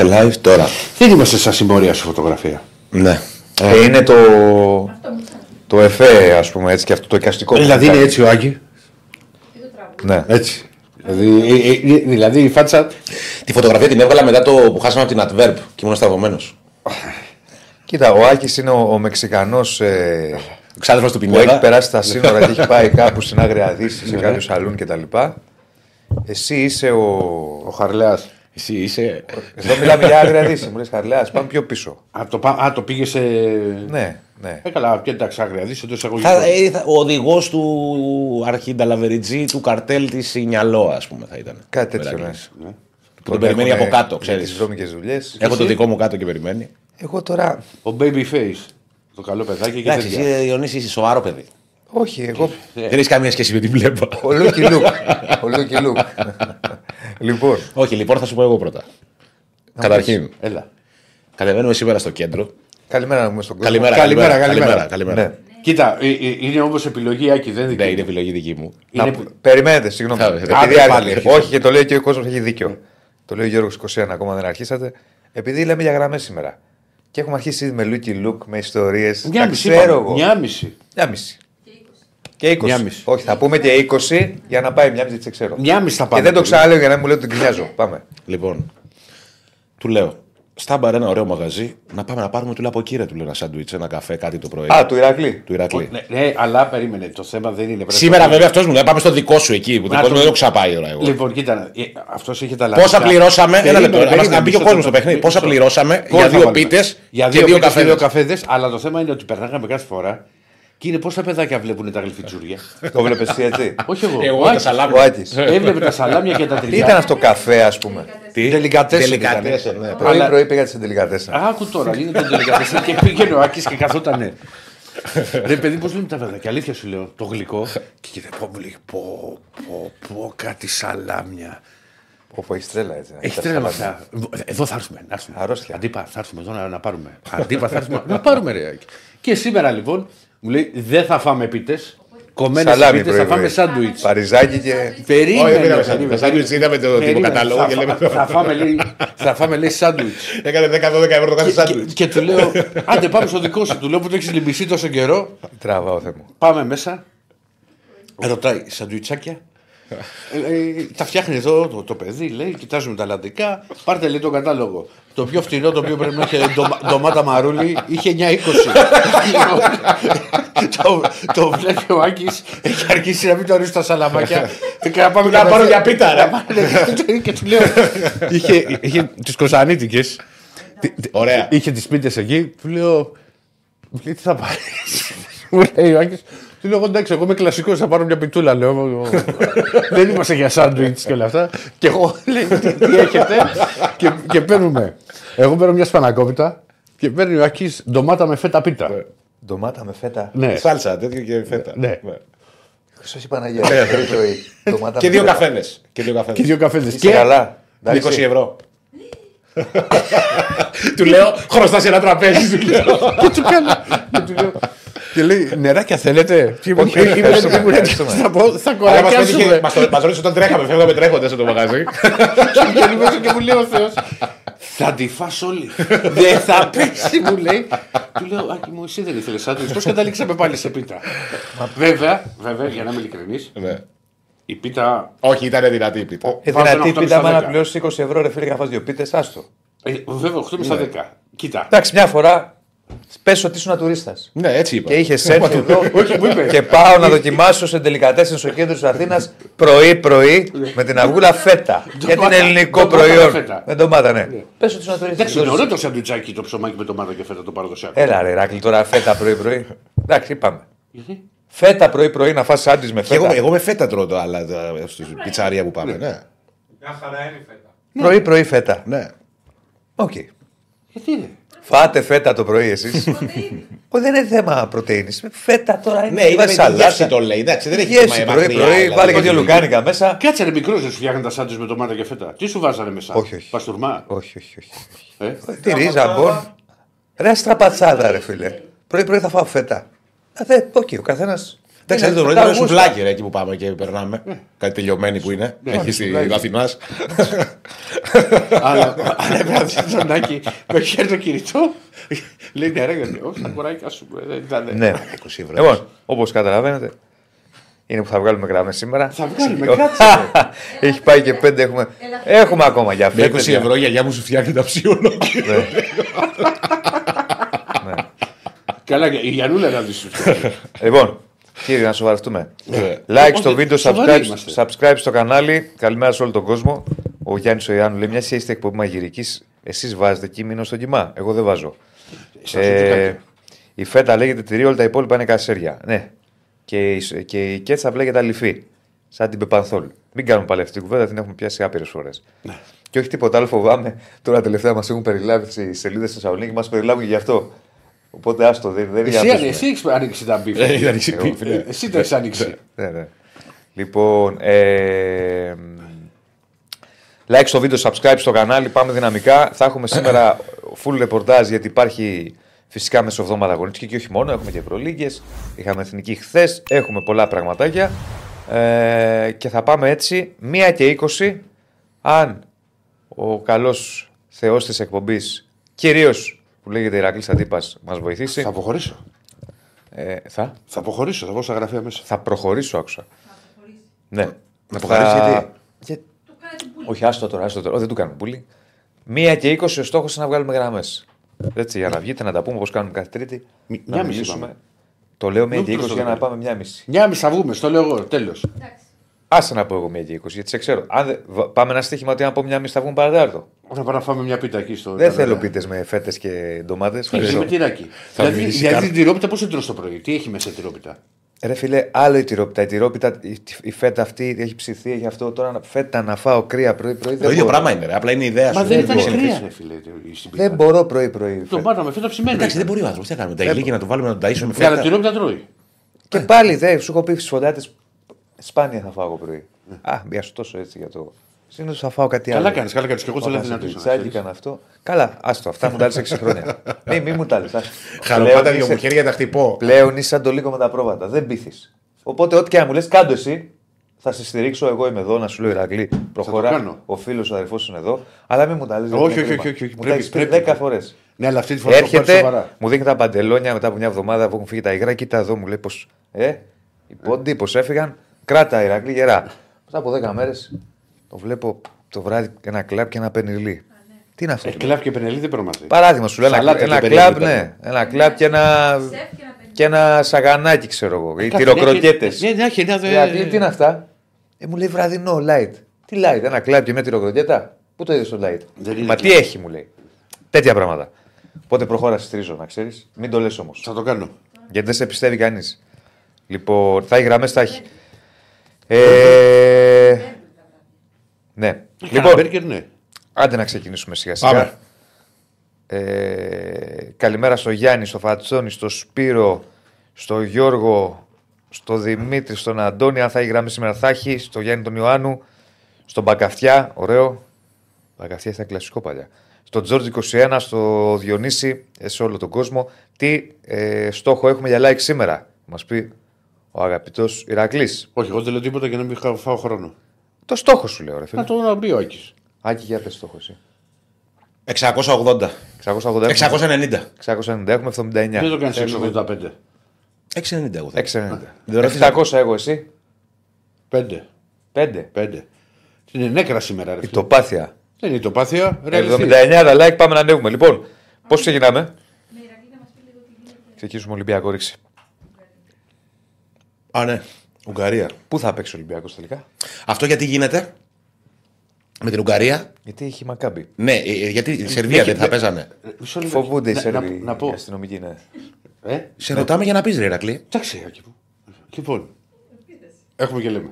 Είμαστε live τώρα. Δεν είμαστε σαν συμπορία σε φωτογραφία. Ναι. Ε, είναι το. Το εφέ, ας πούμε, έτσι και αυτό το εικαστικό. που Δηλαδή είναι κάνει. έτσι ο Άγγι; Ναι. Έτσι. Δηλαδή, ε, ε, δηλαδή η φάτσα. Τη φωτογραφία την έβγαλα μετά το που χάσαμε από την Adverb και ήμουν στραβωμένος. Κοίτα, ο Άκης είναι ο, ο Μεξικανός ε, Ξάδερφος του που έχει Πινέδα. περάσει τα σύνορα και έχει πάει κάπου στην Άγρια Δύση σε κάποιο σαλούν κτλ. Εσύ είσαι ο. Ο Χαρλέα. Εσύ είσαι. Εδώ μιλάμε για Άγρια Δύση. Μου λες Χαρλέα, πάμε πιο πίσω. Α, το, πά- α, το πήγες σε. Ναι, ναι. Ε, καλά, και εντάξει, άγρια. Δεις εντός εισαγωγικών. Θα, ε, θα- ο οδηγός του αρχινταλαβεριτζή του καρτέλ της Ινιαλό, ας πούμε, θα ήταν. Κάτι τέτοιο. Ναι. Μεράκης. Που τον περιμένει από κάτω, ξέρει. Τις βρώμικες δουλειές. Έχω το δικό μου κάτω και περιμένει. Εγώ τώρα. Ο Babyface. Το καλό παιδάκι και Εντάξει, τέτοια. εσύ Διονύση είσαι σοβαρό παιδί. Όχι, εγώ. Δεν έχεις καμία σχέση με την βλέπα. Ο Λούκι Λουκ. Ο Λούκι Λουκ. Λοιπόν, Όχι, λοιπόν θα σου πω εγώ πρώτα. Καταρχήν, Έλα. κατεβαίνουμε σήμερα στο κέντρο. καλημέρα να πούμε στον κόσμο. Καλημέρα, Καλημέρα, καλημέρα. καλημέρα. καλημέρα. Ναι. Κοίτα, ε, ε, είναι όμως επιλογή Άκη, δεν Ναι, δική. είναι επιλογή δική μου. Να Είναι- π- Περιμένετε, συγγνώμη. Θα- Επειδή άντε άρχισε- πάλι αρχίσαμε. Όχι, και το λέει και ο κόσμος έχει δίκιο. Το λέει ο Γιώργος 21, ακόμα δεν αρχίσατε. Επειδή λέμε για γραμμές σήμερα. Και έχουμε αρχίσει ήδη με Λούκι Λουκ, με ιστορίες. Μια μισή. ξέρω είπαμε. εγώ. Μια μισή. Μια μισή. Και 20. Μια μισή. Όχι, θα πούμε και 20 για να πάει μια μισή, δεν ξέρω. Μια μισή θα Και πάμε. δεν το ξαναλέω για να μην μου λέω ότι την γκρινιάζω. Πάμε. Λοιπόν, του λέω, στα μπαρ ένα ωραίο μαγαζί, να πάμε να πάρουμε του λέω από εκεί ρε, του λέω ένα σάντουιτς, ένα καφέ, κάτι το πρωί. Α, του Ηρακλή. του Ηρακλή. Ναι, ναι, αλλά περίμενε. Το θέμα δεν είναι. πρέπει Σήμερα να- βέβαια αυτός μου λέει, πάμε στο δικό σου εκεί, που το Να κόσμο το- δεν το ξαπάει τώρα εγώ. Λοιπόν, κοίτα, αυτός είχε τα Πόσα πληρώσαμε, ένα Περίμενε, λεπτό, να μας- περίμενε, να μπει και ο μισό κόσμος στο λεπτό. παιχνίδι. Πόσα Μισό. πληρώσαμε Πόσα για δύο βάλαμε. πίτες Για και δύο δύο πίτες και δύο καφέδες. καφέδε, αλλά το θέμα είναι ότι περνάγαμε κάθε φορά και είναι πόσα παιδάκια βλέπουν τα γλυφιτζούρια. Το βλέπεις εσύ έτσι; Όχι εγώ. Εγώ ο τα Άκης. σαλάμια. Ο Άκης. Έβλεπε τα σαλάμια και τα Τι τριγιά. ήταν αυτό καφέ, ας πούμε; Τι, Τελικατέσεν τελικατέσεν, ήταν. ναι. Πρωί Αλλά- πρωί πήγα στην τελικατέσσα. Άκου τώρα, είναι το τελικατέσεν και πήγαινε ο Άκης και καθότανε. Ρε παιδί, πώς λένε τα παιδάκια, αλήθεια σου λέω. Το γλυκό. Και κοίτα, πω, μου λέει, πω, πω, πω, κάτι σαλάμια. Όπου έχει τρέλα έτσι. Έχει Τα τρέλα σαλάμια. αυτά. Εδώ θα έρθουμε. Να έρθουμε. Αρρώστια. Αντίπα, θα έρθουμε εδώ να, να πάρουμε. Αντίπα, θα έρθουμε. να πάρουμε, ρε. Άκη. Και σήμερα λοιπόν μου λέει δεν θα φάμε πίτες. Κομμένες Σαλάμι πίτες, πρωί, θα φάμε πρωί. σάντουιτς. Παριζάκι και. Όχι, δεν Περίμενε. πήραμε περίμενε. σάντουιτ. είδαμε το Περίμενε. τυποκατάλογο Θα και φα- λέμε. Θα φάμε, λέει, θα φάμε, λέει, σάντουιτς. Έκανε 10-12 ευρώ το κάθε Και, σάντουιτς. και του λέω, άντε πάμε στο δικό σου. Του λέω που το έχεις λυμπήσει τόσο καιρό. Τραβάω Θεέ μου. Πάμε μέσα. Ρωτάει, σαντουιτσάκια. Ε, ε, τα φτιάχνει εδώ το, το παιδί, λέει, κοιτάζουμε τα αλλαντικά. Πάρτε λέει τον κατάλογο. Το πιο φτηνό, το οποίο πρέπει να έχει ντομα- ντομάτα μαρούλι, είχε 9,20. το, το βλέπει ο Άκη, έχει αρχίσει να μην το ορίσει τα σαλαμάκια. και να πάμε Να κατευθείαν- πάρω για πίτα, ρε. Να πάρω- Και του λέω, είχε, είχε τις κοζανίτικε. Ωραία. Είχε τις πίτε εκεί. Του λέω. Μου λέει, τι θα πάρεις; Μου λέει ο Άκης, Του λέω, εντάξει, εγώ είμαι κλασικός, θα πάρω μια πιτούλα. Λέω, δεν είμαστε για σάντουιτς και όλα αυτά. Και εγώ λέει, τι, τι έχετε; και, και παίρνουμε. Εγώ παίρνω μια σπανακόπιτα και παίρνει ο Άκης ντομάτα με φέτα πίτα. Ντομάτα με φέτα. Ναι. Σάλτσα, τέτοιο και φέτα. Ναι. Χριστός η Παναγία. πρωί, πρωί. Ντομάτα Και με δύο φέτα. καφέδε. Και δύο Και καφέδε. δύο καφέδε. Είσαι καλά. 20 Εντάξει. ευρώ. Του λέω, χρωστάς σε ένα τραπέζι. Του λέω. και του κάνω. Και του λέω. Και λέει, νεράκια θέλετε; Και μου Όχι, λέει, ευχαριστούμε, «Ήμουν έτοιμος ευχαριστούμε. να πω, θα Αλλά μας πέτυχε- κορακιάσουμε. μας το- Μας ρώτησε όταν τρέχαμε, φεύγαμε τρέχοντας από το μαγαζί. Και βγαίνει μέσα και μου λέει ο Θεός. Θα τη φας όλοι. Δεν θα πέσει, μου λέει. Του λέω, Άκη μου, εσύ δεν ήθελες άντρες. Πώς καταλήξαμε πάλι σε πίτα; βέβαια, βέβαια, για να είμαι ειλικρινής, Ναι. η πίτα. Όχι, ήταν δυνατή η πίτα. Ε, Βάζω δυνατή ένα πίτα, άμα 8 να στα πληρώσεις 20 ευρώ, ρε φίλε, για να φας δύο πίτες, άστο. ε, Βέβαια, 8 με στα 10. Κοίτα. Εντάξει, μια φορά πες ότι ήσουν τουρίστα. Ναι, έτσι είπα. Και είχες έρθει εδώ Όχι, μου είπες. και πάω να δοκιμάσω σε τελικατέσσερις στο κέντρο της Αθήνας πρωί-πρωί με την αυγούλα φέτα. Γιατί είναι ελληνικό Ντομάτα με προϊόν. φέτα. Με ντομάτα, ναι. Πες ότι ήσουν Εντάξει, είναι τουρίστα. ωραίο το σαντουιτσάκι το ψωμάκι με ντομάτα και φέτα το παραδοσιακό. Έλα, ρε, Ράκλι, τώρα φέτα πρωί-πρωί. Εντάξει, είπαμε. Γιατί; Φέτα πρωί-πρωί να φας σάντουιτ με Και εγώ, φέτα. εγώ με φέτα τρώω το άλλα στην πιτσαρία που πάμε. Ναι. Μια χαρά είναι η φέτα. Πρωί-πρωί φέτα. ναι. Οκ. Γιατί είναι. Φάτε φέτα το πρωί εσείς. Όχι, δεν είναι θέμα πρωτενη. Φέτα τώρα είναι. Ναι, είναι με Βάζεις τη σαλάτα. γεύση το λέει. Εντάξει, δεν έχει Γεύση θέμα πρωί-πρωί, μακριά, δηλαδή. βάλε και δύο Όχι. λουκάνικα μέσα. Κάτσε ρε μικρός, δεν σου φτιάχνουν τα σάντουιτ με ντομάτα και φέτα. Τι σου βάζανε μέσα; Όχι, όχι. Παστούρμα; Όχι, όχι, όχι. Ε; Τη ρίζα, μπον. Ρε αστραπατσάδα, ρε φίλε. Πρωί-πρωί θα φάω φέτα. Α, δε, οκ, ο καθένας Εντάξει, Είναι δεν το τα βράδυ είναι Αυγούστα. σουβλάκι ρε, εκεί που πάμε και περνάμε. Κάτι τελειωμένοι που είναι. Έχει στη σουβλάκι. Αθηνάς. Αλλά αλλά έπρεπε να δει τον Άκη με χέρι το κινητό. Λέει ναι, ρε, γιατί, όχι, τα κοράκια σου. ε, Δεν ήταν. Ναι. 20 ευρώ. Λοιπόν, όπως καταλαβαίνετε, είναι που θα βγάλουμε γραμμές σήμερα. Θα βγάλουμε, κάτσε. ρε. Έχει πάει και πέντε. Έχουμε, έχουμε ακόμα για Με αυτό. 20 ευρώ η γιαγιά μου σου φτιάχνει τα ψίωνα. Καλά, η Γιανούλα να δει σου. Λοιπόν, κύριε, να σοβαρευτούμε. Ναι. Like Όχι, στο βίντεο, σοβαροί subscribe, είμαστε. subscribe στο κανάλι. Καλημέρα σε όλο τον κόσμο. Ο Γιάννης ο Ιάννου λέει: Μια και είστε εκπομπή μαγειρικής, εσείς βάζετε κείμενο στον κοιμά. Εγώ δεν βάζω. Ε, η φέτα λέγεται τυρί, όλα τα υπόλοιπα είναι κασέρια. Ναι. Και, η- και η κέτσα λέγεται αληφή. Σαν την πεπανθόλ. Μην κάνουμε πάλι αυτή την κουβέντα, την έχουμε πιάσει άπειρες φορές. Ναι. Και όχι τίποτα άλλο, φοβάμαι. Τώρα τελευταία μας έχουν περιλάβει στι σελίδες στη Θεσσαλονίκη, μας περιλάβουν και γι' αυτό. Οπότε άστο, δεν, δεν Εσύ, διαβάζουμε. εσύ έχεις ανοίξει τα beef. Ε, ήταν η Εγώ, φίλε. Εσύ το έχεις ανοίξει. Ναι, ναι. Λοιπόν, ε, like στο βίντεο, subscribe στο κανάλι, πάμε δυναμικά. Θα έχουμε σήμερα full ρεπορτάζ γιατί υπάρχει φυσικά μεσοβδόμαδα αγωνιστική και όχι μόνο, έχουμε και Premier League, είχαμε εθνική χθες, έχουμε πολλά πραγματάκια ε, και θα πάμε έτσι, 1 και 20, αν ο καλός θεός της εκπομπής, κυρίως που λέγεται Ηρακλής Αντίπας, μας βοηθήσει, Θα αποχωρήσω. ε, θα, Θα αποχωρήσω, θα βγω στα γραφεία μέσα. θα προχωρήσω, άκουσα. Ναι. Να προχωρήσει γιατί; Για... Όχι, άστο τώρα, άστο τώρα. Ω, Δεν του κάνουμε πουλί. Μία και 20 ο στόχος είναι να βγάλουμε γραμμές. Έτσι, για να βγείτε να τα πούμε όπω κάνουμε κάθε Τρίτη. Μη- να μια μισή μιλήσουμε. πάμε. Το λέω μία Μην και 20 προς το για να δεκάλεπτο. πάμε μία μισή. Μια μισή θα βγούμε, στο λέω εγώ, τέλος. Άσε να πω εγώ μία και 20, γιατί σε ξέρω. Αν δεν- βα- πάμε ένα στοίχημα ότι αν πω μία μισή θα βγούμε παρατάρτο. Θα πάμε να φάμε μια πίτα εκεί στο. Δεν θέλω πίτες με φέτες και ντομάτες. Είσαι με τυράκι. Θα Δηλαδή, μιλήσεις δηλαδή κάρτα. την τυρόπιτα πώς την τρως το πρωί, τι έχει μέσα η τυρόπιτα; Ρε φίλε, άλλο η τυρόπιτα. Η τυρόπιτα, η, η φέτα αυτή έχει ψηθεί, έχει αυτό. Τώρα να- φέτα να φάω κρύα πρωί-πρωί. Το ίδιο πράγμα είναι. ρε, Απλά είναι η ιδέα σου. Μα δεν είναι ήταν το- κρύα, ρε φίλε. στην πίτα. Δεν μπορώ πρωί-πρωί. Το μάνα με φέτα ψημένο. Εντάξει, δεν ήταν. μπορεί ο άνθρωπος. Τι θα κάνουμε. Τα ηλίκια να το βάλουμε να το ταΐσουμε Για να φέτα. τυρόπιτα τρώει. Και πάλι δε, σου έχω πει στις φωντάτε. Σπάνια θα φάω εγώ πρωί. Α, μια σου τόσο έτσι για το. Συνήθως θα φάω κάτι άλλο. Καλά κάνεις, καλά κάνεις. Και εγώ θέλω να Έχω δυνατήσω. πιτσάκι, έκανα αυτό. Καλά, άστο, αυτά μου τα άλλες 6 χρόνια. Μη, μη μου τα άλλες. Χαλοπάτα δύο μου χέρια τα χτυπώ. Πλέον είσαι σαν το λίγο με τα πρόβατα. Δεν πείθεις. Οπότε, ό,τι και αν μου λες, κάντο εσύ. Θα σε στηρίξω, εγώ είμαι εδώ να σου λέω Ηρακλή. Προχωρά. κάνω. Ο φίλος, ο αδερφός είναι εδώ. Αλλά μην μου τα λε. Όχι, όχι, όχι, όχι, όχι. Μου τα Πρέπει- έχεις πει πρέπει. 10 φορές. Ναι, αλλά αυτή τη φορά το πάρεις Έρχεται, σοβαρά. μου δείχνει τα παντελόνια μετά από μια εβδομάδα που έχουν φύγει τα υγρά. Κοίτα εδώ, μου λέει πως. Ε, οι πόντι πώ έφυγαν. Κράτα Ηρακλή γερά. Μετά από 10 μέρες το βλέπω το βράδυ ένα κλαμπ και ένα πενιλί. Τι είναι αυτό. Ε, Κλάβ και πενελί δεν προμαθεί. Παράδειγμα σου λέω ένα, Σαλάτα ένα και κλαμπ, πενελί ναι. Ένα κλαμπ και ένα, και ένα σαγανάκι, ξέρω εγώ. Ή Κάτι, τυροκροκέτε. Ναι, ναι, έχει ένα. Ηρακλή, τι είναι αυτά; Ε, μου λέει βραδινό, light. Τι light, ένα κλαμπ και μια τυροκροκέτα. Πού το είδες το light; Δεν είναι Μα κλαμπ. τι έχει, μου λέει. Τέτοια πράγματα. Οπότε προχώρα στρίζω, να ξέρεις. Μην το λες όμως. Θα το κάνω. Γιατί δεν σε πιστεύει κανείς. Λοιπόν, θα έχει γραμμές, θα έχει. Ε, ναι. Λοιπόν, Λοιπόν, μπέργκερ, ναι. άντε να ξεκινήσουμε σιγά σιγά. Πάμε. Ε, καλημέρα στο Γιάννη, στο Φατσόνη, στο Σπύρο, στο Γιώργο, στο Δημήτρη, στον Αντώνη. Αν θα έχει γραμμή σήμερα, θα έχει. Στο Γιάννη τον Ιωάννου, στον Μπακαφτιά, ωραίο. Μπακαφτιά ήταν κλασικό παλιά. Στον Τζόρτζ 21, στο Διονύση, ε, σε όλο τον κόσμο. Τι ε, στόχο έχουμε για like σήμερα, μας πει ο αγαπητός Ηρακλής. Όχι, εγώ δεν λέω τίποτα για να μην χα- φάω χρόνο. Το στόχο σου λέω, ρε φίλε. Να το να μπει ο Άκης. Άκη, για πες στόχο εσύ. 680. 680. 690. 690, έχουμε; 79. Δεν το κάνεις Θέλουμε 685. 690 εγώ. θα- 690. Δεν ρωτήσαμε. 700 εγώ, εσύ. 5. 5. 5. Είναι νέκρα σήμερα, ρε. Η φίλε. τοπάθεια. Δεν είναι η τοπάθεια. ρεαλιστή. 79 τα like, πάμε να ανέβουμε. Λοιπόν, πώς ξεκινάμε; Ξεκινήσουμε Ολυμπιακό ρίξη. Α, ναι. Ουγγαρία. Πού θα παίξει ο Ολυμπιακός τελικά; Αυτό γιατί γίνεται με την Ουγγαρία. Γιατί έχει Μακάμπι. Ναι, ε, ε, γιατί η Σερβία δεν θα παίζανε. Ε, μισό λεπτό. Φοβούνται οι Να- Σέρβοι. να- Να οι πω. αστυνομικοί, ναι. Ε, Σε ρωτάμε για να πεις, Ρε Ηρακλή. Εντάξει, Άκη μου. Λοιπόν, έχουμε και λέμε.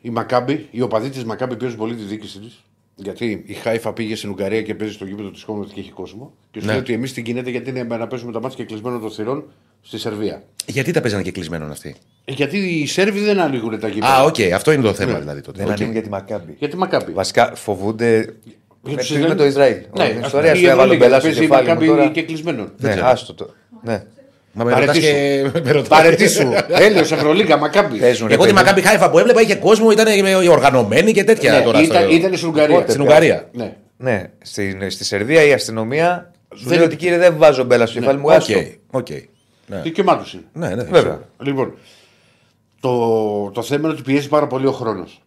Η Μακάμπη, οι οπαδοί της Μακάμπι πιέζουν πολύ τη διοίκηση της. Γιατί η Χάιφα πήγε στην Ουγγαρία και παίζει στο γήπεδο της Χόμετ και έχει κόσμο. Και σου Ναι. λέει ότι εμείς τι γίνεται γιατί είναι να παίζουμε τα ματς και κλεισμένο των θυρών στη Σερβία. Γιατί τα παίζανε και κλεισμένο αυτοί; Ε, Γιατί οι Σέρβοι δεν ανοίγουν τα γήπεδα. Α, οκ, αυτό είναι το θέμα δηλαδή τότε. Δεν Οκ. ανοίγουν για τη Μακάμπι. Γιατί Μακάμπη. Βασικά φοβούνται. Για Με, τους με Ισραήλ- το Ισραήλ. Ναι, Την ας ιστορία πούμε, σου η έβαλε Ευρωλίγα μπελά στο παίζει η κεφάλι μου Μακάμπη τώρα. και κλεισμένο. Ναι, άστο το. Ναι. Μα με ρωτάς Παραιτήσου. και. με ρωτάς. Παραιτήσου. Έλεος, Ευρωλίγκα, Μακάμπι. Παίζουν, ρε Εγώ τη παιδί. Μακάμπι Χάιφα που έβλεπα είχε κόσμο, ήταν οργανωμένη και τέτοια Ναι, τώρα. ήταν, στο- ήταν στην Ουγγαρία. Στην Ουγγαρία. Ναι. Ναι, στην, στη Σερβία η αστυνομία σου Δεν- λέει ότι κύριε δεν βάζω μπελά στο κεφάλι μου, Οκ. Άστο. οκ. Ναι. Δικαίωμά του είναι. Ναι, ναι, Βέβαια. Λοιπόν, το, το θέμα είναι ότι πιέζει πάρα πολύ ο χρόνος.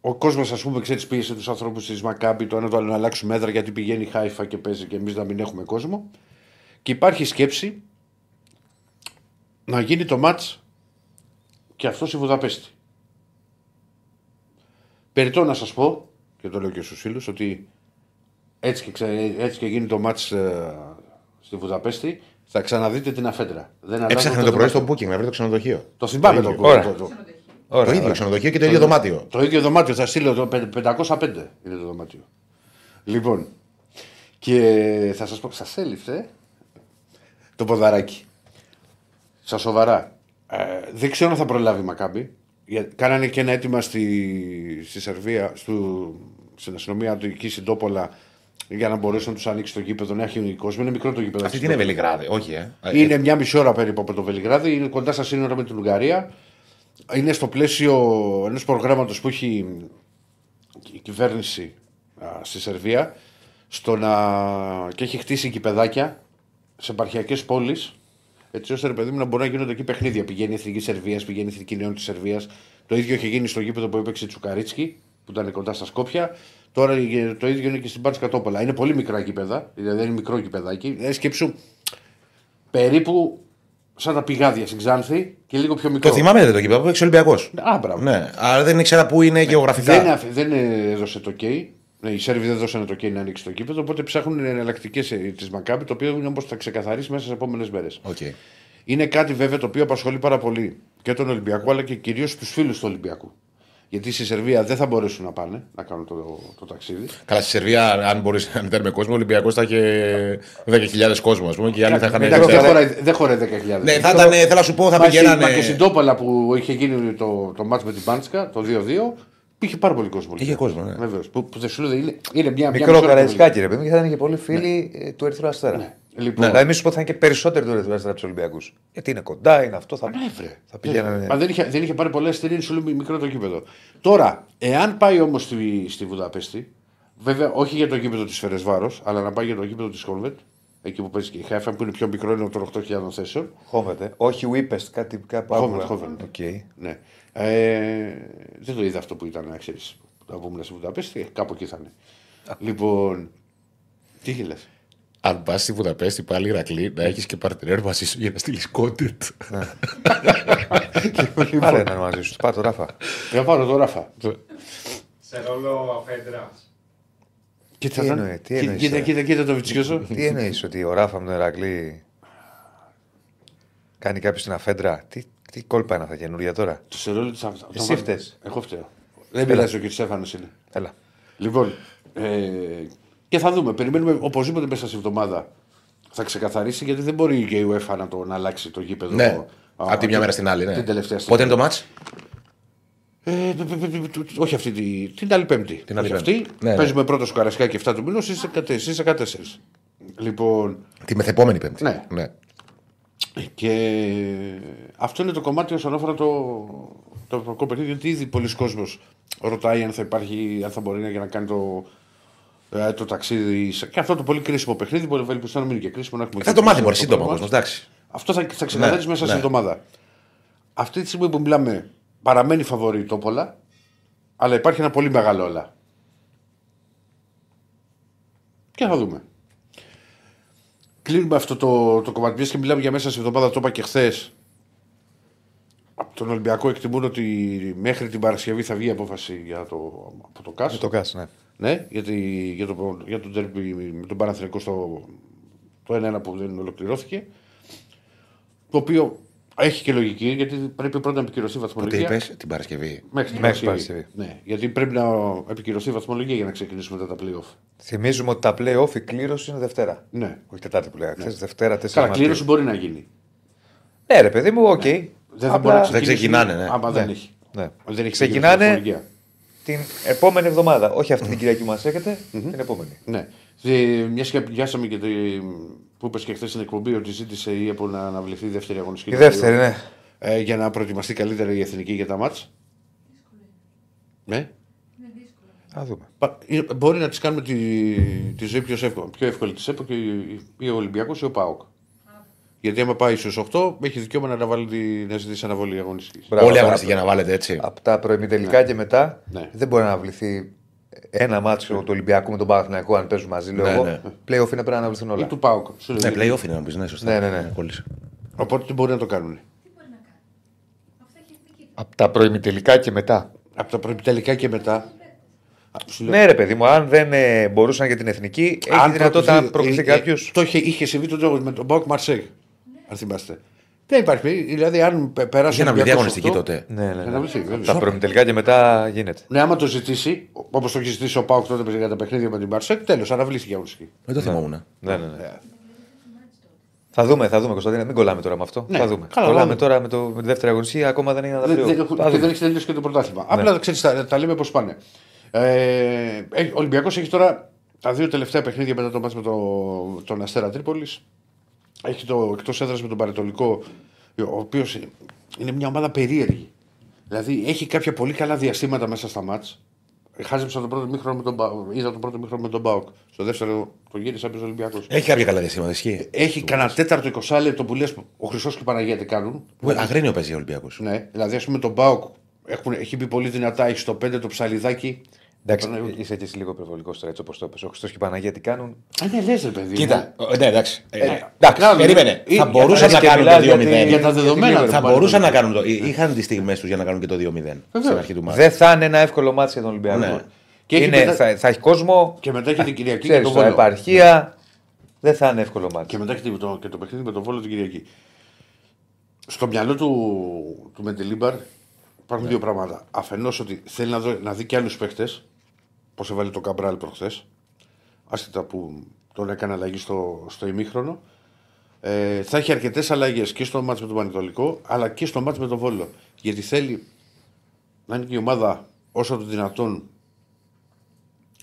Ο κόσμος, ας πούμε, ξέρεις, πίεσε τους ανθρώπους της Μακάμπη το ένα το άλλο να αλλάξουν μέτρα γιατί πηγαίνει η Χάιφα και παίζει και εμείς να μην έχουμε κόσμο. Και υπάρχει σκέψη να γίνει το μάτς και αυτός στη Βουδαπέστη. Περιτώ να σας πω, και το λέω και στους φίλους, ότι έτσι και, ξε- έτσι και γίνει το μάτς ε, στη Βουδαπέστη, θα ξαναδείτε την αφέντρα. Δεν αλλάζουν Έψαχνε το πρωί στο δωμάτιο. booking να βρει το ξενοδοχείο. Το θυμάμαι το, Ωραία. το, το, Ωραία, Το ίδιο ωραία. ξενοδοχείο και το ίδιο δωμάτιο. το ίδιο δωμάτιο θα στείλω το πε- 505 είναι το δωμάτιο. Λοιπόν, και θα σας πω, σας έλειψε το ποδαράκι. Στα σοβαρά. Ε, δεν ξέρω αν θα προλάβει η Μακάμπη. Για- Κάνανε και ένα αίτημα στη, στη Σερβία, στο, στην αστυνομία του εκεί στην Τόπολα για να μπορέσουν να τους ανοίξει το γήπεδο, να έχει κόσμο. Είναι μικρό το γήπεδο. Αυτή την είναι Βελιγράδι, όχι, ε. Είναι μια μισή ώρα περίπου από το Βελιγράδι, είναι κοντά στα σύνορα με την Ουγγαρία. Είναι στο πλαίσιο ενός προγράμματος που έχει η κυβέρνηση α, στη Σερβία στο να... και έχει χτίσει κηπεδάκια σε επαρχιακές πόλεις. Έτσι ώστε ρε παιδί μου να μπορούν να γίνονται εκεί παιχνίδια. Πηγαίνει η Εθνική Σερβίας, πηγαίνει η Εθνική Νέων της Σερβίας. Το ίδιο είχε γίνει στο γήπεδο που έπαιξε η Τσουκαρίτσκι, που ήταν κοντά στα Σκόπια. Τώρα ε, το ίδιο είναι και στην Πάρτska Κατόπολα. Είναι πολύ μικρά γήπεδα, δηλαδή είναι μικρό γηπεδάκι. Ε, σκέψου περίπου σαν τα πηγάδια στην Ξάνθη και λίγο πιο μικρό. Το θυμάμαι δεν το κύπελλο που έπαιξε ο Ολυμπιακός. Α, μπράβο. Ναι, αλλά δεν ήξερα πού είναι γεωγραφικά. Δεν, αφ- δεν έδωσε το OK. Ναι, οι Σέρβοι δεν δώσανε το OK να ανοίξει το γήπεδο, οπότε ψάχνουν εναλλακτικές τη Μακάμπι, το οποίο είναι όμως θα ξεκαθαρίσει μέσα στις επόμενες μέρες. Οκ. Είναι κάτι βέβαια το οποίο απασχολεί πάρα πολύ και τον Ολυμπιακό αλλά και κυρίως τους φίλους του Ολυμπιακού. Γιατί στη Σερβία δεν θα μπορέσουν να πάνε να κάνουν το, το ταξίδι. Καλά, στη Σερβία, αν μπορείς να ήταν με κόσμο, ο Ολυμπιακός θα είχε 10.000 κόσμο, ας πούμε, και οι άλλοι θα είχαν. Εντάξει, δεν ξέρω- χωράει, δεν χωράει 10.000. Ναι, θα ήταν, θέλω να σου πω, θα Μα, στη- πηγαίνανε. μα και στην Τόπολα που είχε γίνει το, το μάτς με την Πάντσκα, το 2-2, είχε πάρα πολύ κόσμο. Είχε κόσμο, ναι. Βεβαίως. Που, που δεν σου λέω, είναι, είναι μια, μια Μικρό μισή ώρα το καραϊσκάκι, ρε παιδί μου, και θα είναι και πολλοί φίλοι ε, του Ερυθρού Αστέρα. Ναι. Λοιπόν, Δηλαδή, μη σου πω ότι θα είναι και περισσότεροι του Ερυθρού Αστέρα από του Ολυμπιακούς. Γιατί είναι κοντά, είναι αυτό. Θα, Ναι, βρε. θα πηγαίνανε. Μα δεν είχε, δεν είχε πάρει πολλές εταιρείε, σου λέω μικρό το γήπεδο. Τώρα, εάν πάει όμως στη, στη Βουδαπέστη, βέβαια όχι για το γήπεδο της Φερεντσβάρος, αλλά να πάει για το γήπεδο της Χόνβεντ, εκεί που παίζει και η Χάιφα, που είναι πιο μικρό, είναι των 8.000 θέσεων. Χόνβεντ. Όχι Ούιπεστ, κάτι κάπου Χόνβεντ, άλλο. Χόνβεντ. Οκ. Ναι. Ε, δεν το είδα αυτό που ήταν, να ξέρεις. Να πούμε στη Βουδαπέστη, κάπου εκεί θα είναι. Λοιπόν. Τι γελά. Αν πας στη Βουδαπέστη πάλι Ηρακλή, να έχεις και παρτενέρ μαζί σου για να στείλεις content. Πάρε έναν μαζί σου. Πάρε το Ράφα. Για πάρω το ράφα. Σε ρόλο αφέντρας. Κοίτα, Τι τα- εννοεί, τι κοίτα, εννοείς, κοίτα, ε; κοίτα, κοίτα το βιτσιόζο. Τι εννοείς ότι ο Ράφα με τον Ερακλή κάνει κάποιο την αφέντρα; Τι, τι κόλπα είναι αυτά καινούργια τώρα; Το σε ρόλο της αυ- Εσύ το- φταίς. Εγώ φταίω. Δεν πειράζει ο κ. Στέφανος είναι. Έλα. Λοιπόν, ε, και θα δούμε. Περιμένουμε οπωσδήποτε μέσα στη εβδομάδα θα ξεκαθαρίσει γιατί δεν μπορεί και η UEFA να, το, να αλλάξει το γήπεδο. ναι, Α, από τη μια μέρα στην άλλη. Ναι. Την τελευταία στιγμή. Πότε είναι το μάτς; Ε, π- π- π- π- όχι αυτή τη, την άλλη Πέμπτη. Την άλλη Όχι Πέμπτη. αυτή. Ναι, ναι. Παίζουμε πρώτο στο Καρασκάκι 7 του μήνου στι 14. Λοιπόν, Τη μεθεπόμενη Πέμπτη. Ναι. ναι. και αυτό είναι το κομμάτι όσον αφορά το, το ευρωπαϊκό παιχνίδι. Γιατί ήδη πολλοί κόσμος ρωτάει αν θα υπάρχει, αν θα μπορεί να, για να κάνει το, ε, το ταξίδι. σε- Και αυτό το πολύ κρίσιμο παιχνίδι μπορεί ελπίζω να μείνει και κρίσιμο. Να έχουμε Θα και το μάθει κρίσιμο μόλι το σύντομα ο πρόγραμμα. κόσμος. Εντάξει. Αυτό θα, θα ξεκαθαρίσει Ναι, μέσα ναι. στην εβδομάδα. Αυτή τη στιγμή που μιλάμε, παραμένει φαβορή η Τόπολα, αλλά υπάρχει ένα πολύ μεγάλο όλα. Και θα δούμε. Κλείνουμε αυτό το, το κομμάτι. Μιας και μιλάμε για μέσα στην εβδομάδα, το είπα και χθες. Από τον Ολυμπιακό εκτιμούν ότι μέχρι την Παρασκευή θα βγει η απόφαση για το, από το ΚΑΣ. Με το ΚΑΣ, ναι. Ναι, γιατί, για, το, για τον τέρπι με τον Παναθηναϊκό στο το 1-1 που δεν ολοκληρώθηκε. Το οποίο έχει και λογική γιατί πρέπει πρώτα να επικυρωθεί η Πότε βαθμολογία. είπες την Παρασκευή. Μέχρι την Μέχρι Παρασκευή. Παρασκευή. Ναι, γιατί πρέπει να επικυρωθεί η βαθμολογία για να ξεκινήσουμε μετά τα playoff. Θυμίζουμε ότι τα play-off η κλήρωση είναι Δευτέρα. Ναι. Όχι Τετάρτη που λέγαμε. χθες, Δευτέρα 4 Καλά, Μαρτίου. κλήρωση μπορεί να γίνει. Ναι, ρε παιδί μου, οκ. Δεν θα Απλά μπορεί να δεν ξεκινήσει ξεκινάνε, ναι. Άμα δεν Ναι. έχει. Ναι. Δεν έχει Ξεκινάνε επικυρωθεί η βαθμολογία. Την επόμενη εβδομάδα. Όχι αυτή την Κυριακή που μας έχετε, την επόμενη. Ναι. Ε, Μιας και πιάσαμε και το, που είπες και χθες στην εκπομπή ότι ζήτησε η ΕΠΟ να αναβληθεί η δεύτερη αγωνιστική. Η δεύτερη, ναι. Ε, για να προετοιμαστεί καλύτερα η εθνική για τα μάτς. Ναι. Θα δούμε. Πα- είναι- Μπορεί να της κάνουμε τη, τη ζωή πιο εύκολη, πιο εύκολη της ΕΠΟ και η- ή ο Ολυμπιακός ή ο ΠΑΟΚ. Γιατί άμα πάει στους 8, έχει δικαίωμα να, αναβάλει τη, να ζητήσει αναβολή αγωνιστικής. Μπράβο, Όλη η τώρα. αγωνιστική για να βάλετε έτσι. Από τα προημιτελικά και μετά Ναι. δεν μπορεί να αναβληθεί ένα μάτσο του Ολυμπιακού με τον Παναθηναϊκό αν παίζουν μαζί. Λέω Ναι, εγώ. ναι. Playoff είναι πρέπει να αναβληθούν Ή όλα. του ΠΑΟΚ. Σου λέω, Ναι, play-off είναι να πει. Ναι, σωστά. Ναι, ναι, ναι. Κόλλησε. Οπότε τι μπορεί να το κάνουν. Από τα προημιτελικά και μετά. Από τα προεπιτελικά και μετά. Α, σου λέω, Ναι, ρε παιδί μου, αν δεν ε, μπορούσαν για την εθνική, έχει αν δυνατότητα να προκληθεί- προκληθεί ε, ε, κάποιος. Το είχε, είχε συμβεί το τζόγο με τον Πάοκ Μαρσέγ. Αν θυμάστε. Δεν υπάρχει. Δηλαδή, αν πε- περάσει. Για να ο βληθεί Ολυμπιακός αγωνιστική αυτό- τότε. Ναι, ναι, Για ναι. να βληθεί, βέβαια. Τα προημιτελικά και μετά γίνεται. Ναι, άμα το ζητήσει, όπως το έχει ζητήσει ο Πάοκ τότε για τα παιχνίδια με την Μαρσέγ, τέλος, αναβλήθηκε η αγωνιστική. Δεν το θυμόμουν. Ναι, ναι, ναι. Θα δούμε, θα δούμε, Κωνσταντίνα. Μην κολλάμε τώρα με αυτό. Ναι, θα δούμε. καλά, κολλάμε πάμε. τώρα με, το, με τη δεύτερη αγωνιστική, ακόμα δεν είναι Δεν, αναδρείο. δεν, έχουν- Θα και δούμε. δεν έχει τελειώσει και το πρωτάθλημα. Απλά ξέρεις, τα, τα λέμε πώς πάνε. Ε, έχει- ο Ολυμπιακός έχει τώρα τα δύο τελευταία παιχνίδια μετά το μάτς με το, τον Αστέρα Τρίπολης. Έχει το εκτός έδρας με τον Παρετολικό, ο οποίος είναι μια ομάδα περίεργη. Δηλαδή έχει κάποια πολύ καλά διαστήματα μέσα στα μάτς. Χάζεψα το πρώτο μήχρονο με τον Μπα- είδα το πρώτο μήχρονο με τον Μπάουκ. Στο δεύτερο το γύρισα πίσω Ολυμπιακός. Έχει κάποια καλά διαστήματα. Ισχύει. Έχει κανένα τέταρτο 20 λεπτό που λες ο Χρυσός και η Παναγία τι κάνουν. Αγρίνιο παίζει ο Ολυμπιακός. Ναι, δηλαδή ας πούμε τον Μπάουκ έχουν, έχει μπει πολύ δυνατά, έχει στο 5 το ψαλιδάκι. Εντάξει, Παναγία- είσαι και εσύ λίγο υπερβολικός τώρα έτσι όπως το πες. Ο Χριστό και η Παναγία τι κάνουν. Α, ναι, λες, ρε παιδί. Κοίτα, ε, ναι, εντάξει. Ε, ναι. Εντάξει, Μπράβο, περίμενε. ε, Θα για μπορούσαν τα να κάνουν σκεφτιλά, το 2-0. γιατί- Για τα δεδομένα γιατί Θα του μπορούσαν να Παναγία. κάνουν το. Είχαν τις στιγμές τους για να κάνουν και το 2-0 στην αρχή του μάτια. Δεν θα είναι ένα εύκολο μάτι για τον Ολυμπιακό. Ναι. Και έχει είναι, μετά- θα, θα έχει κόσμο. Και μετά έχει την Κυριακή και Ξέρεις, τον τώρα, Βόλο. επαρχία. Δεν θα είναι εύκολο μάτι. Και μετά έχει και το, και το παιχνίδι με τον Βόλο την Κυριακή. Στο μυαλό του, του Μεντελίμπαρ υπάρχουν δύο πράγματα. Αφενός ότι θέλει να, δω, να δει και άλλους παίχτε. Πώς έβαλε το Καμπράλ προχθές. Άσχετα που τον έκανε αλλαγή στο, στο ημίχρονο. Ε, θα έχει αρκετές αλλαγές και στο μάτς με τον Πανετολικό αλλά και στο μάτς με τον Βόλο. Γιατί θέλει να είναι και η ομάδα όσο το δυνατόν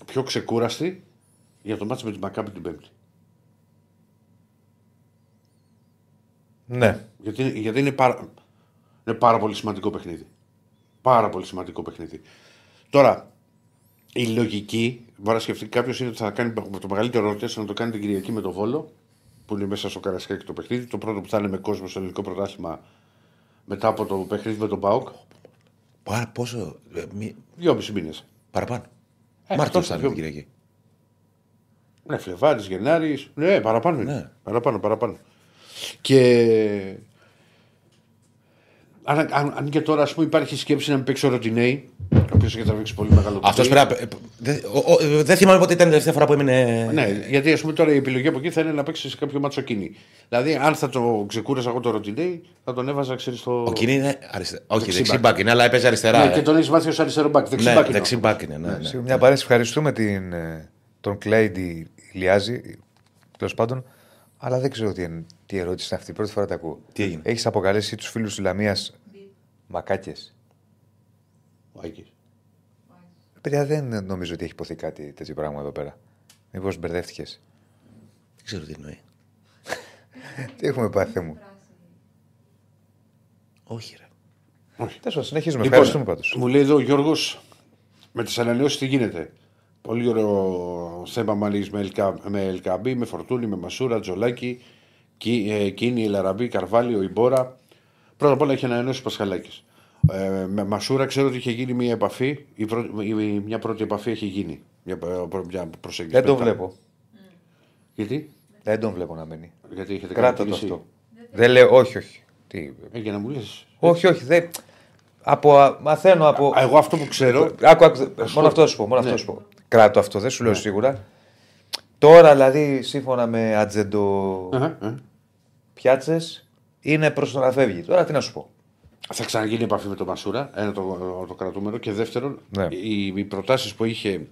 πιο ξεκούραστη για το μάτς με την Μακάμπη την Πέμπτη. Ναι. Γιατί, είναι- γιατί είναι, πάρα, είναι πάρα πολύ σημαντικό παιχνίδι. Πάρα πολύ σημαντικό παιχνίδι. Τώρα, η λογική, μπορεί να σκεφτεί κάποιος είναι ότι θα κάνει το μεγαλύτερο ρωτέ να το κάνει την Κυριακή με το Βόλο, που είναι μέσα στο Καρασκάκι το παιχνίδι. Το πρώτο που θα είναι με κόσμο στο ελληνικό πρωτάθλημα μετά από το παιχνίδι με τον Πάοκ. Πάρα πόσο. ε, μη- Δυόμιση μήνες. Παραπάνω. Ε, Μάρτιο αυτό θα είναι πιο- την Κυριακή. Ναι, Φλεβάρης, Γενάρης. Ναι, παραπάνω είναι. Ναι. Παραπάνω, παραπάνω. Και. Αν, αν, αν και τώρα ας πούμε, υπάρχει σκέψη να μην παίξει ο Ροντινέι, ο οποίος έχει τραβήξει πολύ μεγάλο Αυτός κουτί. πρέπει να. ε, δε- ο- ο- ε, Δεν θυμάμαι πότε ήταν η τελευταία φορά που έμεινε. Ναι, γιατί ας πούμε τώρα η επιλογή από εκεί θα είναι να παίξει σε κάποιο ματς ο Κίνι. Δηλαδή, αν θα το ξεκούραζα εγώ το Ροντινέι, θα τον έβαζα, ξέρεις, στο. Ο Κίνι είναι αριστερά. Όχι, Δεξί δεξί μπακ. μπακ είναι, αλλά έπαιζε αριστερά. Ναι, ε. και τον έχεις μάθει ως αριστερό μπακ. Δεξί Ναι, μπακ είναι. δεξί μπακ είναι. ναι, ναι. Μια παρένθεση. Ευχαριστούμε την, ε, τον Κλέιντι Ηλιάζη, τέλος πάντων. Αλλά δεν ξέρω τι, εν- τι ερώτηση είναι αυτή. Πρώτη φορά τα ακούω. Τι έγινε; Έχεις αποκαλέσει τους φίλους της Λαμίας μακάκες; Ο Άκης. Παιδιά, δεν νομίζω ότι έχει υποθεί κάτι τέτοιο πράγμα εδώ πέρα. Μήπως μπερδεύτηκες; Δεν ξέρω τι εννοεί. Τι έχουμε πάθει, Θεέ μου; Όχι, ρε. Τέλος πάντων, συνεχίζουμε. Λοιπόν, Ευχαριστούμε πάντως. Μου λέει εδώ ο Γιώργος με τις ανανεώσεις τι γίνεται; Πολύ ωραίο θέμα μάλιστα με, Ελκα, με Ελκαμπή, με Φορτούνη, με Μασούρα, Τζολάκη, Κι, ε, Κίνη, Λαραμπή, Καρβάλιο, Ιμπόρα. Πρώτα απ' όλα έχει ανανεώσει ο Πασχαλάκης. Ε, με Μασούρα ξέρω ότι είχε γίνει μια επαφή. Η πρώτη, η- μια πρώτη επαφή έχει γίνει. Μια, προ- μια προσέγγιση. Δεν τον Μετά. βλέπω. Γιατί, Δεν τον βλέπω να μένει. γιατί έχετε κάνει Κράτα το κίνηση. αυτό. Δεν λέω, όχι, όχι. Τι... Ε, για να μου λες. Όχι, όχι. Δεν... Από, α- μαθαίνω από. Εγώ αυτό που ξέρω. Άκου, άκου, μόνο αυτό θα σου πω. Μόνο αυτό Ναι. θα σου πω. Κράτο αυτό, δεν σου λέω σίγουρα. Τώρα δηλαδή, σύμφωνα με ατζεντο Αχα, ε. πιάτσες, είναι προς το να φεύγει. Τώρα τι να σου πω. Θα ξαναγίνει επαφή με τον Μασούρα, ένα το, το κρατούμενο. Και δεύτερον, Ναι. οι, οι προτάσεις που είχε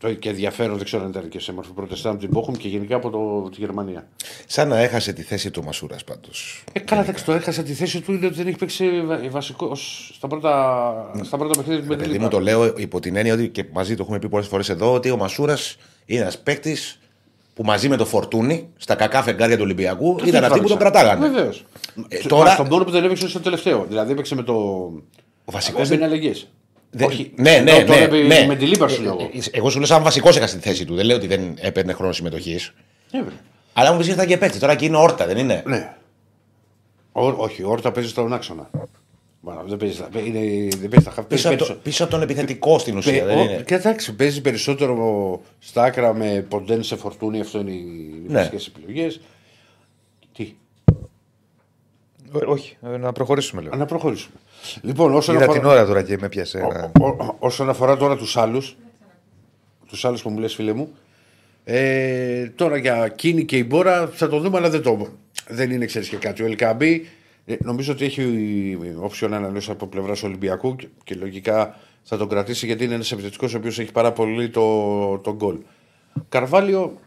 το, και ενδιαφέρον, δεν ξέρω αν ήταν και σε μορφή προτεστάν από την Πόχουμ και γενικά από το, τη Γερμανία. Σαν να έχασε τη θέση του Μασούρας πάντως. Ε, καλά, εντάξει, το έχασα τη θέση του είναι ότι δεν έχει παίξει βα- βασικό στα πρώτα, στα πρώτα παιχνίδια του Παιδί Μπεντελίμπα. μου το λέω υπό την έννοια ότι και μαζί το έχουμε πει πολλές φορές εδώ ότι ο Μασούρας είναι ένας παίκτης που μαζί με το Φορτούνι στα κακά φεγγάρια του Ολυμπιακού ήταν αυτοί που τον κρατάγανε. Βεβαίως. Ε, τώρα... τώρα- Τον μόνο που δεν έπαιξε στο τελευταίο. Δηλαδή έπαιξε με το. Ο βασικός Έμπαινε αλλαγέ. Δεν- Όχι. Ναι, ναι, Τώρα ναι, έπαιζε ναι. Με τη λίπα σου Ε, λόγω. ε, Εγώ σου λέω σαν βασικός είχα στη θέση του. Δεν λέω ότι δεν έπαιρνε χρόνο συμμετοχής. Έβαινε. Αλλά μου πει ήρθαν και παίκτη. Τώρα εκεί είναι όρτα, δεν είναι; Ναι. Ο, όχι, ο Όρτα παίζει στον άξονα. Μα, δεν παίζει, στα- είναι, δεν παίζει τα χαφ. Πίσω, από το- πίσω από τον επιθετικό στην ουσία. δεν είναι; Και εντάξει, παίζει περισσότερο στα άκρα με ποντέν σε φορτούνι, αυτό είναι οι Ναι. βασικές επιλογές. Τι, Ε, Όχι, ε, να προχωρήσουμε λίγο. να προχωρήσουμε. Λοιπόν, όσον Είδα αφορά, την ώρα τώρα και με πιάσε. ένα- ο- ο- όσον αφορά τώρα τους άλλους, τους άλλους που μου λες, φίλε μου, ε, τώρα για Κίνι και Ιμπόρα θα το δούμε, αλλά δεν, το, δεν είναι ξέρεις και κάτι. Ο Ελκαμπή ε, νομίζω ότι έχει option ανανέωσης από πλευράς Ολυμπιακού και, και λογικά θα τον κρατήσει γιατί είναι ένας επιθετικός ο οποίος έχει πάρα πολύ το, το γκολ. Καρβάλιο.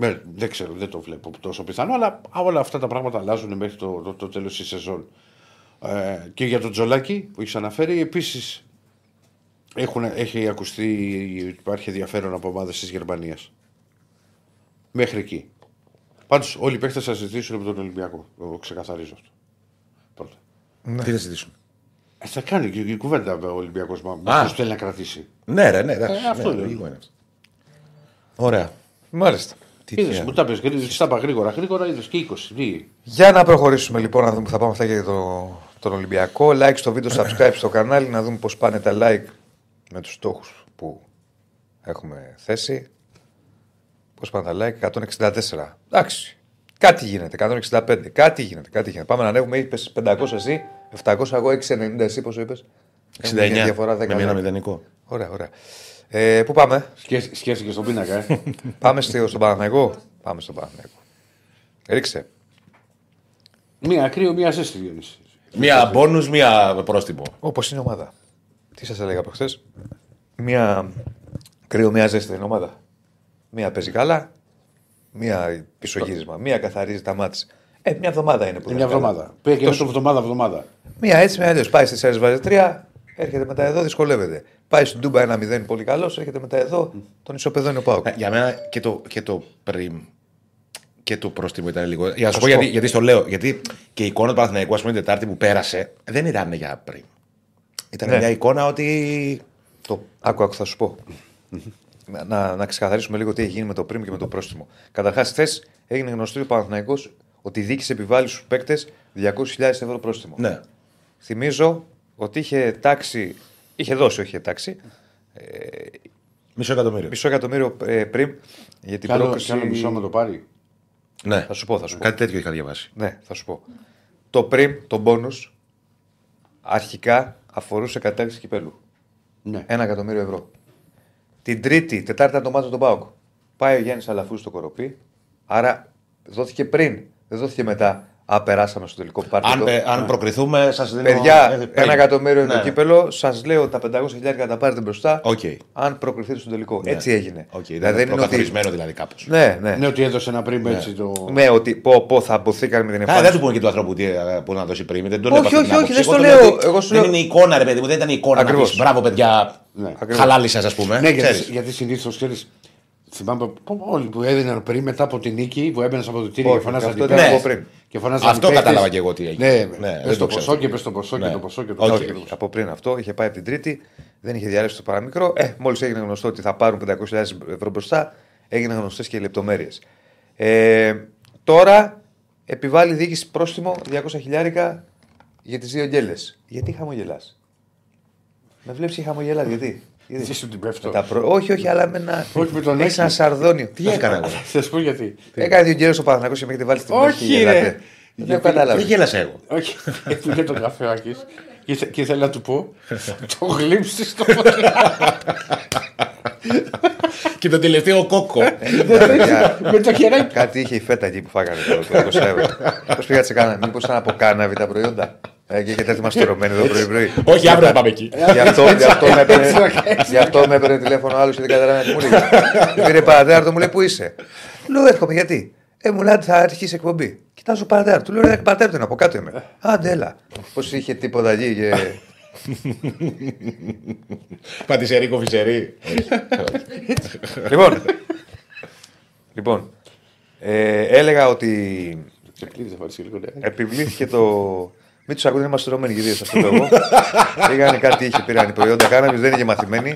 ε, δεν ξέρω, δεν το βλέπω τόσο πιθανό, αλλά όλα αυτά τα πράγματα αλλάζουν μέχρι το, το, το τέλος της σεζόν. Ε, και για τον Τζολάκη που έχεις αναφέρει, επίσης έχει ακουστεί ότι υπάρχει ενδιαφέρον από ομάδες της Γερμανίας. Μέχρι εκεί. Πάντως, όλοι οι παίχτε θα συζητήσουν με τον Ολυμπιακό. Το ξεκαθαρίζω αυτό. Πρώτα. Τι θα συζητήσουν; Ε, θα κάνει και η κουβέντα ο Ολυμπιακός μα. Α. Ποιο θέλει να κρατήσει. Ναι, ρε, ναι, εντάξει. Ε, αυτό ναι, λέω. λογικό είναι αυτό. Ωραία. Μάλιστα. Τι Είδες, θεία. μου τα πες, γιατί στα είπα γρήγορα, γρήγορα είδες και 20. Τι; Για να προχωρήσουμε λοιπόν, να δούμε που θα πάμε αυτά για το, τον Ολυμπιακό. Like στο βίντεο, subscribe στο κανάλι, να δούμε πώς πάνε τα like με τους στόχους που έχουμε θέσει. Πώς πάνε τα like, 164. Εντάξει, κάτι γίνεται, 165, κάτι γίνεται, κάτι γίνεται. Πάμε να ανέβουμε, είπες 500 εσύ, 700 εγώ, 690 εσύ, πόσο είπες; 69 Έχουμε μια διαφορά 10 με ένα like. μηδενικό. Ωραία, ωραία. Ε, πού πάμε, Σκέφτηκε και στον πίνακα, ε. πάμε στο, στον Παναθηναϊκό; Πάμε στον Παναθηναϊκό. Ρίξε. μία κρύο, μία ζέστη Διονύση. Μία μπόνου, μία πρόστιμο. Όπως είναι η ομάδα. Τι σας έλεγα από χθες; Μία κρύο, μία ζέστη είναι ομάδα. Μία παίζει καλά, μία πισωγύρισμα, μία καθαρίζει τα μάτια. Ε, μια εβδομάδα είναι που Μια δεν είναι καλά. εβδομάδα. Πήγε και τόσο εβδομάδα, εβδομάδα. Μία έτσι, μία αλλιώς. Πάει στις αίρε βάζει τρία, έρχεται μετά εδώ, δυσκολεύεται. Πάει στην Τούμπα ένα μηδέν πολύ καλός, έρχεται μετά εδώ, τον ισοπεδώνει ο Πάουκ. Ε, Για μένα και το, και το πριν και το πρόστιμο ήταν λίγο. Για να σου σου πω γιατί, πω. γιατί στο λέω. Γιατί και η εικόνα του Παναθηναϊκού, ας πούμε, την Τετάρτη που πέρασε, δεν ήταν για πριν. Ήταν Ναι. μια εικόνα ότι. Το... Άκου, άκου, θα σου πω. να, να ξεκαθαρίσουμε λίγο τι έχει γίνει με το πριμ και με το πρόστιμο. Καταρχάς, χθες έγινε γνωστό ο Παναθηναϊκός ότι η δίκη επιβάλλει στους παίκτες 200.000 ευρώ πρόστιμο. Ναι. Θυμίζω ότι είχε τάξει, είχε δώσει, όχι είχε τάξει, Μισό εκατομμύριο. μισό εκατομμύριο ε, πριν για την Κι άλλο, πρόκληση. κι άλλο μισό με το πάρει. Ναι. Θα σου πω, θα σου πω. Κάτι τέτοιο είχα διαβάσει. Ναι, θα σου πω. Το πριμ, το bonus, αρχικά αφορούσε κατάκτηση κυπέλου. Ναι. Ένα εκατομμύριο ευρώ. Την Τρίτη, Τετάρτη ήταν το μάτι του ΠΑΟΚ. Πάει ο Γιάννης Αλαφούζος στο Κορωπί. Άρα δόθηκε πριν, δεν δόθηκε μετά. Α, περάσαμε στο τελικό, πάρτε. Αν, το. πε- αν προκριθούμε, σας δίνω. Παιδιά, ε, ένα πέντε. εκατομμύριο είναι Ναι. το κύπελλο. Σας λέω ότι τα 500 χιλιάρια τα πάρετε μπροστά. Οκ. Αν προκριθείτε στο τελικό. Ναι. Έτσι έγινε. Οκ, δηλαδή δεν δεν είναι ότι. προκαθορισμένο δηλαδή κάπως. Ναι, ναι. Ναι, ότι έδωσε ένα πριν έτσι το. Ναι, ότι πω, πω, θα αποθήκαν με την Α, εμφάνιση. δεν του πούμε και του ανθρώπου τι, ε, που να δώσει πριν. Δεν τον Όχι, έχω αυτή την όχι, άποψη. όχι, δεν Εγώ στο το λέω. ότι Εγώ σου δεν λέω- είναι εικόνα, ρε παιδί μου, δεν ήταν εικόνα. να Ακριβώς. πεις, Μπράβο, παιδιά. Ναι. Χαλάλησα, ας πούμε. Ναι, γιατί, Ξέρεις. γιατί συνήθως ξέρεις. Θυμάμαι πο- όλοι που έδιναν πριν μετά από την νίκη που έμπαινε από το τύρι Όχι, και φωνάζαν αυτό οι ήταν παίκτες. από πριν. Και φωνάζαν Αυτό οι παίκτες. κατάλαβα και εγώ τι έγινε. Ναι, Ναι, πες δεν το το ποσό ξέρω. και πες το ποσό και Ναι. το ποσό και το Όχι, ποσό. όχι. και το- Από πριν αυτό είχε πάει από την Τρίτη, δεν είχε διαλέξει το παραμικρό. Ε, μόλις έγινε γνωστό ότι θα πάρουν 500.000 ευρώ μπροστά, έγιναν γνωστές και οι λεπτομέρειες. Ε, τώρα επιβάλλει η διοίκηση πρόστιμο 200 χιλιάρικα για τις δύο γκέλε. Γιατί χαμογελάς; Με βλέπεις και χαμογελάς, γιατί; Γιατί; Τι σου την πέφτω. Με τα προ- Όχι, όχι, αλλά με ένα. Όχι, με τον έχεις έξι. ένα σαρδόνιο. Τι έκανα εγώ. Θα σου πω γιατί. Έκανε δύο γκέλε ο Παναγιώ και με έχετε βάλει στην Όχι, μέση και ρε. γελάτε. Δεν Γιατί- έχω καταλάβει. Δεν γέλασα εγώ. Όχι, πήγε τον καφέ ο Άκης και, θε- και ήθελα να του πω το γλύψεις στο ποτήρι. Και το τελευταίο κόκκο. Παιδιά, με το χεράκι. Κάτι είχε η φέτα εκεί που φάγανε το, το 20 ευρώ. Πώς πήγατε σε κάνανε, Μήπως ήταν από κάναβη τα προϊόντα; Ε, και έχετε έρθει μαστορωμένοι εδώ πρωί-πρωί. Όχι, αύριο θα πάμε εκεί. Γι' αυτό, γι αυτό με έπαιρνε, γι' αυτό με έπαιρνε τηλέφωνο άλλος και δεν καταλάβαινε τι μου λέει. Πήρε παρατέταρτο, μου λέει Πού είσαι; Λέω έρχομαι γιατί; Ε, μου λέει «Άντε, θα αρχίσει εκπομπή. Κοιτάζω παρατέταρτο. Του λέω ρε παρατέταρτο είναι από κάτω είμαι. Άντε έλα. Πώς είχε τίποτα εκεί και. Πατησερή, κοφισερή. λοιπόν. Λοιπόν, ε, έλεγα ότι Κλείνει, θα πάρεις και λίγο, ναι. επιβλήθηκε το. Μην τους ακούτε, είναι μαστουρωμένοι κυρίω αυτό το εγώ. Πήγανε κάτι είχε, πήραν προϊόντα κάναβη, δεν είναι μαθημένοι.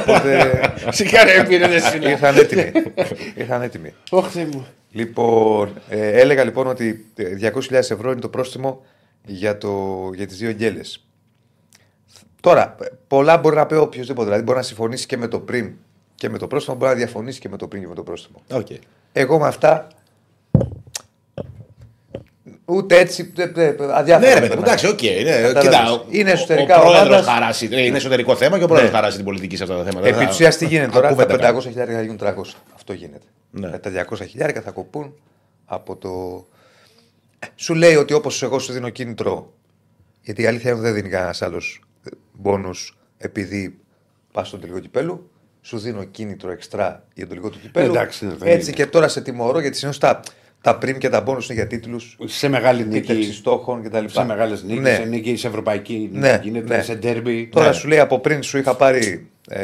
Οπότε Σιγάρε, πήρε δεν συνέχεια. ήρθαν έτοιμοι. ήρθαν έτοιμοι. Όχι, Θεέ μου. Λοιπόν, ε, έλεγα λοιπόν ότι ε, 200.000 ευρώ είναι το πρόστιμο για, το, για τις δύο γκέλες. Τώρα, ε, πολλά μπορεί να πει οποιοδήποτε. Δηλαδή, μπορεί να συμφωνήσει και με το πριν και με το πρόστιμο, μπορεί να διαφωνήσει και με το πριν και με το πρόστιμο. Οκ. Εγώ με αυτά. Ούτε έτσι. δε- δε- Αδιάφορα. Ναι, ρε παιδί, περνάω. μου, εντάξει, οκ. ναι, Κατάλαβες. Κοίτα, ο- Είναι εσωτερικά ο πρόεδρος ομάδας. χαράσει. ε, Είναι εσωτερικό θέμα και ο πρόεδρος Ναι. χαράσει την πολιτική σε αυτά τα θέματα. Επί Δεν τη θα- ουσία τι γίνεται τώρα, τα κουβέντα 500 κάνουμε. χιλιάρια θα γίνουν 300. Αυτό γίνεται. Ναι. Με τα 200 χιλιάρια θα κοπούν από το. Σου λέει ότι όπως εγώ σου δίνω κίνητρο. Γιατί η αλήθεια είναι ότι δεν δίνει κανένας άλλος μπόνους επειδή πας στο τελικό κυπέλου. Σου δίνω κίνητρο εξτρά για το τελικό του κυπέλου. Εντάξει, ναι, δεν Έτσι είναι. και τώρα σε τιμωρώ γιατί συνήθως τα, τα πριμ και τα μπόνους είναι για τίτλους, Σε μεγάλη επίτευξη νίκη. στόχων κτλ. Σε μεγάλες νίκες, Ναι. σε νίκη, σε ευρωπαϊκή νίκη Ναι, γίνεται, ναι. σε ντέρμπι. Τώρα Ναι. σου λέει από πριν σου είχα πάρει. Ε,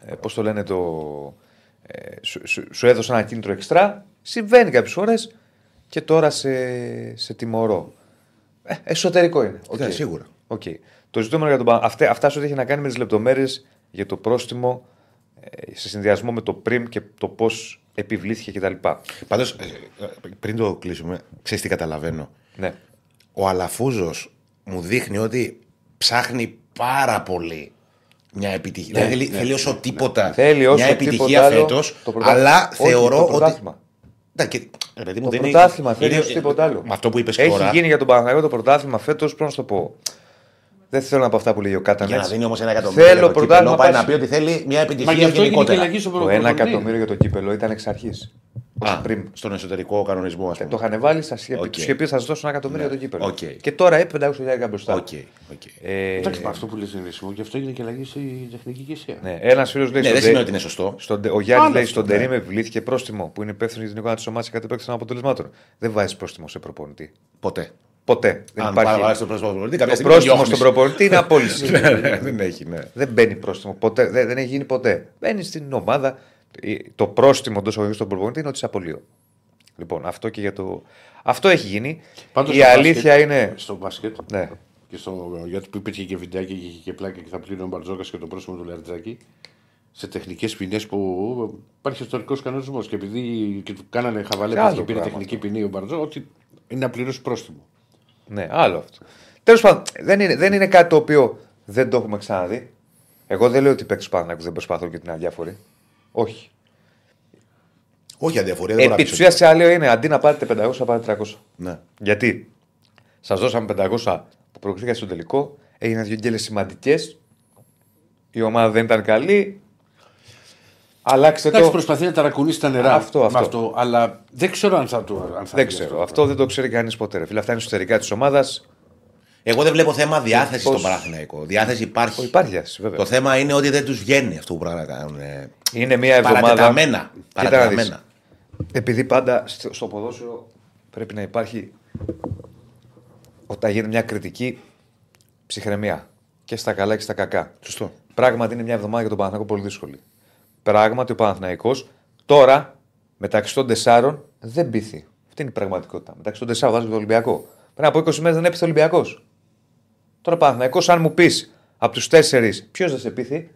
ε, Πώς το λένε το. Ε, σου, σου, σου έδωσα ένα κίνητρο εξτρά. Συμβαίνει κάποιες φορές και τώρα σε, σε τιμωρώ. Ε, εσωτερικό είναι. Οκ. Ναι, σίγουρα. Οκ. Το ζητούμενο για τον Πα- αυτά, αυτά σου έχει να κάνει με τις λεπτομέρειες για το πρόστιμο ε, σε συνδυασμό με το πριν και το πώς επιβλήθηκε κτλ. Πάντως, πριν το κλείσουμε, ξέρεις τι καταλαβαίνω; Ναι. Ο Αλαφούζος μου δείχνει ότι ψάχνει πάρα πολύ μια επιτυχία. δηλαδή θέλει, θέλει όσο τίποτα Θέλει όσο μια επιτυχία τίποτα άλλο φέτος, το πρωτα- αλλά Όχι, θεωρώ το ότι. πρωτάθλημα. Ναι, και, ρε παιδί μου, Το δεν πρωτάθλημα είναι, θέλει είναι- όσο τίποτα άλλο. Με αυτό που είπες Έχει τώρα. γίνει για τον Παναγιώτο το πρωτάθλημα φέτος, πώς να σου το πω. Δεν θέλω να πω αυτά που λέει ο Κάτανετ. Για να δίνει όμως ένα εκατομμύριο. Θέλω για το κύπελλο, πρωτάθλημα πάει πάση. να πει ότι θέλει μια Μα επιτυχία γι' αυτό έγινε και γενικότερα. αλλαγή στο Το πρωτοβουλίο. ένα εκατομμύριο για το κύπελο ήταν εξ αρχής. Α, πριν. στον εσωτερικό κανονισμό, ας πούμε. Το είχαν βάλει, σας Οκ. είχε πει θα σας δώσω ένα εκατομμύριο Ναι. για το κύπελο. Οκ. Και τώρα έπρεπε 500 χιλιάδες μπροστά. Οκ, οκ. Ε, Εντάξει, με αυτό που λες είναι χρήσιμο, γι' αυτό έγινε και αλλαγή στη τεχνική ηγεσία. ναι, ένας φίλος λέει. Ναι, στον δεν Τε- σημαίνει ότι είναι σωστό. Στον, Τε- ο Γιάννης Άλλο λέει αυτό, στον ναι. Τερήμ επιβλήθηκε πρόστιμο που είναι υπεύθυνος για την εικόνα της ομάδας κατ' επέκταση των αποτελεσμάτων. Δεν βάζει πρόστιμο σε προπονητή. Ποτέ. Ποτέ. Δεν Αν υπάρχει. πάρει το πρόστιμο προπονητή, κάποια Το στιγμή πρόστιμος διώχνεις. στον προπονητή είναι απόλυση. Ναι, ναι, Δεν έχει, ναι. Δεν μπαίνει πρόστιμο. Ποτέ. Δεν, δεν έχει γίνει ποτέ. Μπαίνει στην ομάδα. Το πρόστιμο εντός αγωγή στον προπονητή είναι ότι σε απολύω. Λοιπόν, αυτό και για το. Αυτό έχει γίνει. Πάντως Η στο αλήθεια μπάσκετ- είναι. Στο μπάσκετ. Ναι. Και στο, γιατί που υπήρχε και βιντεάκι και είχε και πλάκα και θα πλύνει ο Μπαρτζόκας και το πρόσωπο του Λαρτζάκη. Σε τεχνικές ποινές που υπάρχει ιστορικός κανονισμός. Και επειδή και του κάνανε χαβαλέ Σε που άλλο είχε πήρε πράγμα τεχνική ποινή ο Μπαρτζόκα, ότι είναι να πληρώσει πρόστιμο. Ναι, άλλο αυτό. Τέλος πάντων, δεν είναι, δεν είναι κάτι το οποίο δεν το έχουμε ξαναδεί. Εγώ δεν λέω ότι οι παίκτες του Παναγιώτου δεν προσπαθούν και την αδιάφοροι. Όχι. Όχι αδιαφορία, δεν Επί μπορεί της να ουσίας, σε λέω είναι αντί να πάρετε 500, θα πάρετε 300. Ναι. Γιατί; Σας δώσαμε 500 που προκριθήκατε στο τελικό, έγιναν δύο γκέλε σημαντικές. Η ομάδα δεν ήταν καλή. Αλλάξτε Εντάξει, το. προσπαθεί να ταρακουνήσει τα νερά. Αυτό, με αυτό. αλλά δεν ξέρω αν θα το. Αν θα Δεν βγει ξέρω. Αυτό δεν το ξέρει κανείς ποτέ. Ρε. Φίλε, αυτά είναι εσωτερικά της ομάδας. Εγώ δεν βλέπω θέμα διάθεση Πώς- στον Παναθηναϊκό. Διάθεση υπάρχει. Υπάρχει διάθεση, βέβαια. Το θέμα είναι ότι δεν τους βγαίνει αυτό που πρέπει να κάνουν. ε, Είναι μια εβδομάδα. Παρατεταμένα. Κοίτα να δεις. Παρατεταμένα. Επειδή πάντα στο, στο ποδόσφαιρο πρέπει να υπάρχει όταν γίνει μια κριτική ψυχραιμία. Και στα καλά και στα κακά. Σωστό. Πράγματι είναι μια εβδομάδα για τον Παναθηναϊκό πολύ δύσκολη. Πράγματι ο Παναθηναϊκός τώρα μεταξύ των τεσσάρων δεν πείθει. Αυτή είναι η πραγματικότητα. Μεταξύ των τεσσάρων βάζει τον Ολυμπιακό. Πριν από 20 μέρες δεν έπειθε ο Ολυμπιακός. Τώρα ο Παναθηναϊκός, αν μου πεις από τους τέσσερις ποιος δεν σε πείθει,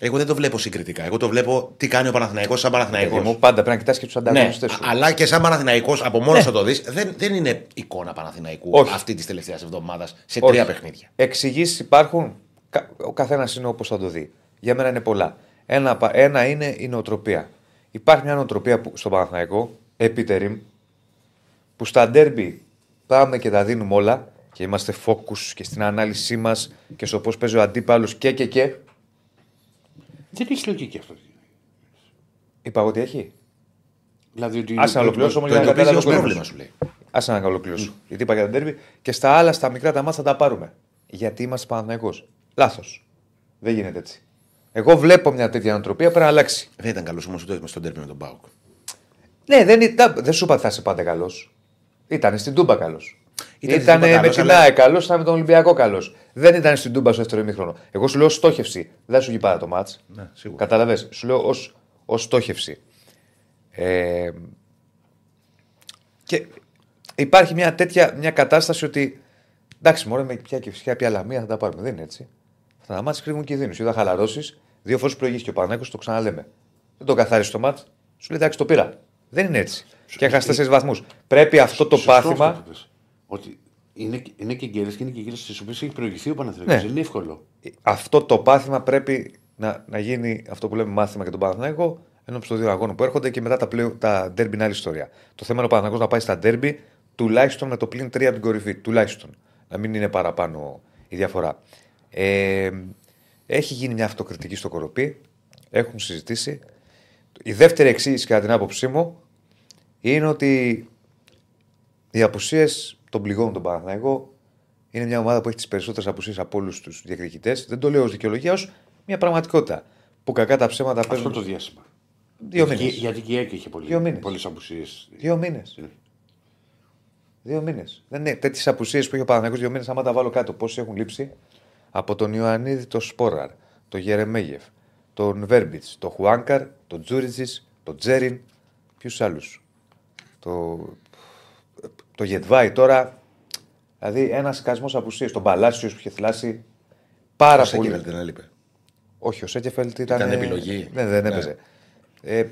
Εγώ δεν το βλέπω συγκριτικά. Εγώ το βλέπω τι κάνει ο Παναθηναϊκός σαν παιδί Παναθηναϊκός. μου, πάντα πρέπει να κοιτάς και τους Ναι, ανταγωνιστέ σου. αλλά και σαν Παναθηναϊκός από μόνος Ναι. θα το δεις, δεν, δεν είναι εικόνα Παναθηναϊκού Όχι. αυτή της τελευταίας εβδομάδας σε Όχι. τρία παιχνίδια. Εξηγήσεις υπάρχουν. Κα- Ο καθένας είναι όπως θα το δει. Για μένα είναι πολλά. Ένα, πα- ένα είναι η νοοτροπία. Υπάρχει μια νοοτροπία που, στον Παναθηναϊκό, επιτερήμ, που στα ντέρμπι πάμε και τα δίνουμε όλα και είμαστε focus και στην ανάλυση μας και στο πώς παίζει ο αντίπαλος και και και. Δεν έχει λογική αυτό. Είπα εγώ ότι έχει. Δηλαδή ότι. Άσε να ολοκληρώσω όμως Το για να εντοπίζει ω καταλάβω πρόβλημα σου λέει. Άσε να ολοκληρώσω. Γιατί είπα για τα ντέρμπι και στα άλλα, στα μικρά τα μάτια θα τα πάρουμε. Γιατί είμαστε Παναθηναϊκός. Λάθος. Δεν γίνεται έτσι. Εγώ βλέπω μια τέτοια νοοτροπία πρέπει να αλλάξει. Δεν ήταν καλός όμως ούτε στον τέρμι με τον Πάουκ. Ναι, δεν, ήταν, δεν σου είπα ότι θα είσαι πάντα καλός. Ήταν στην Τούμπα καλός. Ήταν Ήταν, στην Τούμπα με καλός, την αλλά- ΑΕ καλός, ήταν με τον Ολυμπιακό καλός. Δεν ήταν στην Τούμπα στο δεύτερο ημίχρονο. Εγώ σου λέω στόχευση. Δεν σου γίνει πάρα το μάτς. Ναι, σίγουρα. Καταλαβέ. Σου λέω ως ως στόχευση. Ε, και υπάρχει μια τέτοια μια κατάσταση ότι εντάξει, μωρέ με πια και φυσικά πια λαμία θα τα πάρουμε. Δεν είναι έτσι. Αυτά τα μάτια κρύβουν κινδύνους. Είδα χαλαρώσεις, δύο φορές προηγήσει και ο Πανάκο, το ξαναλέμε. Δεν το καθάρισε το μάτ, σου λέει εντάξει το πήρα. Δεν είναι έτσι. Και έχασε τέσσερις βαθμούς. Πρέπει αυτό το Σωστό πάθημα. αυτό που πες. Ότι είναι, είναι και γκέλε και είναι και γκέλε στις οποίες έχει προηγηθεί ο Παναθηναϊκός. Ναι. Δεν είναι εύκολο. αυτό το πάθημα πρέπει να, να γίνει αυτό που λέμε μάθημα για τον Παναθηναϊκό ενώ των δύο αγώνων που έρχονται και μετά τα, πλέον, τα derby είναι άλλη ιστορία. Το θέμα είναι ο Παναθηναϊκός να πάει στα derby τουλάχιστον με το πλήν 3 από την κορυφή. Τουλάχιστον. Να μην είναι παραπάνω η διαφορά. Ε, έχει γίνει μια αυτοκριτική στο κοροπή. Έχουν συζητήσει. Η δεύτερη εξήγηση, κατά την άποψή μου, είναι ότι οι απουσίες των πληγών των Παναθηναϊκό είναι μια ομάδα που έχει τις περισσότερες απουσίες από όλους τους διεκδικητέ. Δεν το λέω ως δικαιολογίας, ω μια πραγματικότητα. Που κακά τα ψέματα Αυτό παίζουν. το διάστημα. Δύο Γιατί, μήνες. γιατί και η ΑΕΚ είχε πολύ, Δύο μήνες. πολλές απουσίες. Δύο μήνες. Ναι. Δύο μήνες. Δεν είναι τέτοιες απουσίες που έχει ο Παναγιώτο δύο μήνες. Άμα τα βάλω κάτω, πόσοι έχουν λείψει από τον Ιωαννίδη, τον Σπόραρ, τον Γερεμέγεφ, τον Βέρμπιτς, τον Χουάνκαρ, τον Τζούριτζη, τον Τζέριν. Ποιους άλλους. Το, το Γετβάη τώρα. Δηλαδή ένας σκασμός απουσίε. Τον Παλάσιος που είχε θυλάσει πάρα Σε πολύ. δεν έλειπε. Όχι, ο Σέκεφελτ ήταν. Ήταν επιλογή. Ναι, δεν Ναι. έπαιζε. Ε,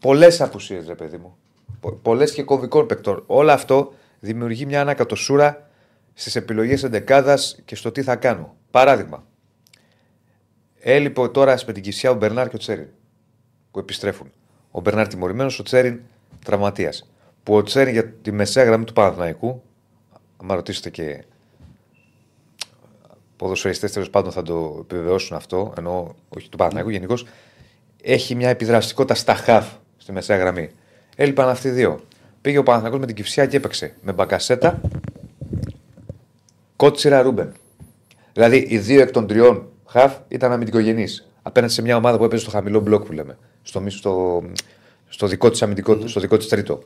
Πολλές απουσίες, ρε παιδί μου. Πολλές και κομβικών παικτών. Όλο αυτό δημιουργεί μια ανακατοσούρα στις επιλογές εντεκάδας και στο τι θα κάνω. Παράδειγμα. Έλειπε τώρα με την Κισιά ο Μπερνάρ και ο Τσέριν που επιστρέφουν. Ο Μπερνάρ τιμωρημένος, ο Τσέριν τραυματίας. Που ο Τσέριν για τη μεσαία γραμμή του Παναθηναϊκού, άμα ρωτήσετε και ποδοσφαιριστές τέλος πάντων θα το επιβεβαιώσουν αυτό, ενώ όχι του Παναθηναϊκού γενικώς, έχει μια επιδραστικότητα στα χαφ στη μεσαία γραμμή. Έλειπαν αυτοί οι δύο. Πήγε ο Παναθηναϊκός με την Κυψιά και έπαιξε με Μπακασέτα, Κότσιρα Ρούμπεν. Δηλαδή οι δύο εκ των τριών χαφ ήταν αμυντικογενείς. Απέναντι σε μια ομάδα που έπαιζε στο χαμηλό μπλοκ που λέμε. Στο, μη- στο, στο δικό της αμυντικό, στο δικό της τρίτο.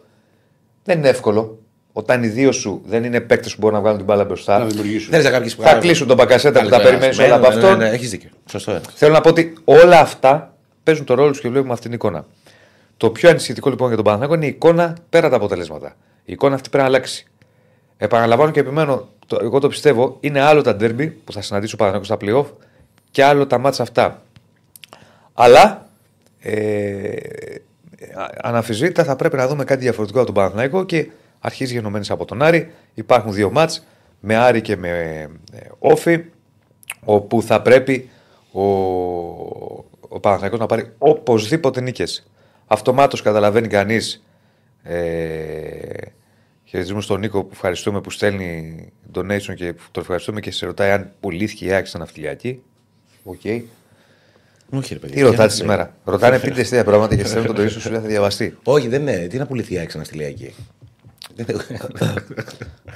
Δεν είναι εύκολο. Όταν οι δύο σου δεν είναι παίκτες που μπορούν να βγάλουν την μπάλα μπροστά, Να δημιουργήσουν. Δεν είναι κάποιες θα κλείσουν τον Μπακασέτα που τα περιμένεις όλα από αυτόν. Ναι, ναι, έχεις δίκιο. Σωστό είναι. Θέλω να πω ότι όλα αυτά παίζουν το ρόλο τους και βλέπουμε αυτήν την εικόνα. Το πιο ανησυχητικό λοιπόν για τον Παναθηναϊκό είναι η εικόνα πέρα τα αποτελέσματα. Η εικόνα αυτή πρέπει να αλλάξει. Επαναλαμβάνω και επιμένω, το, εγώ το πιστεύω, είναι άλλο τα ντέρμπι που θα συναντήσει ο Παναθηναϊκός στα playoff και άλλο τα μάτσα αυτά. Αλλά ε, αναμφισβήτητα θα πρέπει να δούμε κάτι διαφορετικό από τον Παναθηναϊκό και αρχής γενομένης από τον Άρη. Υπάρχουν δύο μάτς με Άρη και με ε, ΟΦΗ όπου θα πρέπει ο, ο Παναθηναϊκός να πάρει οπωσδήποτε νίκες. Αυτομάτως καταλαβαίνει κανείς ε, χαιρετισμού στον Νίκο που ευχαριστούμε που στέλνει donation και το ευχαριστούμε και σε ρωτάει αν πουλήθηκε η ΑΕΚ σε ναυτιλιακή. Οκ. Όχι, ρε παιδί. Τι ρωτάτε σήμερα; Ρωτάνε πείτε τέτοια πράγματα και στέλνουν το ίσως σου λέει θα διαβαστεί. Όχι, δεν είναι. Τι να πουληθεί η Άκη να στείλει εκεί.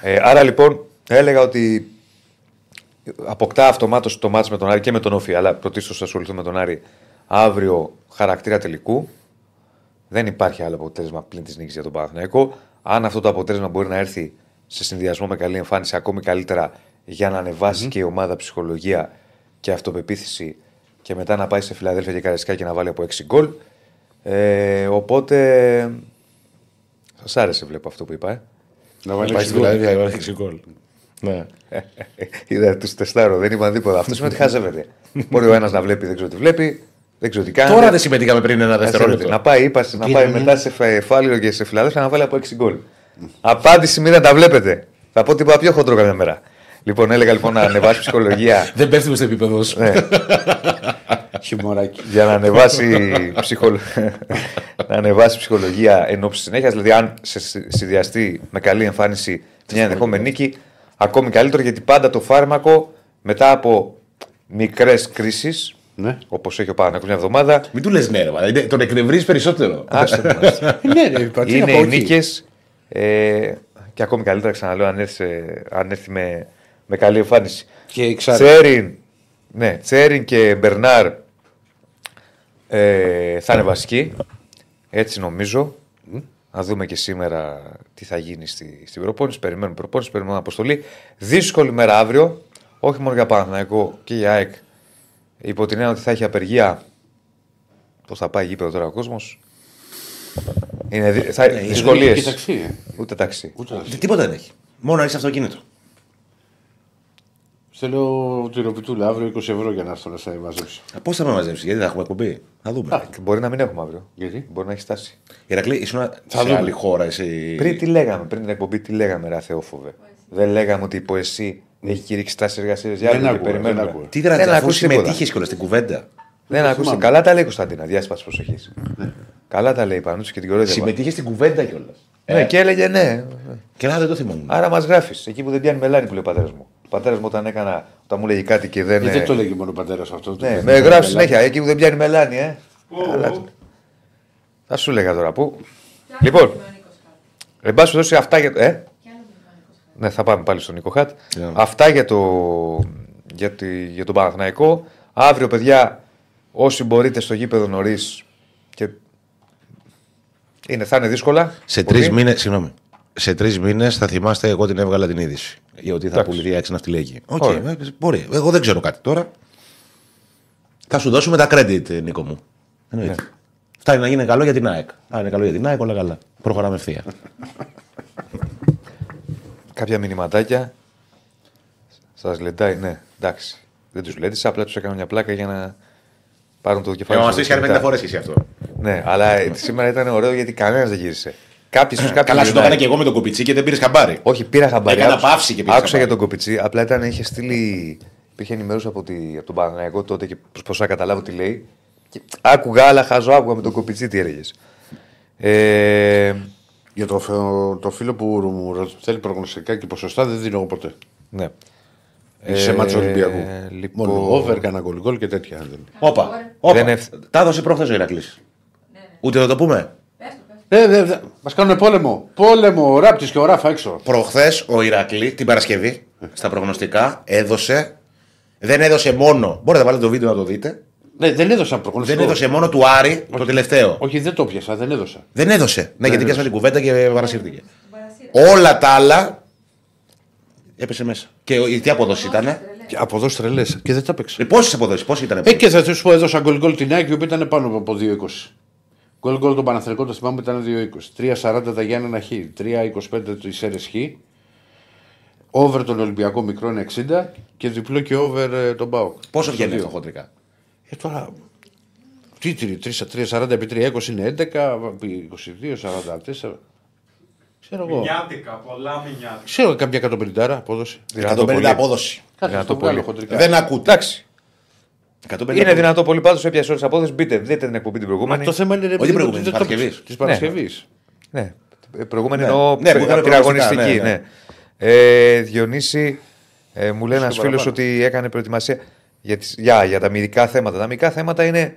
Ε, άρα λοιπόν έλεγα ότι αποκτά αυτομάτως το μάτς με τον Άρη και με τον Όφη, αλλά πρωτίστως θα ασχοληθούμε με τον Άρη αύριο χαρακτήρα τελικού. Δεν υπάρχει άλλο αποτέλεσμα πλην της νίκης για τον Παναθηναϊκό. Αν αυτό το αποτέλεσμα μπορεί να έρθει σε συνδυασμό με καλή εμφάνιση, ακόμη καλύτερα για να ανεβασει και η ομάδα ψυχολογία και αυτοπεποίθηση και μετά να πάει σε Φιλαδέλφια και Καραϊσκά και να βάλει από 6 γκολ. Ε, οπότε. Σας άρεσε, βλέπω αυτό που είπα. Ε. Να βάλει Πάει έξι στη γκολ. Φιλαδέλφια, βάλει έξι γκολ. Ναι. Είδα τους τεστάρω, δεν είπαν τίποτα. Αυτό σημαίνει ότι χάζευεται. Μπορεί ο ένας να βλέπει, δεν ξέρω τι βλέπει, δεν ξέρω τι κάνει. Τώρα δεν συμμετείχαμε πριν ένα δευτερόλεπτο. Να πάει, είπα, να Τι πάει είναι, μετά σε φάληρο και σε φιλαδέλφια να βάλει από 6 γκολ. Απάντηση μην δεν τα βλέπετε. Θα πω τίποτα πιο χοντρό καμιά μέρα. Λοιπόν, έλεγα λοιπόν να ανεβάσει ψυχολογία. Δεν πέφτουμε στο επίπεδο σου. Ναι, Χειμωράκι. για να ανεβάσει, ψυχολο... να ανεβάσει ψυχολογία εν ώψη συνέχειας. Δηλαδή, αν σε συνδυαστεί με καλή εμφάνιση μια ενδεχόμενη νίκη, ακόμη καλύτερο γιατί πάντα το φάρμακο μετά από μικρές κρίσεις, Ναι. όπως έχει ο Παναγιώτο μια εβδομάδα, Μην του λες ναι, ρε, μάνα. Τον εκνευρίζεις περισσότερο. άστο τον, άστο. Ναι, ρε, είπα, τι να είναι πω οι εκεί. νίκες. Ε, και ακόμη καλύτερα, ξαναλέω, αν έρθει, αν έρθει με, με καλή εμφάνιση. Και ξάρι. Τσέριν, ναι, Τσέριν και Μπερνάρ ε, θα είναι βασικοί. Έτσι νομίζω. Να δούμε και σήμερα τι θα γίνει στη, στην προπόνηση. Περιμένουμε προπόνηση, περιμένουμε αποστολή. Δύσκολη μέρα αύριο. Όχι μόνο για Παναθηναϊκό και για ΑΕΚ. Υπό την έννοια ότι θα έχει απεργία Πώ θα πάει γήπεδο τώρα ο κόσμος. Είναι δυ... θα... είναι δυσκολίες. Και ταξί, ε. Ούτε ταξί. Ούτε να Τι- Τίποτα δεν έχει. Μόνο έχεις αυτοκίνητο. Θέλω τη ροπιτούλα αύριο 20 ευρώ για να έρθω να σε μαζέψω. Πώς θα με μαζέψεις, γιατί θα έχουμε εκπομπή; Θα δούμε. Και Μπορεί να μην έχουμε αύριο. Γιατί; Μπορεί να έχει στάσει. Ηρακλή, ήσουν Θα σε δούμε. άλλη χώρα εσύ. Πριν τι λέγαμε, πριν την εκπομπή, τι λέγαμε, Ρε Θεόφοβε. Δεν λέγαμε ότι η ποεσή έχει κηρύξει τάσεις εργασίε για Δεν αύριο και άκουγα, περιμένουμε. δεν άκουγα. Τι δεν Δεν αφού ακούς τίποτα. συμμετείχε κιόλα στην κουβέντα. Δεν ακούστε. θυμάμαι. Καλά τα λέει η Κωνσταντίνα, διάσπαση προσοχής. Καλά τα λέει πάνω και την κορόιδευα. Συμμετείχες στην κουβέντα κιόλας. Ναι, και έλεγε ναι. Και να δεν το θυμόμουν. Άρα μας γράφεις. Εκεί που δεν πιάνει μελάνι που λέει ο πατέρας μου. Ο πατέρας μου όταν έκανα, όταν μου λέγει κάτι και δεν. Ε, δεν το λέγει μόνο ο πατέρας αυτό. Ναι, με γράφει συνέχεια. Εκεί που δεν πιάνει μελάνι, ε. Πού, Καλά. πού. Θα σου λέγα τώρα πού. Λοιπόν, εν πάση περιπτώσει αυτά για το. Ε; Ναι, θα πάμε πάλι στον Νίκο Χατ. Yeah. Αυτά για, το, για, τη, για τον Παναθηναϊκό. Αύριο, παιδιά, όσοι μπορείτε στο γήπεδο νωρίς. Και... Είναι, θα είναι δύσκολα. Σε Πολύ. τρεις μήνες, συγγνώμη. Σε τρεις μήνες θα θυμάστε, εγώ την έβγαλα την είδηση. Για ότι θα Εντάξει. πουληθεί σε ναυτιλιακή. Οκ, Ωραία. ε, μπορεί. Εγώ δεν ξέρω κάτι τώρα. Θα σου δώσουμε τα credit, Νίκο μου. Εννοείται. Ναι. Φτάνει να γίνει καλό για την ΑΕΚ. Αν είναι καλό για την ΑΕΚ, όλα καλά. Προχωράμε ευθεία. Κάποια μηνυματάκια. Σας λεντάει, ναι, εντάξει. Δεν τους λέντισα, απλά τους έκανα μια πλάκα για να πάρουν το κεφάλι μα τους πει κάνει κινητά. 50 φορές εσύ αυτό. Ναι, αλλά ε, σήμερα ήταν ωραίο γιατί κανένας δεν γύρισε. Κάποιοι στους κάποιους. Καλά, σου το έκανα και εγώ με τον κουπιτσί και δεν πήρες χαμπάρι. Όχι, πήρα χαμπάρι. Έκανα άκουσα- παύση και πήρα Άκουσα για χαμπάρι. τον Κοπιτσί. Απλά ήταν, είχε στείλει. Υπήρχε ενημέρωση από, τη, από τον Παναγιακό τότε και προσπαθούσα να καταλάβω τι λέει. Και άκουγα, αλλά χαζό άκουγα με τον Κοπιτσί τι έλεγες. Ε, Για το, φε- το φίλο που μου ρω- θέλει προγνωστικά και ποσοστά δεν δίνω εγώ ποτέ. ναι. σε μάτσο Ολυμπιακού. λοιπόν- Μόνο over, κανένα γκολ γκολ και τέτοια. δεν είναι. Όπα. όπα. Δεν ευθ- Τα έδωσε προχθές ο Ηρακλής. Ούτε θα το πούμε. Ε, δε, δε, Μας κάνουν πόλεμο. Πόλεμο, ο Ράπτης και ο Ράφα έξω. Προχθές ο Ηρακλή την Παρασκευή στα προγνωστικά έδωσε. Δεν έδωσε μόνο. Μπορείτε να βάλετε το βίντεο να το δείτε. Ναι, δεν έδωσαν προγνωστικό. Δεν έδωσε μόνο του Άρη το τελευταίο. Όχι, δεν το πιάσα, δεν έδωσα. Δεν έδωσε. Ναι, γιατί έδωσε. πιάσαμε την κουβέντα και παρασύρθηκε. Όλα τα άλλα έπεσε μέσα. Και ο- τι αποδόση ήταν. Και Από εδώ τρελές. Και δεν τα παίξα. Πόσες αποδόσεις, πόσες ήταν. Ε, και θα σου πω, έδωσα γκολ γκολ την Άκη, η οποία ήταν πάνω από 2-20. Γκολ γκολ τον Παναθρικό, το θυμάμαι, ήταν 2-20. 3-40 τα Γιάννενα Χ. 3-25 το Ισέρες Χ. Over τον Ολυμπιακό μικρό είναι 60 και διπλό και over ε, τον Μπάουκ. Πόσο Στο βγαίνει δύο. αυτό χοντρικά; Ε, τώρα. Τι, τι, 3-40 επί 3-20 είναι 11, επί 22, 44. Ξέρω εγώ. Μηνιάτικα, πολλά μηνιάτικα. Ξέρω κάποια 150 απόδοση. Δυνατό 150 πολύ. απόδοση. Κάτι Δυνατό το βγάλω πολύ. χοντρικά. Δεν ακούτε. Εντάξει. 150 Είναι απόδοση. δυνατό πολύ πάντως έπιασε όλε τι απόδοσει. Μπείτε, δείτε την εκπομπή την προηγούμενη. Το θέμα είναι ρε, Όχι παιδί μου, προηγούμενη, ότι δεν το Παρασκευής. παίξα. Της Παρασκευής. Ναι. Ε, Προηγούμενη Ναι. εννοώ Ναι, που ναι, είχαμε την προγνωστικά, αγωνιστική. ναι, Ναι, ναι. Ε, Διονύση, ε, μου λέει ένας Στο φίλος παραπάνω. ότι έκανε προετοιμασία για, τις, για, για τα μυδικά θέματα. Τα μυδικά θέματα είναι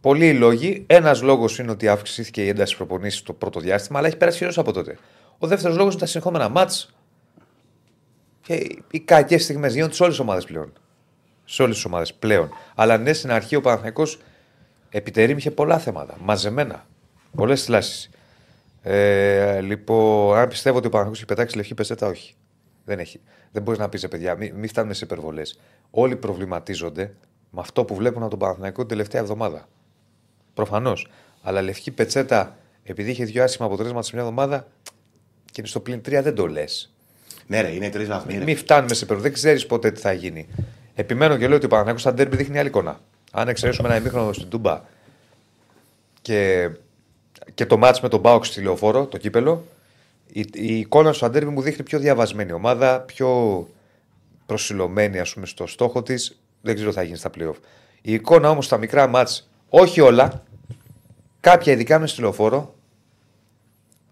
πολλοί λόγοι. Ένας λόγος είναι ότι αυξήθηκε η ένταση προπονήσεις το πρώτο διάστημα, αλλά έχει περάσει χειρό από τότε. Ο δεύτερος λόγος είναι τα συνεχόμενα μάτς και οι- οι κακές στιγμές γίνονται σε όλες τις ομάδες πλέον. Σε όλες τις ομάδες πλέον. Αλλά ναι, στην αρχή ο Παναθηναϊκός επιτερήμ είχε πολλά θέματα. Μαζεμένα. Πολλές θλάσεις. Ε, λοιπόν, αν πιστεύω ότι ο Παναθηναϊκός έχει πετάξει λευκή πεζέτα, όχι. Δεν έχει. Δεν μπορείς να πεις, παιδιά, μην, μην φτάνουμε σε υπερβολές. Όλοι προβληματίζονται με αυτό που βλέπουν από τον Παναθηναϊκό την τελευταία εβδομάδα. Προφανώς. Αλλά λευκή πετσέτα, επειδή είχε δύο άσχημα αποτελέσματα σε μια εβδομάδα και είναι στο πλήν 3, δεν το λες. Ναι, ρε, είναι τρεις βαθμοί. ρε. Μην φτάνουμε σε υπερβολές. Δεν ξέρεις ποτέ τι θα γίνει. Επιμένω και λέω ότι ο Παναθηναϊκός στα ντέρμπι δείχνει άλλη εικόνα. Αν εξαιρέσουμε ένα ημίχρονο στην Τούμπα και, και το μάτς με τον Μπάουξ στη λεωφόρο, το κύπελο, η, η εικόνα στο αντέρμπι μου δείχνει πιο διαβασμένη ομάδα, πιο προσιλωμένη ας πούμε, στο στόχο της. Δεν ξέρω τι θα γίνει στα playoff. Η εικόνα όμως στα μικρά μάτς, όχι όλα, κάποια ειδικά μες στη λεωφόρο,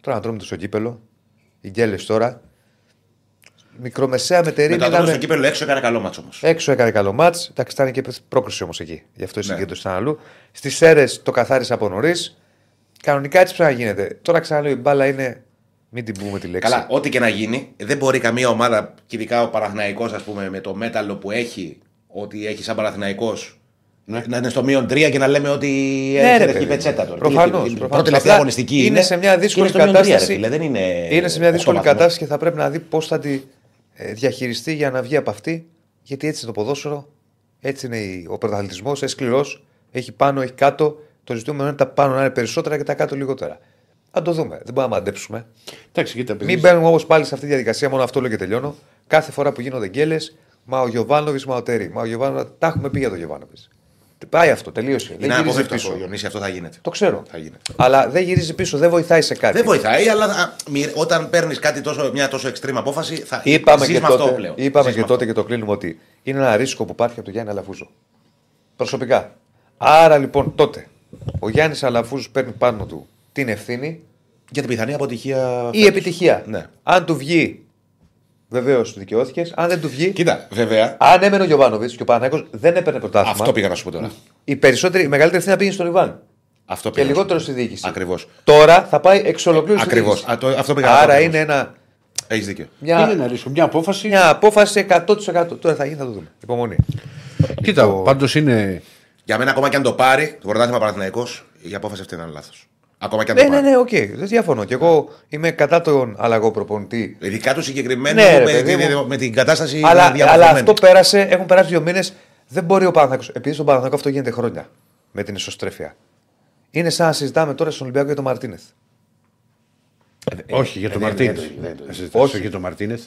τώρα να τρώμε το στο κύπελο, οι γκέλες τώρα, μικρομεσαία μετερή. Με το ατόμο στο κύπελο έξω έκανε καλό μάτσο όμως. Έξω έκανε καλό μάτς. Εντάξει, ήταν και πρόκριση όμως εκεί. Γι' αυτό η Ναι. συγκέντρωση ήταν αλλού. Στις αίρες το καθάρισε από νωρίς. Κανονικά έτσι πρέπει να γίνεται. Τώρα ξαναλέω η μπάλα είναι. Μην την πούμε τη λέξη. Καλά, ό,τι και να γίνει, δεν μπορεί καμία ομάδα, και ειδικά ο Παναθηναϊκός ας πούμε, με το μέταλλο που έχει, ότι έχει σαν Παναθηναϊκός, Ναι. να είναι στο μείον 3 και να λέμε ότι Ναι, έχει ρε, ρευκή παιδί. πετσέτα τώρα. Προφανώς, Τι- η προφανώς. Πρώτη τελευταία Απλά αγωνιστική είναι είναι. σε μια και δύσκολη είναι στο μείον τρία, κατάσταση. ρε φίλε, δεν είναι είναι σε μια οκτώ δύσκολη βαθμούς. κατάσταση και θα πρέπει να δει πώς θα τη ε, διαχειριστεί για να βγει από αυτή. Γιατί έτσι είναι το ποδόσφαιρο, έτσι είναι η- ο πρωταθλητισμός, έχει σκληρός, έχει πάνω, έχει κάτω. Το Το ζητούμενο είναι τα πάνω να είναι περισσότερα και τα κάτω λιγότερα. Αν το δούμε. Δεν μπορούμε να μαντέψουμε. Εντάξει, κοίτα, παιδί. Μην μπαίνουμε όμως πάλι σε αυτή τη διαδικασία, μόνο αυτό λέω και τελειώνω. Κάθε φορά που γίνονται γκέλες, μα ο Γιωβάνοβι, μα ο Τερή. Μα ο Γιωβάνοβι, τα έχουμε πει για τον Γιωβάνοβι. Πάει αυτό, τελείωσε. Είναι δεν γυρίζει αποφεύκτο πίσω. ο Ιωνίση, αυτό θα γίνεται. Το ξέρω. Θα γίνεται. Αλλά δεν γυρίζει πίσω, δεν βοηθάει σε κάτι. Δεν βοηθάει, αλλά α, μοι- όταν παίρνεις κάτι τόσο, μια τόσο extreme απόφαση, θα Είπαμε, ζεις και με αυτό τότε, πλέον. είπαμε Ζεις και με τότε αυτό. και το κλείνουμε ότι είναι ένα ρίσκο που υπάρχει από τον Γιάννη Αλαφούζο. Προσωπικά. Άρα λοιπόν τότε ο Γιάννης Αλαφούζος παίρνει πάνω του την ευθύνη Για την πιθανή αποτυχία. ή επιτυχία. Ναι. Αν του βγει, βεβαίως δικαιώθηκες. Αν δεν του βγει, Κοίτα, βέβαια, αν έμενε ο Γιωβάνοβιτς και ο Παναγιώ δεν έπαιρνε πρωτάθλημα. αυτό πήγα να σου πω τώρα. Η περισσότερη, η μεγαλύτερη ευθύνη να πήγε στον Ιβάν. Αυτό Και πήγα να σου λιγότερο πω. στη διοίκηση. Ακριβώς. Τώρα θα πάει εξ ολοκλήρου στη Ακριβώς. διοίκηση. Α, το- αυτό πήγα να πω Άρα ακριβώς. είναι ένα, Έχεις δίκιο. Είναι μια, ένα ρίσκο. Μια απόφαση. μια απόφαση 100%. Τώρα θα γίνει, θα το δούμε. Υπομονή. Κοίτα, πάντως είναι. Για μένα, ακόμα και αν το πάρει το πρωτάθλημα Παναθηναϊκό, η απόφαση αυτή είναι λάθος. Ακόμα και αν Ναι, το ναι, πάρει. ναι, οκ. Δεν διαφωνώ. Και εγώ είμαι κατά των αλλαγών προπονητή. Ειδικά του συγκεκριμένου Ναι, ρε, με, παιδί τη- μου. με την κατάσταση Αλλά, αλλά διαμορφωμένη. αυτό πέρασε, έχουν περάσει δύο μήνες. Δεν μπορεί ο Παναθηναϊκός Επειδή στον Παναθηναϊκό αυτό γίνεται χρόνια με την εσωστρέφεια. Είναι σαν να συζητάμε τώρα στον Ολυμπιακό για τον Μαρτίνεθ. Όχι, για τον δεν- Μαρτίνε. δεν- δεν- δεν- Όχι για τον Μαρτίνε.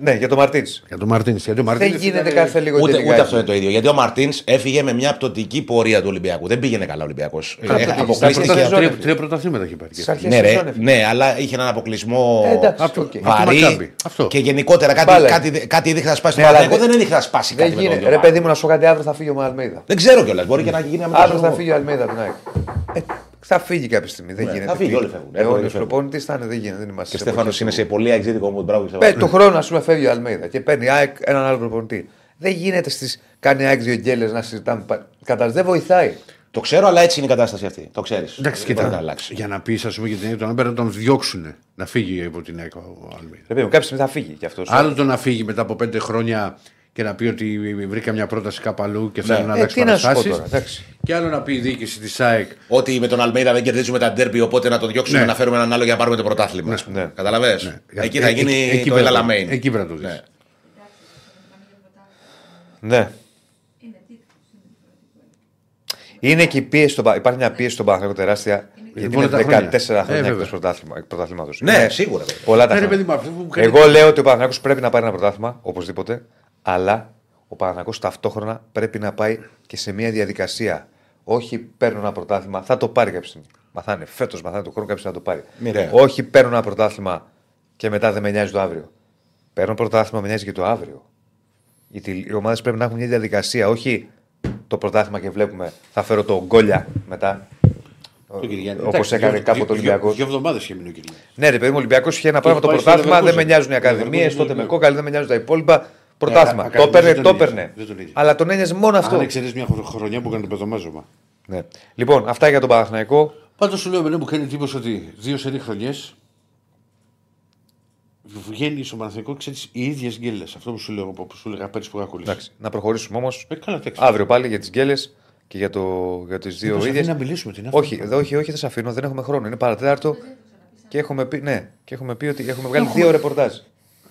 Ναι, για τον Μαρτίνεθ. Για τον Μαρτίνε. Για τον Δεν Μαρτίνες γίνεται ήταν- κάθε λίγο Ούτε, τελικά. ούτε αυτό είναι το ίδιο. Γιατί ο Μαρτίνς έφυγε με μια πτωτική πορεία του Ολυμπιακού. Δεν πήγαινε καλά ο Ολυμπιακός. Καλά, πήγε. αποκλείστηκε. Στα Τρία- σεζόν τρία- έφυγε. Τρία πρωταθλήματα έχει πάρει. Στις αρχές Ναι, ρε, σεζόν έφυγε. ναι, αλλά είχε έναν αποκλεισμό Ε, εντάξει, Αυτό- οκ. αυτό βαρύ. Μακάμπι. Αυτό. Και γενικότερα κάτι, Μπάλα. κάτι, κάτι δείχνει να σπάσει. Ναι, το αλλά Παναθηναϊκό δεν- δεν έδειχνε να σπάσει Δεν κάτι. με τον γίνεται. Ρε Γιωβάνο. παιδί μου, να σου πω κάτι αύριο θα φύγει ο Αλμέιδα. Δεν ξέρω κιόλας. Μπορεί και να γίνει ένα Αύριο θα φύγει ο Αλμέιδα από την ΑΕΚ. Ε, θα φύγει κάποια στιγμή. Δεν Ναι, γίνεται. θα φύγει, όλοι φεύγουν. Όλοι Αιώνιος φεύγουν. προπονητή θα είναι, δεν γίνεται. Δεν είμαστε Και σε Στέφανος εποχή είναι του. σε πολύ εξήτικο μου. Μπράβο, Πε, Στέφανο. του χρόνου, ας πούμε, φεύγει ο Αλμέιδα και παίρνει η ΑΕΚ έναν άλλο προπονητή. Δεν γίνεται στις. Κάνει η ΑΕΚ δύο γκέλες να συζητάμε. Κατά δεν βοηθάει. Το ξέρω, αλλά έτσι είναι η κατάσταση αυτή. Το ξέρεις. Εντάξει, Δεν μπορεί να κοίτα. αλλάξει. Για να πεις, ας πούμε, για την ΑΕΚ, τον Άμπερ να τον διώξουν να φύγει από την ΑΕΚ ο Αλμίδα. Ρε παιδί μου, κάποια στιγμή θα φύγει κι αυτός. Άλλο το να φύγει μετά από πέντε χρόνια και να πει ότι βρήκα μια πρόταση κάπου αλλού και θέλω να Ε, αλλάξει τι να σου πω παραστάσεις. τώρα, εντάξει. Και άλλο να πει η διοίκηση της ΑΕΚ. Ότι με τον Αλμέιδα δεν κερδίζουμε τα ντέρμπι, οπότε να τον διώξουμε Ναι. να φέρουμε έναν άλλο για να πάρουμε το πρωτάθλημα. Ναι. Καταλαβέ. Ναι. Εκεί θα Ε, γίνει εκεί- εκεί το πρέπει να- Ελαλαμέιν. εκεί πρέπει να το δεις. Ναι. Ναι. Είναι και η πίεση στον Πα- Υπάρχει μια πίεση στον Παναγιώτο τεράστια. Γιατί πολλά είναι τα 14 χρόνια. χρόνια Ε, εκτό βέβαια. πρωτάθλημα. Ναι, σίγουρα. βέβαια. Πολλά τα Ναι, ρε χρόνια. παιδί μου, αυτό που μου κάνει- Εγώ λέω ότι ο Παναγιώτο πρέπει να πάρει ένα πρωτάθλημα, οπωσδήποτε. Αλλά ο Παναγιώτο ταυτόχρονα πρέπει να πάει και σε μια διαδικασία. Όχι παίρνω ένα πρωτάθλημα, θα το πάρει κάποια στιγμή. Μαθάνε φέτος, μαθάνε του χρόνου, κάποιο θα το πάρει. Μοιραία. Όχι παίρνω ένα πρωτάθλημα και μετά δεν με νοιάζει το αύριο. Παίρνω πρωτάθλημα, με νοιάζει και το αύριο. Γιατί οι ομάδες πρέπει να έχουν μια διαδικασία, όχι το πρωτάθλημα και βλέπουμε θα φέρω το γκόλια μετά. Όπως έκανε κάποτε ο Ολυμπιακός. Δύο εβδομάδες είχε μείνει ο Κυριάκος. Ναι, ρε παιδί μου, ο Ολυμπιακός είχε ένα πράγμα το πάει στο πρωτάθλημα, δεν Leverkusen. με νοιάζουν οι ακαδημίες, Leverkusen, τότε με ναι. κόκαλη, δεν με νοιάζουν τα υπόλοιπα. Πρωτάθλημα. α- Το έπαιρνε, δεν το τον έπαιρνε. είδε, δεν τον είδε. Αλλά τον ένοιαζε μόνο Αν αυτό. εξαιρέσεις μια χρο- χρονιά που έκανε το παιδομάζωμα. Ναι. Λοιπόν, αυτά για τον Παναθηναϊκό. Πάντως σου λέω, εμένα μου κάνει εντύπωση ότι δύο σερή χρονιές βγαίνει στο Παναθηναϊκό ξέρεις οι ίδιες γκέλες. Αυτό που σου λέω, που σου έλεγα πέρυσι που είχα κολλήσει. Εντάξει, να προχωρήσουμε όμως. Ε, καλά, εντάξει. Αύριο πάλι για τις γκέλες και για, το, για τις δύο Μήπως ίδιες. αφήνει να μιλήσουμε, τι είναι αυτό. Όχι, δε- όχι, όχι, δεν σα αφήνω, δεν έχουμε χρόνο. Είναι παρατέταρτο και έχουμε πει, ναι, και έχουμε πει ότι έχουμε βγάλει δύο ρεπορτάζ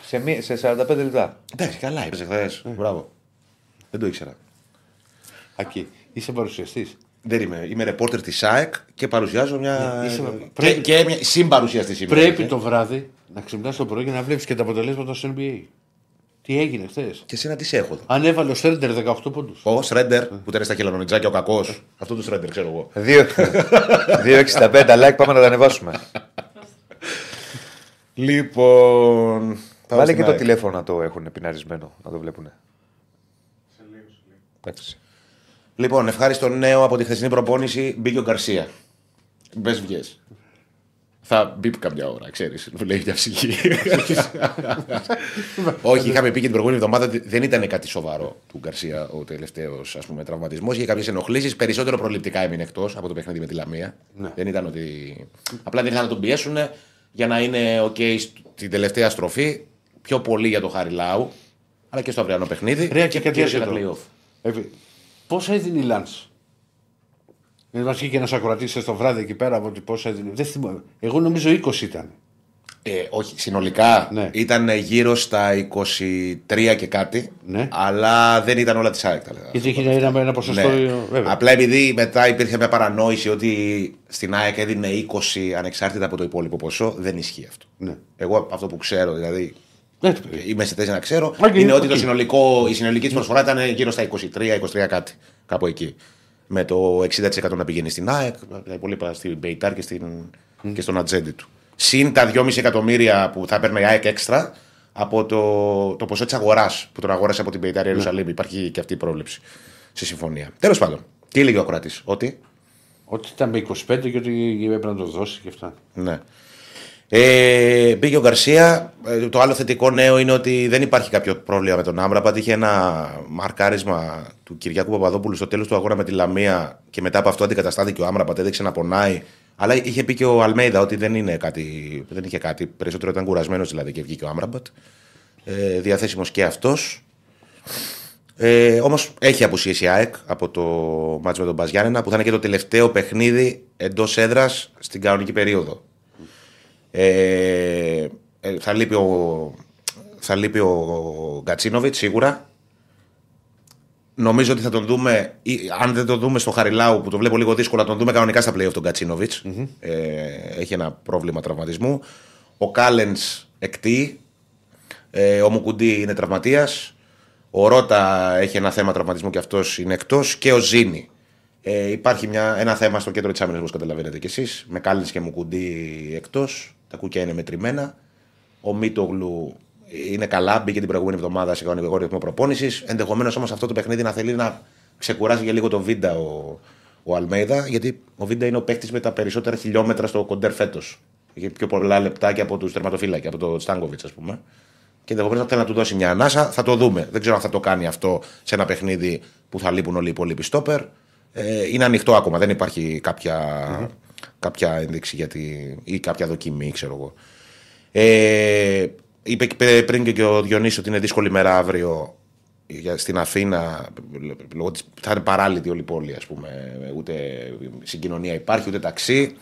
σε, μία- σε 45 λεπτά. Εντάξει, καλά είπες χθε. Μπράβο. Δεν το ήξερα. Ακή, είσαι παρουσιαστής. Δεν είμαι. Είμαι ρεπόρτερ της ΣΑΕΚ και παρουσιάζω μια. Είσαι- και, πρέπει- και μια συμπαρουσιαστή σήμερα. Πρέπει το βράδυ να ξυπνάς το πρωί και να βλέπεις και τα αποτελέσματα στο NBA. Τι έγινε χθες; Και εσύ να τι έχω εδώ; Αν έβαλε ο Στέρντερ 18 πόντους. Ο Σρέντερ που ήταν στα χελονιτζάκια ο κακός. Αυτό του Σρέντερ, ξέρω εγώ. 2,65 like, πάμε να τα ανεβάσουμε. Λοιπόν. Πάω Βάλε στην και το ΑΕΚ. τηλέφωνο να το έχουν πιναρισμένο, να το βλέπουν. Εντάξει. Λοιπόν, ευχάριστο νέο από τη χθεσινή προπόνηση. Μπήκε ο Γκαρσία. Μπες βγει. Θα μπει καμιά ώρα, ξέρεις. Μου λέει μια ψυχή. Όχι, είχαμε πει και την προηγούμενη εβδομάδα ότι δεν ήταν κάτι σοβαρό του Γκαρσία ο τελευταίος τραυματισμός. Είχε κάποιες ενοχλήσεις. Περισσότερο προληπτικά έμεινε εκτός από το παιχνίδι με τη Λαμία. Ναι. Δεν ήταν ότι. Απλά δεν ήθελαν να τον πιέσουν για να είναι OK στην τελευταία στροφή. Πιο πολύ για το Χαριλάου. Αλλά και στο αυριανό παιχνίδι. Ρε, και κάτι και σε τα άσχετο. play-off. Ε, Πόσα έδινε η Λάντ. Δεν μα είχε ένας ακροατής στο βράδυ εκεί πέρα από ότι πόσα έδινε. Δεν θυμάμαι. Εγώ νομίζω 20 ήταν. Ε, όχι, συνολικά Ναι. ήταν γύρω στα 23 και κάτι. Ναι. Αλλά δεν ήταν όλα της ΑΕΚ. τα λέγα. Γιατί έχει ένα, ένα ποσοστό. Ναι. Βέβαια. Απλά επειδή μετά υπήρχε μια παρανόηση ότι στην ΑΕΚ έδινε 20 ανεξάρτητα από το υπόλοιπο ποσό, δεν ισχύει αυτό. Ναι. Εγώ αυτό που ξέρω, δηλαδή Ναι, το παιδί. Είμαι σε θέση να ξέρω, Οκ, είναι ότι οκ. το συνολικό, η συνολική της προσφορά ήταν γύρω στα 23-23 κάτι. Κάπου εκεί. Με το 60% να πηγαίνει στην ΑΕΚ, τα υπόλοιπα στην Μπεϊτάρ και, στην, και στον ατζέντη του. Συν τα 2,5 εκατομμύρια που θα έπαιρνε η ΑΕΚ έξτρα από το, το ποσό της αγοράς που τον αγόρασε από την Μπεϊτάρ Ιερουσαλήμ. Υπάρχει και αυτή η πρόβλεψη στη συμφωνία. Τέλος πάντων, τι έλεγε ο Κράτη, ότι. Ότι ήταν με 25 και ότι έπρεπε να το δώσει και αυτά. Ναι. Ε, πήγε ο Γκαρσία. Ε, το άλλο θετικό νέο είναι ότι δεν υπάρχει κάποιο πρόβλημα με τον Άμραμπατ. Είχε ένα μαρκάρισμα του Κυριακού Παπαδόπουλου στο τέλος του αγώνα με τη Λαμία και μετά από αυτό αντικαταστάθηκε ο Άμραμπατ. Έδειξε να πονάει. Αλλά είχε πει και ο Αλμέιδα ότι δεν, είναι κάτι, δεν είχε κάτι. Περισσότερο ήταν κουρασμένος δηλαδή και βγήκε ο Άμραμπατ. Ε, Διαθέσιμος και αυτός. Ε, Όμως έχει απουσιάσει η ΑΕΚ από το μάτσο με τον Μπαζιάννενα που θα είναι και το τελευταίο παιχνίδι εντός έδρας στην κανονική περίοδο. Ε, ε, θα, λείπει ο, θα λείπει ο Γκατσίνοβιτς σίγουρα. Νομίζω ότι θα τον δούμε, ή, αν δεν τον δούμε στο Χαριλάου που το βλέπω λίγο δύσκολο, θα τον δούμε κανονικά στα playoff τον κατσινοβιτ Ε, έχει ένα πρόβλημα τραυματισμού. Ο Κάλενς εκτεί. Ε, ο Μουκουντή είναι τραυματίας. Ο Ρότα έχει ένα θέμα τραυματισμού και αυτός είναι εκτός. Και ο Ζήνη. Ε, υπάρχει μια, ένα θέμα στο κέντρο της άμυνας, όπως καταλαβαίνετε κι εσείς. Με Κάλενς και Μουκουντή εκτός. Τα κουκιά είναι μετρημένα. Ο Μίτογλου είναι καλά, μπήκε την προηγούμενη εβδομάδα σε κανονικό ρυθμό προπόνησης. Ενδεχομένως όμως αυτό το παιχνίδι να θέλει να ξεκουράσει για λίγο τον Βίντα ο, ο Αλμέιδα, γιατί ο Βίντα είναι ο παίκτης με τα περισσότερα χιλιόμετρα στο κοντέρ φέτος. Έχει πιο πολλά λεπτάκια από τους τερματοφύλακες, από τον Στάνκοβιτς, ας πούμε. Και ενδεχομένως θα θέλει να του δώσει μια ανάσα. Θα το δούμε. Δεν ξέρω αν θα το κάνει αυτό σε ένα παιχνίδι που θα λείπουν όλοι οι υπόλοιποι στόπερ. Ε, είναι ανοιχτό ακόμα. Δεν υπάρχει κάποια, κάποια ένδειξη γιατί, ή κάποια δοκιμή, ξέρω εγώ. Ε, είπε και πριν και ο Διονύσης ότι είναι δύσκολη μέρα αύριο για, στην Αθήνα. Λόγω της, θα είναι παράλυτη όλη η πόλη, ας πούμε. Ούτε συγκοινωνία υπάρχει, ούτε ταξί.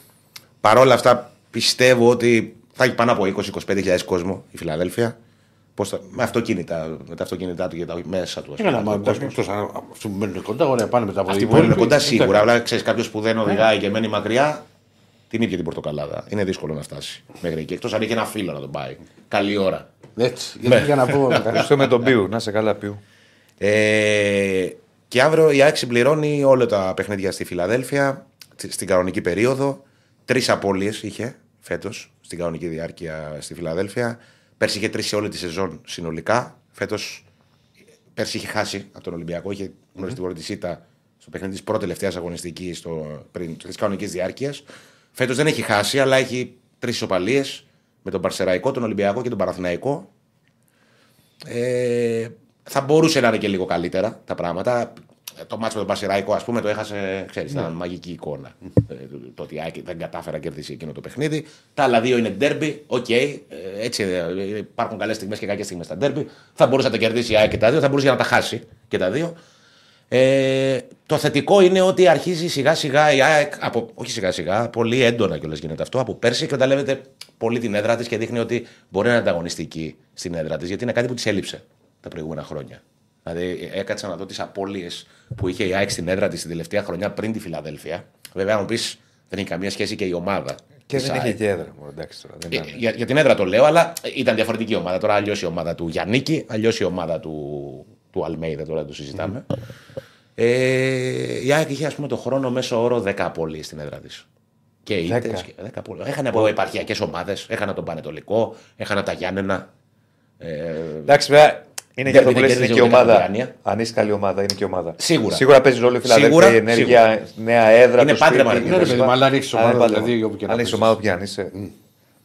Παρ' όλα αυτά πιστεύω ότι θα έχει πάνω από 20-25 κόσμο η Φιλαδέλφια. Πώς θα, με, αυτοκίνητα, με τα αυτοκίνητά του και τα μέσα του. ας πούμε, Έκανα μα ο κόσμος. εκτός αν αυτοί που μένουν κοντά, ωραία, πάνε μετά από Αυτοί την που είναι υπόλοιπη. κοντά σίγουρα, Εντάξει. αλλά ξέρεις κάποιος που δεν οδηγάει και μένει μακριά, την ήπια την πορτοκαλάδα. Είναι δύσκολο να φτάσει μέχρι εκεί. Εκτός αν έχει ένα φίλο να τον πάει. Καλή ώρα. Έτσι, Ναι. γιατί για να πω. Ευχαριστώ με τον Πίου. Να σε καλά, Πίου. Ε, και αύριο η ΑΕΚ συμπληρώνει όλα τα παιχνίδια στη Φιλαδέλφια τσι- στην κανονική περίοδο. Τρεις απώλειες είχε φέτος στην κανονική διάρκεια στη Φιλαδέλφια. Πέρσι είχε τρεις σε όλη τη σεζόν συνολικά. Φέτος πέρσι είχε χάσει από τον Ολυμπιακό. Είχε γνωρίσει την πρώτη σίτα στο παιχνίδι της πρώτη τελευταία αγωνιστική της κανονικής διάρκειας. Φέτος δεν έχει χάσει, αλλά έχει τρεις ισοπαλίες με τον Πανσερραϊκό, τον Ολυμπιακό και τον Παναθηναϊκό. Ε, θα μπορούσε να είναι και λίγο καλύτερα τα πράγματα. Ε, Το ματς με τον Πανσερραϊκό, ας πούμε, το έχασε, ξέρεις, ήταν μαγική εικόνα. Ε, το- το ότι η ΑΕΚ δεν κατάφερε να κερδίσει εκείνο το παιχνίδι. Τα άλλα δύο είναι ντέρμπι. Οκ, ε, έτσι ε, υπάρχουν καλές στιγμές και κακές στιγμές στα ντέρμπι. Θα μπορούσε να τα κερδίσει η ΑΕΚ και τα δύο, θα μπορούσε να τα χάσει και τα δύο. Ε, το θετικό είναι ότι αρχίζει σιγά σιγά η ΑΕΚ, από, όχι σιγά σιγά, πολύ έντονα κιόλας γίνεται αυτό, από πέρσι εκμεταλλεύεται πολύ την έδρα της και δείχνει ότι μπορεί να είναι ανταγωνιστική στην έδρα της, γιατί είναι κάτι που της έλειψε τα προηγούμενα χρόνια. Δηλαδή, έκατσα να δω τις απώλειες που είχε η ΑΕΚ στην έδρα της την τελευταία χρονιά πριν τη Φιλαδέλφια. Βέβαια, αν μου πεις, δεν έχει καμία σχέση και η ομάδα. Και της δεν ΑΕΚ. είχε και έδρα. μωρέ, Εντάξει τώρα. Δεν Ε, ήταν. για, για την έδρα το λέω, αλλά ήταν διαφορετική ομάδα. Τώρα αλλιώς η ομάδα του Γιάννικη, αλλιώς η ομάδα του, του Αλμέιδα, τώρα το συζητάμε. Ε, η ΑΕΚ είχε ας πούμε το χρόνο μέσω όρο 10 απόλυε στην έδρα της. Και ήττε. 10. 10 απώλειες. Έχανε από επαρχιακές ομάδες, έχανε τον Πανετολικό, έχανε τα Γιάννενα. Ε, Εντάξει, βέβαια είναι και Δεν- αυτό που δεν λες, είναι κέρδιζε και ούτε ομάδα. Καπιτάνια. Αν είσαι καλή ομάδα, είναι και ομάδα. Σίγουρα. Σίγουρα παίζεις ρόλο η Φιλαδέλφια, Σίγουρα, η ενέργεια, νέα έδρα. Είναι το πάντρεμα, σπίτι, ρε Ναι, ρε κτλ. παιδί μου, αλλά αν έχεις Αλλά ομάδα, είναι πάντρεμα. δηλαδή, όπου και να Αν έχεις παίζεις. ομάδα, όπου και αν είσαι.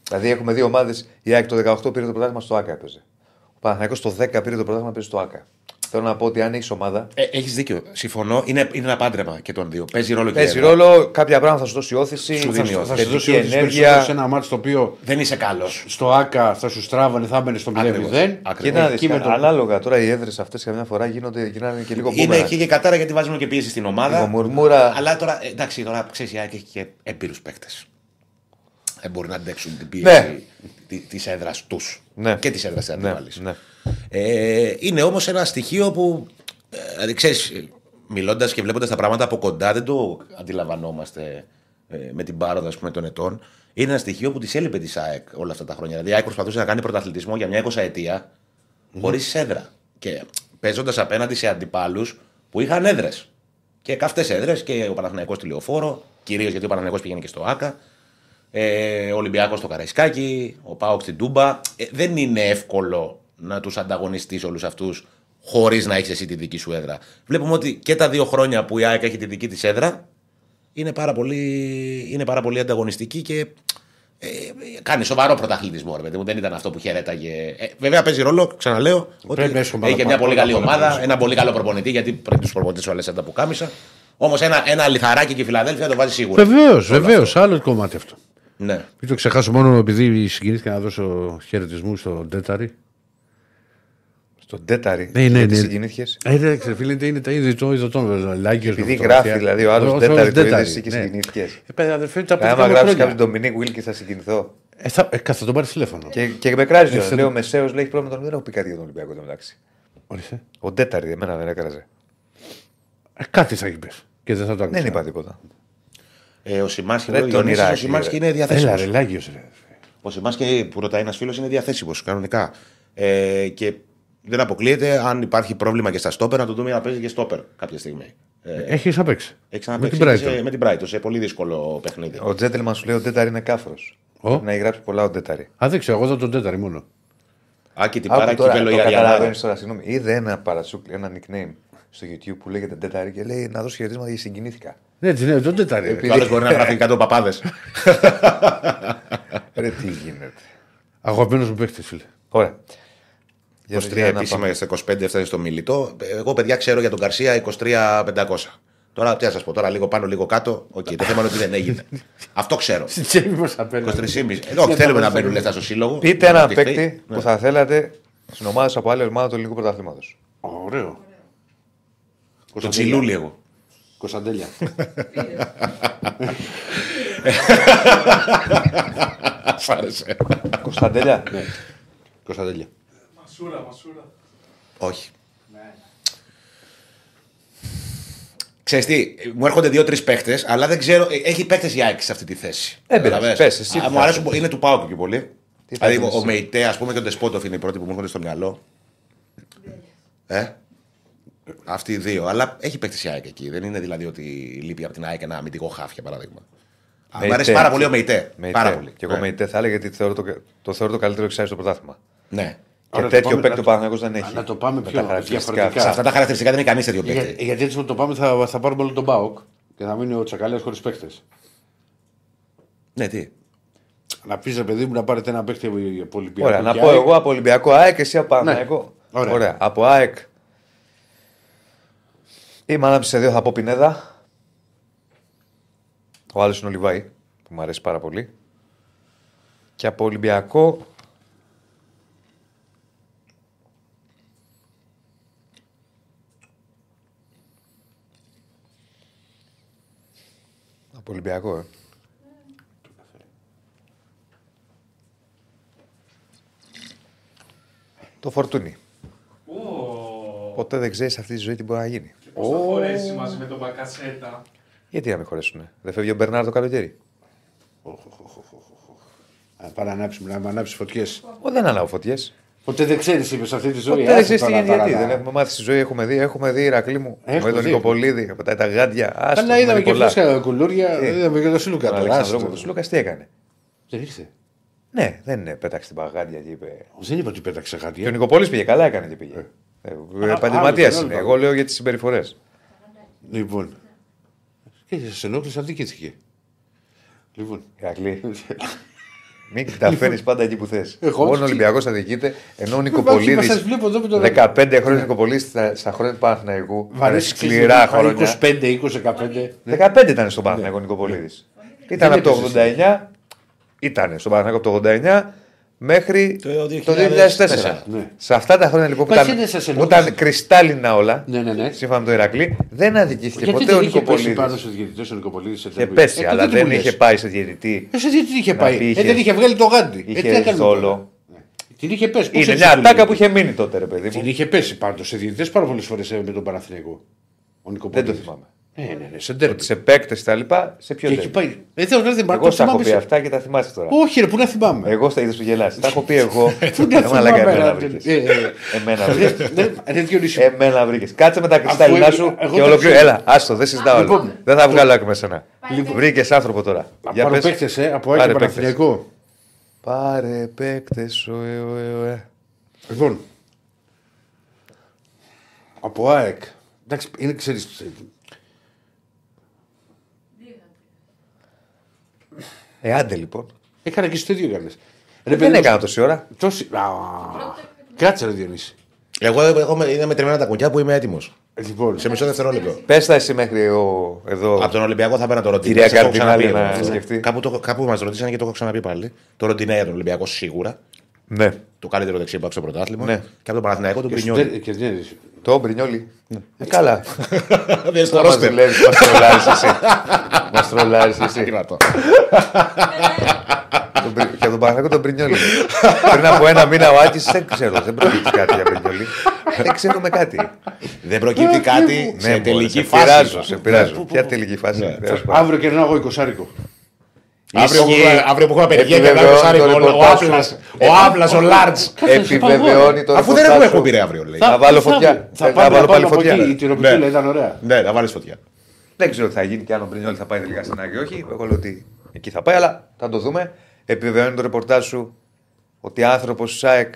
Δηλαδή έχουμε δύο ομάδες. Η ΑΕΚ το 18 πήρε το πρωτάθλημα στο ΑΚΑ έπαιζε. Ο Παναθηναϊκός το 10 πήρε το πρωτάθλημα παίζει στο ΑΚΑ. Θέλω να πω ότι αν έχεις ομάδα. ε, Έχεις δίκιο. Συμφωνώ. Είναι, είναι ένα πάντρεμα και των δύο. Παίζει ρόλο και η Παίζει έδρα. ρόλο, κάποια πράγματα θα σου δώσει όθηση, Σου θα δίνει σου όθηση. Θα σου δώσει θετική όθηση περισσότερο ενέργεια. σε ένα μάτσο το οποίο Δεν είσαι καλός. στο ΑΚΑ θα σου στράβανε, θα έμπαινε στο 0-0. Ακριβώς. Ακριβώς. Κοίτα να δεις, Εκεί με το- ανάλογα τώρα οι έδρες αυτές καμιά φορά γίνονται, γίνανε και λίγο Είναι μπούμερα. εκεί και κατάρα γιατί βάζουμε και πίεση στην ομάδα. Λίγο μουρμούρα. Αλλά τώρα, εντάξει, τώρα ξέρεις, η ΑΕΚ έχει και έμπειρου παίκτες. δεν μπορεί να αντέξουν την πίεση Ναι. τη έδρας τους Ναι. και της έδρας της Ναι, αντίπαλη. ναι. Ε, είναι όμως ένα στοιχείο που. ε, Δηλαδή, ξέρεις, μιλώντας και βλέποντας τα πράγματα από κοντά, δεν το αντιλαμβανόμαστε ε, με την πάροδο ας πούμε, των ετών. Είναι ένα στοιχείο που της έλειπε της ΑΕΚ όλα αυτά τα χρόνια. Δηλαδή, η ΑΕΚ προσπαθούσε να κάνει πρωταθλητισμό για μια 20 ετία χωρίς έδρα. Και παίζοντας απέναντι σε αντιπάλους που είχαν έδρες. Και καυτέ έδρες και ο Παναθηναϊκός στη Λεωφόρο, κυρίως γιατί ο Παναθηναϊκός πήγαινε και στο ΑΚΑ. Ε, ο Ολυμπιακός στο Καραϊσκάκι, ο Πάοξ στην Τούμπα. Ε, δεν είναι εύκολο να τους ανταγωνιστείς όλους αυτούς χωρίς να έχεις εσύ τη δική σου έδρα. Βλέπουμε ότι και τα δύο χρόνια που η ΑΕΚ έχει τη δική της έδρα είναι πάρα πολύ, είναι πάρα πολύ ανταγωνιστική και ε, κάνει σοβαρό πρωταθλητισμό. Ρε, παιδί μου. δεν ήταν αυτό που χαιρέταγε. Ε, βέβαια παίζει ρόλο, ξαναλέω, ότι Πρέπει να έχει ομάδα έχει μια πάνω, πολύ καλή πολλά ομάδα, πράγματα. ένα πολύ καλό προπονητή, γιατί πρέπει τους προπονητές ο Αλέσαντα που κάμισα. Όμως ένα, ένα λιθαράκι και η Φιλαδέλφια το βάζει σίγουρα. Βεβαίως, Όλο βεβαίως. αυτό. Άλλο κομμάτι αυτό. Ναι. Μην το ξεχάσω μόνο επειδή συγκινήθηκα να δώσω χαιρετισμούς στον Τέταρη. Στον τέταρη. Ναι, ναι, γιατί ναι. συγκινήθηκες. Ε, δεν ξέρω, φίλε, είναι τα είδη των ειδωτών. Λάγκιο. Επειδή γράφει δηλαδή ο άλλος τέταρη το είδες εσύ και συγκινήθηκε. Ε, παιδί, αδερφέ, τα Άμα παιδιά μου γράψεις χρόνια. κάποιον Ντομινίκ Βίλκη θα συγκινηθώ. Ε, θα, ε, θα τον πάρεις τηλέφωνο. Και, και με κράζει Ε, ο Λέω Μεσαίος λέει έχει πρόβλημα τον Δεν έχω πει κάτι για τον Ολυμπιακό εδώ μεταξύ. Ορίστε. Ο τέταρη εμένα δεν έκραζε. Ε, κάτι θα είπες. Και δεν θα το άκουσα. Δεν είπα τίποτα. Ε, ο Σιμάσκι, Ρε, ο τον Ιωνίσης, ο Ιράκη, Σιμάσκι ρε. είναι διαθέσιμος. Έλα, ρε, Λάγκιο. Ρε. Ο Σιμάσκι που ρωτάει ένας φίλος είναι διαθέσιμος κανονικά. Ε, και δεν αποκλείεται αν υπάρχει πρόβλημα και στα στόπερ να το δούμε να παίζει και στόπερ κάποια στιγμή. Ε, Έχει απ' έξω. έχει Με την ξαναπέξει Brighton. σε, με την Brighton σε πολύ δύσκολο παιχνίδι. Ο Τζέντελμαν σου λέει ο τέταρη είναι κάφρος. Ω. Να έχει γράψει πολλά ο τέταρη. Α, δεν ξέρω, εγώ εδώ τον Τέταρη μόνο. Άκη την Άκου πάρα τώρα, κύβελο το η Αριανάρα. καταλαβαίνεις τώρα, συγγνώμη. Είδε ένα παρατσούκλι, ένα nickname στο YouTube που λέγεται Τέταρη και λέει να δώσω χαιρετίσματα γιατί συγκινήθηκα. Ναι, τι, ναι, τον Τέταρη. ρε. Ο άλλο μπορεί να γράφει κάτω παπάδες. Ρε τι γίνεται. Αγαπημένο μου παίχτης, φίλε. Ωραία. Για 23 να πάμε. επίσημα στα 25 έφτανε στο μιλητό. Εγώ, παιδιά, ξέρω για τον Καρσία 23-500. Τώρα, τι να σας πω, τώρα λίγο πάνω, λίγο κάτω. Οκ, το θέμα είναι ότι δεν έγινε. Αυτό ξέρω. Στην τσέπη μα απέναντι. 23,5. Εδώ θέλουμε να μπαίνουν λεφτά στο σύλλογο. Πείτε Να έναν αναπτυχθεί. παίκτη Ναι. που θα θέλατε στην ομάδα από άλλη ομάδα του ελληνικού πρωταθλήματος. Ωραίο. Το τσιλούλι εγώ. Κωνσταντέλια. Σ' άρεσε. Κωνσταντέλια. ναι. Κωνσταντέλια. Μασούρα, μασούρα. Όχι. Ξέρεις τι, μου έρχονται δύο-τρεις παίχτες, αλλά δεν ξέρω. ε, Έχει παίχτες για έξι σε αυτή τη θέση. Ε, πειράζει, Καταλαβες; πες, εσύ Α, τι Μου θα αρέσουν, είναι του Πάουκ και πολύ. Τι θα Δηλαδή, πεις ο εσύ. Μεϊτέ, ας πούμε, και ο Ντεσπότοφ είναι οι πρώτοι που μου έρχονται στο μυαλό. Ε; Αυτοί οι δύο. Αλλά έχει παίχτες η ΑΕΚ εκεί. Δεν είναι δηλαδή ότι λείπει από την ΑΕΚ ένα αμυντικό χάφ, για παράδειγμα. Α, Μου αρέσει πάρα πολύ ο Μεϊτέ. Πάρα πολύ. Και εγώ Ναι. Μεϊτέ θα έλεγα γιατί θεωρώ το, το θεωρώ το καλύτερο εξάρι στο πρωτάθλημα. Ναι. Και Ωραία, το τέτοιο πάμε- παίκτη να ο το- Παναγιώ δεν έχει. να το πάμε Με πιο τα χαρακτηριστικά. διαφορετικά. Σε αυτά τα χαρακτηριστικά δεν έχει κανείς τέτοιο Για, παίκτη. γιατί έτσι που το πάμε θα, θα πάρουμε όλο τον Μπάουκ και θα μείνει ο Τσακαλέας χωρίς παίχτε. Ναι, τι. Να πεις ρε παιδί μου να πάρετε ένα παίχτη από Ολυμπιακό. Ωραία, να και πω ΑΕΚ. εγώ από Ολυμπιακό ΑΕΚ και εσύ από Παναγιακό. Ναι. Ωραία. Από ΑΕΚ. Είμαι ανάμεσα σε δύο, θα πω Πινέδα. Ο άλλος είναι ο Λιβάη, που μου αρέσει πάρα πολύ. Και από Ολυμπιακό. Ολυμπιακό, ε. Το φορτούνι. Ω, Ποτέ δεν ξέρεις αυτή τη ζωή τι μπορεί να γίνει. Πώς θα χωρέσεις μαζί με τον Μπακασέτα. Γιατί να με χωρέσουνε; Δεν φεύγει ο Μπερνάρ το καλοκαίρι. Να πάει να ανάψει, να ανάψει φωτιές. Ω, δεν ανάβω φωτιές. Ποτέ δεν ξέρεις, είπε σε αυτή τη ζωή. Ποτέ δεν άσε ξέρει τι τώρα, γίνεται. τώρα, Γιατί να- δεν έχουμε μάθει στη ζωή. Έχουμε δει, έχουμε δει Ηρακλή μου. Έχουμε με τον δει. Νικοπολίδη. να Πετάει τα γάντια. Άστο, Αλλά είδαμε μένει και πολλά. φρέσκα κουλούρια. Τι; Είδαμε και τον Σίλουκα. Τον τώρα, Αλεξανδρόπουλο. άστο. Του Λούκα τι έκανε; Δεν ήρθε. Ναι, δεν είναι, πέταξε την παγάντια και είπε. Δεν είπα ότι πέταξε κάτι. Και ο Νικοπολή πήγε, καλά έκανε και πήγε. Επαγγελματία άλλο, είναι. άλλο. Εγώ λέω για τις συμπεριφορές. Λοιπόν. Και σε ενόχλησε, αδικήθηκε. Λοιπόν. Ηρακλή. Μην τα φέρνει πάντα εκεί που θες. Εγώ- Μόνος ο Ολυμπιακός αδικείται, ενώ ο Μα Νικοπολίδης. σας βλέπω εδώ με το- 15 χρόνια Νικοπολίδης στα, στα χρόνια του Παναθηναϊκού. Βαρέσει Σκληρά χρόνια. 25, 20, 15. 15 ήταν στον Παναθηναϊκό Νικοπολίδης. Ήταν Δεν από το έπαιζες 89. Ήταν στον Παναθηναϊκό από το 89 μέχρι Το το 2004. 2004. Ναι. Σε αυτά τα χρόνια λοιπόν που Υπάρχει ήταν, ένα σας που εννοώ. ήταν κρυστάλλινα όλα, Ναι, ναι, ναι. σύμφωνα με το Ηρακλή, δεν αδικήθηκε Γιατί ποτέ ο δεν είχε πέσει Νικοπολίδης. πάνω στο διαιτητή ο Νικοπολίδης σε Είχε τέρμι. πέσει, Ε, αλλά τότε δεν μου λες. είχε πάει σε διαιτητή. Ε, σε τι την είχε Να πάει. πει, Ε, είχε- δεν είχε βγάλει το γάντι. Ε, τι Είχε να κάνουμε δόλο. τώρα; Την είχε πέσει. Πώς Είναι έτσι μια το ατάκα λέει. που είχε μείνει τότε, ρε παιδί Την μου. είχε πέσει πάντω σε διαιτητές πάρα πολλές φορές με τον Παναθηναϊκό. Ο Δεν Νικοπολίδης. το θυμάμαι. Ναι, ναι, ναι, σε ντέρμπι. Σε παίκτες και τα λοιπά, σε ποιο Και έχει τέτοιο. πάει. Ε, δεν δεν θυμάμαι. Εγώ το στα έχω θυμάμαι πει σε- αυτά και τα θυμάσαι τώρα. Όχι, ρε, πού να θυμάμαι. Εγώ στα είδες που γελάσει. Τα έχω πει εγώ. Πού να Ε, μαλάκα, θυμάμαι. εμένα ρε, βρήκες. ε, ε, Εμένα ρε, βρήκες. δεν- Ρε Διονύση, Εμένα βρήκες. Κάτσε με τα κρυστάλλινά εγώ- σου εγώ και τα ολοκλήρω. ξέρω. Έλα, άστο, δεν συζητάω άλλο. Λοιπόν, Δεν θα βγάλω άκρη με σένα. Λοιπόν. Βρήκες άνθρωπο τώρα. Για πάρω πες. παίκτες, ε, από Πάρε Άγιο παίκτες. Παναθηναϊκό. Πάρε παίκτες, οε, οε, οε. Λοιπόν. Από ΑΕΚ. Εντάξει, είναι ξέρεις. Ε, άντε λοιπόν. Έκανα και στο ίδιο έκανες. Ρε, Δεν παιδί μου, έκανα τόση ώρα. Τόση... Α, Κάτσε ρε Διονύση. Εγώ έχω, με- είναι μετρημένα τα κουκιά που είμαι έτοιμος. Λοιπόν, Σε μισό δευτερόλεπτο. Πες τα εσύ μέχρι ο, εδώ. Από τον Ολυμπιακό θα πέρα το Ροντινέ. Κυρία Σας το έχω Καρδινάλη, ξαναπεί. να σκεφτεί. Κάπου, το, κάπου μας ρωτήσανε και το έχω ξαναπεί πάλι. Το Ροντινέ για τον Ολυμπιακό σίγουρα. Ναι. Το καλύτερο δεξί μπακ στο πρωτάθλημα. Ναι. Και από τον Παναθηναϊκό τον και Πρινιόλη. δεν- και δεν είναι. Το Μπρινιόλι. Ε, καλά. Δεν είναι στο Μας ρόστερ. δουλεύει, μας τρολάρεις εσύ. Μας τρολάρεις εσύ. Κρατώ. Τον Πρι- Και από τον Παναγιώτο τον Μπρινιόλι. Πριν από ένα μήνα ο Άκης δεν ξέρω, δεν προκύπτει κάτι για Μπρινιόλι. Δεν ξέρουμε κάτι. Δεν προκύπτει κάτι σε Ναι, μωρέ, τελική σε φάση. πειράζω, σε πειράζω. Ναι. Ποια τελική φάση. Ναι. τέλος πάντων. Αύριο κερνάω εγώ 20 Αύριο που Ισχύει. έχουμε- Αύριο που έχουμε απεργία και Επιβεβαιώνει κάνει το ο Σάρικο, ο ρεπορτάζ σου. Άπλας, ο Άπλας, ο Λάρτς. Επιβεβαιώνει το Αφού δεν ρεπορτάζ έχουμε σου. εκπομπή ρε αύριο λέει. Θα βάλω φωτιά. Θα Θα πάμε βάλω να πάλι από φωτιά. εκεί. Η τυροπιτούλα Ναι. ήταν ωραία. Ναι, θα βάλεις φωτιά. Δεν ξέρω τι θα γίνει και αν ο Μπρινιόλ θα πάει τελικά στην Άγιο ή όχι. Εγώ λέω ότι εκεί θα πάει, αλλά θα το δούμε. Επιβεβαιώνει το ρεπορτάζ σου ότι άνθρωπος του ΣΑΕΚ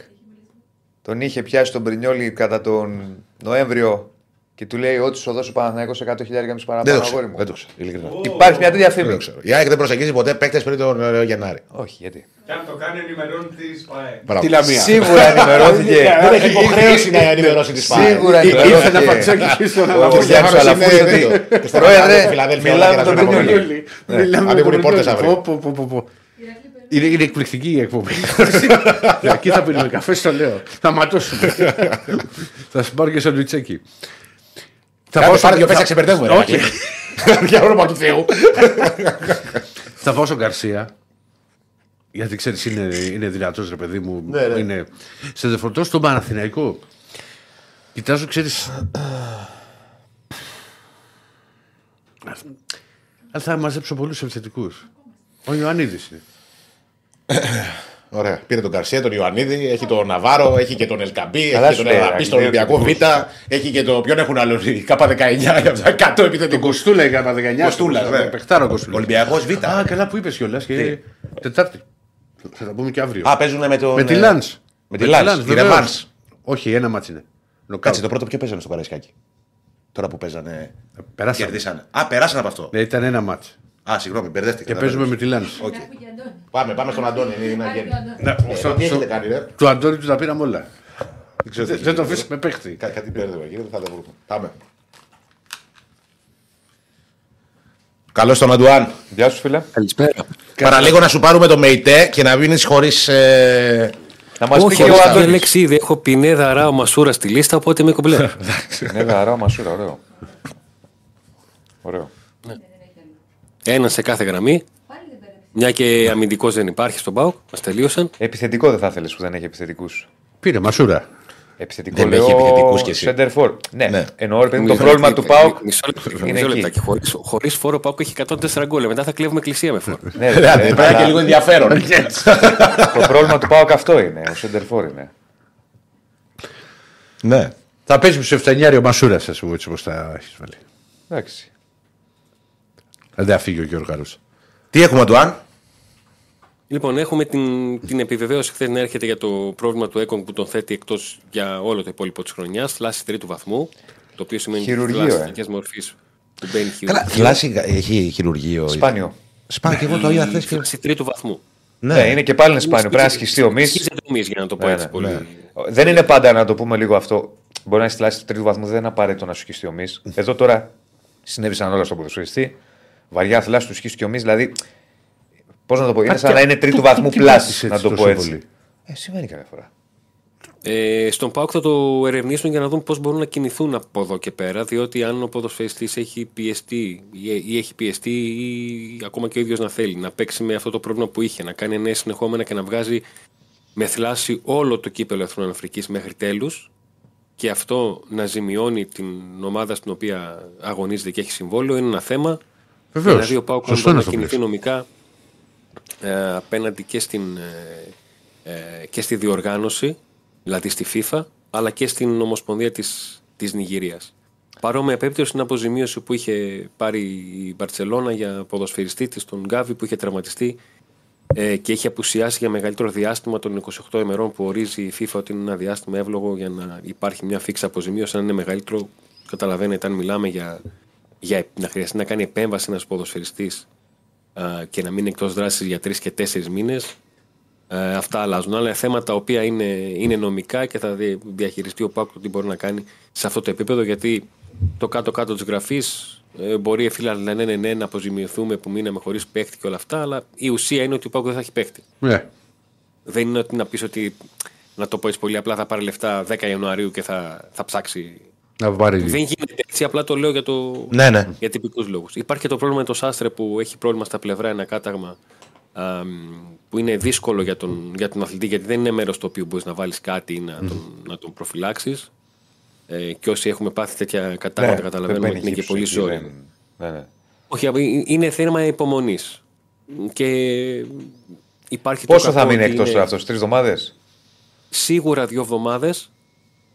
τον είχε πιάσει τον Μπρινιόλι κατά τον Νοέμβριο και του λέει ότι σου δώσω Παναθηναϊκός 100 χιλιάρια με Δεν παραπάνω το αγόρι ξέρω. μου. Δεν το ξέρω. ειλικρινά. Υπάρχει μια τέτοια Δεν φήμη. το ξέρω. Η ΑΕΚ δεν προσεγγίζει ποτέ παίκτες πριν τον ε, Γενάρη. Όχι, γιατί. Και αν το κάνει, ενημερώνει τη ΠαΕ. Μπράβο. Τη Λαμία. Σίγουρα ενημερώθηκε. Δεν έχει υποχρέωση να ενημερώσει τη ΣΠΑΕ. Σίγουρα Ήρθε ένα ενημερώθηκε. πατσάκι και στον Ο άλλο. Γιάννης Στέφανος Αλαφούζη είναι ότι. τέτοιο. Στο Πρόεδρε, Φιλαδέλφια, μιλάμε όλα τον και να Μπρινιόλι. Μιλάμε Ανοίγουν με οι τον πόρτες Μπρινιόλι. αύριο. Πω, πω, πω, πω. Είναι, είναι εκπληκτική η εκπομπή. Εκεί θα πίνουμε καφέ, στο λέω. Θα ματώσουμε. θα σου πάρω και σαντουιτσάκι. Θα Κάντε πάω στο- πάρε δύο θα- παίξα ξεπερδεύουμε. ρε, Όχι. Μάκη. Για όνομα του Θεού. Θα πάω στον Γκαρσία. Γιατί ξέρεις, είναι, είναι δυνατός ρε παιδί μου. Ναι, ναι. Είναι... Σε δεφορτώ στον Παναθηναϊκό. Κοιτάζω, ξέρεις. Αλλά θα μαζέψω πολλούς επιθετικούς. Ο Ιωαννίδης είναι. Ωραία. Πήρε τον Καρσία, τον Ιωαννίδη, έχει τον Ναβάρο, έχει και τον Ελκαμπή, Καλά έχει σου και τον λέει, Ελαμπή ρε, στον δύο Ολυμπιακό Β, επιθετικούς. έχει και το. Ποιον έχουν άλλο, η K19 για αυτά 100 Τον επιθετικού. Κοστούλα έκανα 19. Κοστούλας, ναι. Πεχτάρο Κοστούλα. Ολυμπιακός Β. Α, καλά που είπες κιόλας. Και... Τετάρτη. Θα τα πούμε και αύριο. Α, παίζουν με τον. με τη ε, Λαντ. Με τη Λαντ. Η Ρεβάνς. Όχι, ένα μάτσι είναι. Νοκάουτ. Κάτσε το πρώτο ποιο παίζανε στο Παραϊσκάκι. Τώρα που παίζανε. Περάσαμε. Κερδίσανε. Α, περάσανε από αυτό. Ναι, ήταν ένα μάτσι. Α, συγγνώμη, μπερδεύτηκα. Και δεν παίζουμε με μπερδεύτηκα. τη Λαντ. Οκ. Πάμε, πάμε στον Αντώνη. Είναι ένα γέννη. Ε, Τι έχετε κάνει, ρε; Του Αντώνη του τα πήραμε όλα. Δεν ξέρω τι Δεν δεν το γίνεται. αφήσουμε παίχτη. Κα- Κάτι μπέρδευα, κύριε, δεν θα το βρούμε. Πάμε. Καλώς τον Αντουάν. Γεια σου, φίλε. Καλησπέρα. Παραλίγο να σου πάρουμε το ΜΕΙΤΕ και να μείνεις χωρίς. Ε... Να μας πει Όχι, και ο έχω Αντώνης. διαλέξει ήδη. Έχω Πινέδα, Ράο, Μασούρα στη λίστα, οπότε είμαι κομπλέ. Ναι, γαρά, μασούρα, ωραίο. Ωραίο. Ένα σε κάθε γραμμή. Μια και αμυντικός δεν υπάρχει στον Πάουκ. Μας τελείωσαν. Επιθετικό δεν θα ήθελε που δεν έχει επιθετικούς. Πήρε μασούρα. Επιθετικό Δεν λέω, έχει επιθετικούς κι εσύ. Center for. Ναι, Ναι. εννοώ ρε παιδί μου, το Μισό πρόβλημα λεπτό, του ΠΑΟΚ Μισό λεπτό, είναι μισό εκεί. λεπτάκι. Χωρίς- Χωρίς φόρο ο Πάουκ έχει 104 γκολ. Μετά θα κλέβουμε εκκλησία με φόρο. Ναι, ρε, Δηλαδή, ναι, Πρέπει αλλά και λίγο ενδιαφέρον. Το πρόβλημα του ΠΑΟΚ αυτό είναι. Ο Center for είναι. ναι. Θα παίζεις στο Εφτανιάρι ο Μασούρας, ας πούμε, έτσι όπως τα έχεις βάλει. Εντάξει. Δεν θα φύγει ο Γιώργος. Τι έχουμε, Αντουάν; Λοιπόν, έχουμε την, την επιβεβαίωση χθες να έρχεται για το πρόβλημα του Έκον που τον θέτει εκτός για όλο το υπόλοιπο της χρονιάς. Θλάση τρίτου βαθμού. Το οποίο σημαίνει Χειρουργείο, θλάση ε. ειδικής μορφής που μπαίνει Καλά, χειρουργείο. θλάση έχει χειρουργείο. Σπάνιο. Σπάνιο και εγώ το είδα χθες. Θλάση τρίτου βαθμού. Ναι, είναι και πάλι είναι σπάνιο. Πρέπει να σχιστεί ο μης. Σχίζεται ο μυς, για να το πω Ναι, έτσι ναι, πολύ. Δεν είναι πάντα να το πούμε λίγο αυτό. Μπορεί να έχει θλάση του τρίτου βαθμού, δεν είναι απαραίτητο να σου σχιστεί ο μης. Εδώ τώρα συνέβησαν όλα στον ποδοσφαιριστή. Βαριά θλάση του σχίστηκε ο μης, δηλαδή. Πώς να το πω, είναι σαν να είναι τρίτου βαθμού πλάσ, να το πω έτσι. Ε, συμβαίνει κάποια φορά. Ε, στον ΠΑΟΚ θα το ερευνήσουν για να δουν πώς μπορούν να κινηθούν από εδώ και πέρα. Διότι αν ο ποδοσφαιριστής έχει πιεστεί ή, ή έχει πιεστεί ή ακόμα και ο ίδιος να θέλει να παίξει με αυτό το πρόβλημα που είχε, να κάνει νέα συνεχόμενα και να βγάζει με θλάση όλο το κύπελο Εθνών Αφρικής μέχρι τέλους και αυτό να ζημιώνει την ομάδα στην οποία αγωνίζεται και έχει συμβόλαιο είναι ένα θέμα. Βεβαίως. Δηλαδή ο ΠΑΟΚ Σωστό μπορεί είναι να αυτό που κινηθεί λες. νομικά ε, απέναντι και, στην, ε, ε, και στη διοργάνωση, δηλαδή στη FIFA, αλλά και στην Ομοσπονδία της, της Νιγηρίας. Παρόμοια περίπτωση είναι αποζημίωση που είχε πάρει η Μπαρτσελώνα για ποδοσφαιριστή της, τον Γκάβι, που είχε τραυματιστεί ε, και έχει απουσιάσει για μεγαλύτερο διάστημα των 28 ημερών που ορίζει η FIFA ότι είναι ένα διάστημα εύλογο για να υπάρχει μια φίξη αποζημίωση. Αν είναι μεγαλύτερο, καταλαβαίνετε, αν μιλάμε για, για να χρειαστεί να κάνει επέμβαση ένας ποδοσφαιριστής και να μείνει εκτός δράσης για τρεις και τέσσερις μήνες, αυτά αλλάζουν. Άλλα θέματα τα οποία είναι, είναι νομικά και θα δι- διαχειριστεί ο ΠΑΟΚ το τι μπορεί να κάνει σε αυτό το επίπεδο, γιατί το κάτω-κάτω της γραφής ε, μπορεί φίλα να λένε ναι, να αποζημιωθούμε που μείναμε χωρίς παίχτη και όλα αυτά, αλλά η ουσία είναι ότι ο ΠΑΟΚ δεν θα έχει παίχτη. Ναι. Δεν είναι ότι να πεις ότι, να το πω έτσι πολύ απλά, θα πάρει λεφτά 10 Ιανουαρίου και θα, θα ψάξει. Να πάρει. Δεν γίνεται έτσι, απλά το λέω για, το, Ναι, ναι. για τυπικούς λόγους. Υπάρχει και το πρόβλημα με το Σάστρε που έχει πρόβλημα στα πλευρά, ένα κάταγμα α, μ, που είναι δύσκολο για τον, για τον αθλητή, γιατί δεν είναι μέρος το οποίο μπορείς να βάλεις κάτι ή να τον, να τον προφυλάξεις. Ε, και όσοι έχουμε πάθει τέτοια κατάγματα καταλαβαίνουμε ότι είναι και πολύ ζόρι. Ναι, ναι. Όχι, ε, είναι θέμα υπομονής. Και υπάρχει Πόσο το θα κακό μείνει ότι εκτός είναι τώρα αυτός, τρεις εβδομάδες; Σίγουρα δύο εβδομάδες.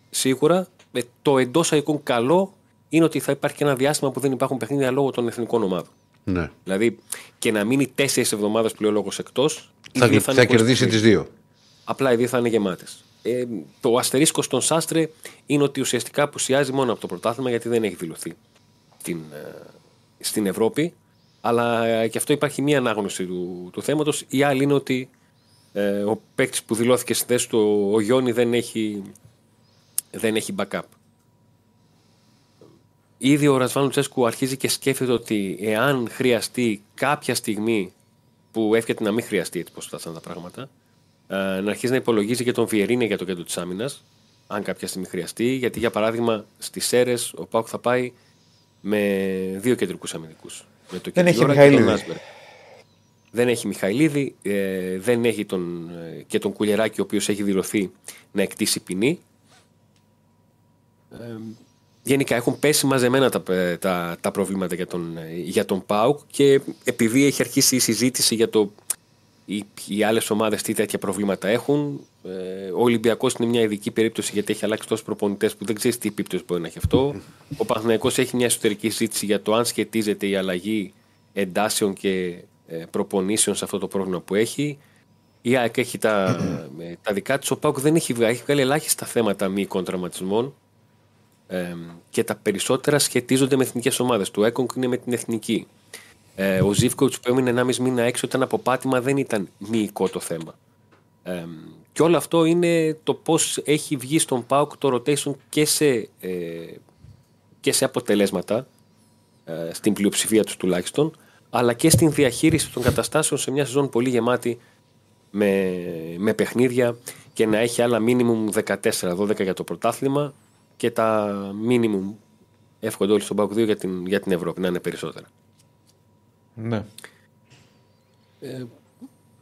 Σίγουρα. Ε, το εντός αγικών καλό είναι ότι θα υπάρχει και ένα διάστημα που δεν υπάρχουν παιχνίδια λόγω των εθνικών ομάδων. Ναι. Δηλαδή και να μείνει τέσσερις εβδομάδες που λέει ο λόγος εκτός. Θα, θα κερδίσει τις δύο. Απλά οι δύο θα είναι γεμάτες. Ε, το αστερίσκος στον Σάστρε είναι ότι ουσιαστικά απουσιάζει μόνο από το πρωτάθλημα γιατί δεν έχει δηλωθεί στην, ε, στην Ευρώπη. Αλλά ε, και αυτό υπάρχει μία ανάγνωση του, του θέματος. Η άλλη είναι ότι ε, ο παίκτης που δηλώθηκε στη θέση του, ο Γιόνι, δεν έχει, δεν έχει backup. Ήδη ο Ρασβάν Λουτσέσκου αρχίζει και σκέφτεται ότι εάν χρειαστεί κάποια στιγμή που εύχεται να μην χρειαστεί έτσι πως φτάσαν τα πράγματα, ε, να αρχίσει να υπολογίζει και τον Βιερίνε για το κέντρο της άμυνας, αν κάποια στιγμή χρειαστεί. Γιατί για παράδειγμα στις ΣΕΡΕ ο Πάουκ θα πάει με δύο κεντρικούς αμυντικούς. Με το Δεν έχει Κεντιόρα και τον Μιχαηλίδη. Άσμπεργκ. Δεν έχει Μιχαηλίδη, ε, δεν έχει τον, ε, και τον Κουλεράκη ο οποίος έχει δηλωθεί να εκτίσει ποινή. Ε, γενικά έχουν πέσει μαζεμένα τα, ε, τα, τα προβλήματα για τον, ε, για τον ΠΑΟΚ και επειδή έχει αρχίσει η συζήτηση για το οι, οι άλλες ομάδες τι τέτοια προβλήματα έχουν. Ε, ο Ολυμπιακός είναι μια ειδική περίπτωση γιατί έχει αλλάξει τόσους προπονητές που δεν ξέρεις τι επίπτωση μπορεί να έχει αυτό. Ο Παναθηναϊκός έχει μια εσωτερική συζήτηση για το αν σχετίζεται η αλλαγή εντάσεων και ε, προπονήσεων σε αυτό το πρόβλημα που έχει. Η ΑΕΚ έχει τα, ε, τα δικά της. Ο ΠΑΟΚ δεν έχει βγάλει, έχει βγάλει ελάχιστα θέματα μυϊκών τραυματισμών. Ε, και τα περισσότερα σχετίζονται με εθνικές ομάδες. Το ΕΚΟΝΚ είναι με την εθνική. Ε, ο Ζήφκοβιτς που έμεινε 1,5 μήνα έξω ήταν από πάτημα, δεν ήταν μυϊκό το θέμα. Ε, και όλο αυτό είναι το πώς έχει βγει στον ΠΑΟΚ το rotation και σε, ε, και σε αποτελέσματα, ε, στην πλειοψηφία τους τουλάχιστον, αλλά και στην διαχείριση των καταστάσεων σε μια σεζόν πολύ γεμάτη με, με παιχνίδια και να έχει άλλα μίνιμουμ 14-12 για το πρωτάθλημα και τα μίνιμουμ εύχονται όλοι στον ΠΑΟΚ 2 για την, για την Ευρώπη, να είναι περισσότερα. Ναι.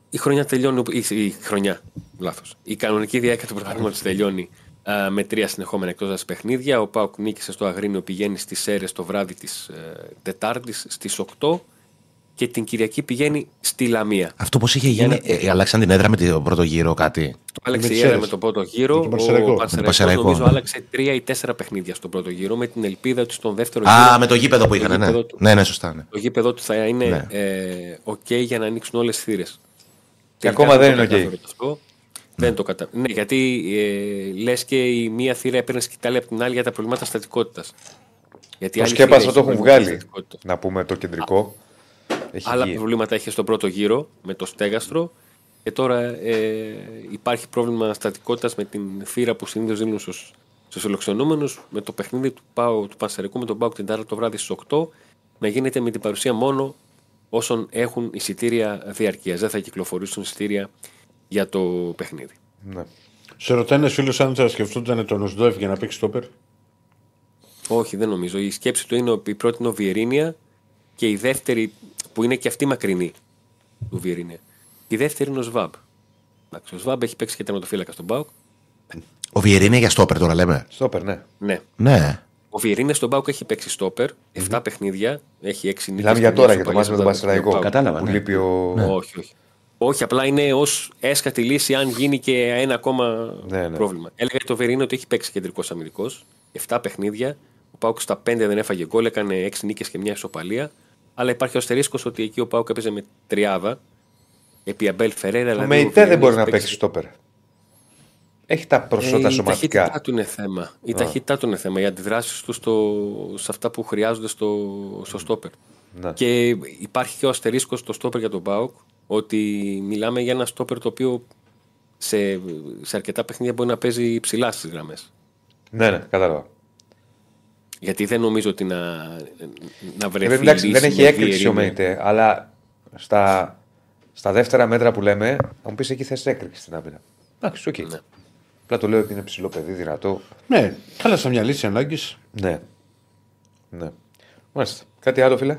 η χρονιά τελειώνει. Η, η χρονιά, λάθος. Η κανονική διάρκεια του πρωταθλήματος τελειώνει α, με τρία συνεχόμενα εκτός παιχνίδια. Ο Πάουκ νίκησε στο Αγρίνιο, πηγαίνει στις Σέρε το βράδυ της ε, Τετάρτης στις 8 και την Κυριακή πηγαίνει στη Λαμία. Αυτό πώς είχε γίνει, ε, αλλάξαν την έδρα με τον πρώτο γύρο κάτι; Το άλλαξε Με η τις έδρα Σέρες. με τον πρώτο γύρο. τον Πανσεραϊκό. Ο Με Πανσεραϊκός Πανσεραϊκό, νομίζω ναι. άλλαξε τρία ή τέσσερα παιχνίδια στον πρώτο γύρο με την ελπίδα ότι στον δεύτερο Α, γύρο. με το γήπεδο που είχαν, ναι. γήπεδο του. Ναι, ναι, σωστά. Ναι. Το γήπεδο του θα είναι Ναι. ε, OK για να ανοίξουν όλες τις θύρες. Και ακόμα δεν είναι ok. Δεν το κατα... Ναι, γιατί ε, λες και η μία θύρα έπαιρνε σκητάλη από την άλλη για τα προβλήματα στατικότητας. Γιατί η Το άλλη σκέπασμα θύρα το έχει έχουν προβλήματα βγάλει. στατικότητας. Να πούμε το κεντρικό. Έχει Άλλα βγει. προβλήματα είχε στον πρώτο γύρο με το στέγαστρο και τώρα ε, υπάρχει πρόβλημα στατικότητας με την θύρα που συνήθως δίνουν στους στους φιλοξενούμενους με το παιχνίδι του, Πάου, του Πανσερικού με τον Πάου την Τετάρτη το βράδυ στις 8 να γίνεται με την παρουσία μόνο όσων έχουν εισιτήρια διαρκείας. Δεν θα κυκλοφορήσουν εισιτήρια για το παιχνίδι. Ναι. Σε ρωτάει ένα φίλος αν θα σκεφτόταν τον Οσδόεφ για να παίξει στόπερ. Όχι, δεν νομίζω. Η σκέψη του είναι ο- η πρώτη είναι ο Βιερίνια και η δεύτερη, που είναι και αυτή μακρινή του Βιερίνια. Η δεύτερη είναι ο Σβάμπ. Εντάξει, ο Σβάμπ έχει παίξει και τερματοφύλακα στον Πάουκ. Ο Βιερίνη είναι για στόπερ τώρα λέμε. Στόπερ, ναι. Ναι. Ναι. Ο Βιερίνια στον Πάουκ έχει παίξει στόπερ, 7 παιχνίδια, έχει 6 νίκες. Μιλάμε και για μια τώρα για το ισοπαλία μάτι με τον στον Παστραϊκό. Πάουκ. Κατάλαβα, Που ναι. λείπει ο. Όχι, όχι. Όχι, απλά είναι ως έσχατη λύση αν γίνει και ένα ακόμα Ναι, ναι. πρόβλημα. Έλεγα για το Βερίνο ότι έχει παίξει κεντρικός αμυντικός. 7 παιχνίδια. Ο Πάουκ στα 5 δεν έφαγε γκολ, έκανε 6 νίκες και μια ισοπαλία. Αλλά υπάρχει ο αστερίσκος ότι εκεί ο Πάουκ έπαιζε με τριάδα. Επί Αμπέλ Φεραίρα. Ο δηλαδή, Μεϊτέ Βιερίνια δεν μπορεί έχει να παίξει στόπερ. Έχει τα προσώτα ε, Η σωματικά. ταχύτητά του είναι θέμα. Η ταχύτητά του είναι θέμα. Οι αντιδράσεις του στο, σε αυτά που χρειάζονται στο, στο στόπερ. Ναι. Και υπάρχει και ο αστερίσκος στο στόπερ για τον Πάοκ ότι μιλάμε για ένα στόπερ το οποίο σε, σε αρκετά παιχνίδια μπορεί να παίζει ψηλά στις γραμμές. Ναι, ναι, κατάλαβα. Γιατί δεν νομίζω ότι να, να βρεθεί. Ε, εντάξει, λύση δεν έχει με έκρηξη ο Βιερίνια. Μεϊτέ, αλλά στα, στα δεύτερα μέτρα που λέμε, θα μου πεις εκεί θες έκρηξη στην άμυνα. Εντάξει, οκ. Ναι. Απλά το λέω ότι είναι ψηλό παιδί, δυνατό. Ναι, καλά σαν μια λύση ανάγκη. Ναι. Ναι. Μάλιστα. Κάτι άλλο, φίλε;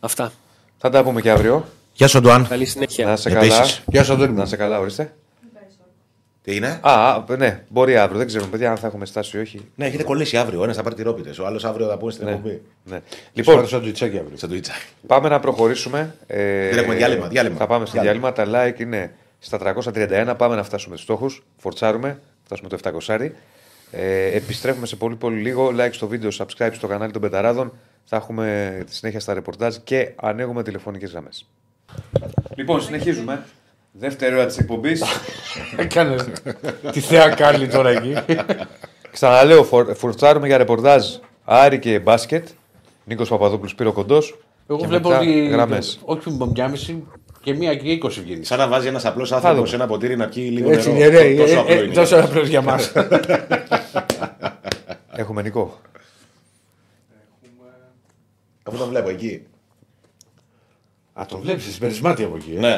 Αυτά. Θα τα πούμε και αύριο. Γεια σου, Αντουάν. Καλή συνέχεια. Να σε Επίσης. καλά. Γεια σα, Αντώνη. Να σε καλά, ορίστε. Τι είναι; Α, α, ναι, μπορεί αύριο. Δεν ξέρουμε, παιδιά, αν θα έχουμε στάσει ή όχι. Ναι, έχετε κολλήσει αύριο. Ο ένας θα πάρει τυρόπιτες. Ο άλλος αύριο θα πούμε στην εκπομπή. Ναι. Λοιπόν, Λοιπόν, σαν τσάκι αύριο. Σαν το Ιτσα. πάμε να προχωρήσουμε. Ε, Δεν έχουμε διάλειμμα, διάλειμμα. Θα πάμε στο Διάλειμμα. διάλειμμα. Τα like είναι στα 331. Πάμε να φτάσουμε του στόχους. Φορτσάρουμε. Φτάσουμε το 700. Ε, επιστρέφουμε σε πολύ πολύ λίγο. Like στο βίντεο, subscribe στο κανάλι των Πεταράδων. Θα έχουμε τη συνέχεια στα ρεπορτάζ και ανοίγουμε τηλεφωνικές γραμμές. Λοιπόν, συνεχίζουμε. Δεύτερη ώρα της εκπομπής. Έκανε τη θέα κάλλη τώρα εκεί. Ξαναλέω, φορ- φορτσάρουμε για ρεπορτάζ Άρη και μπάσκετ. Νίκος Παπαδόπουλος Πύρο Κοντός. Εγώ βλέπω ότι. Γραμμές. Όχι με μια μισή και μία και είκοσι βγαίνει. Σαν να βάζει ένας απλός άνθρωπος δούμε. σε ένα ποτήρι να πιει λίγο Έτσι νερό. είναι, ναι. Τόσο ε, απλό ε, είναι. Τόσο απλός για μας. Έχουμε Νικό. Αφού το βλέπω εκεί. Α, το βλέπεις, συμπερισμάτι από εκεί. ε. Ναι.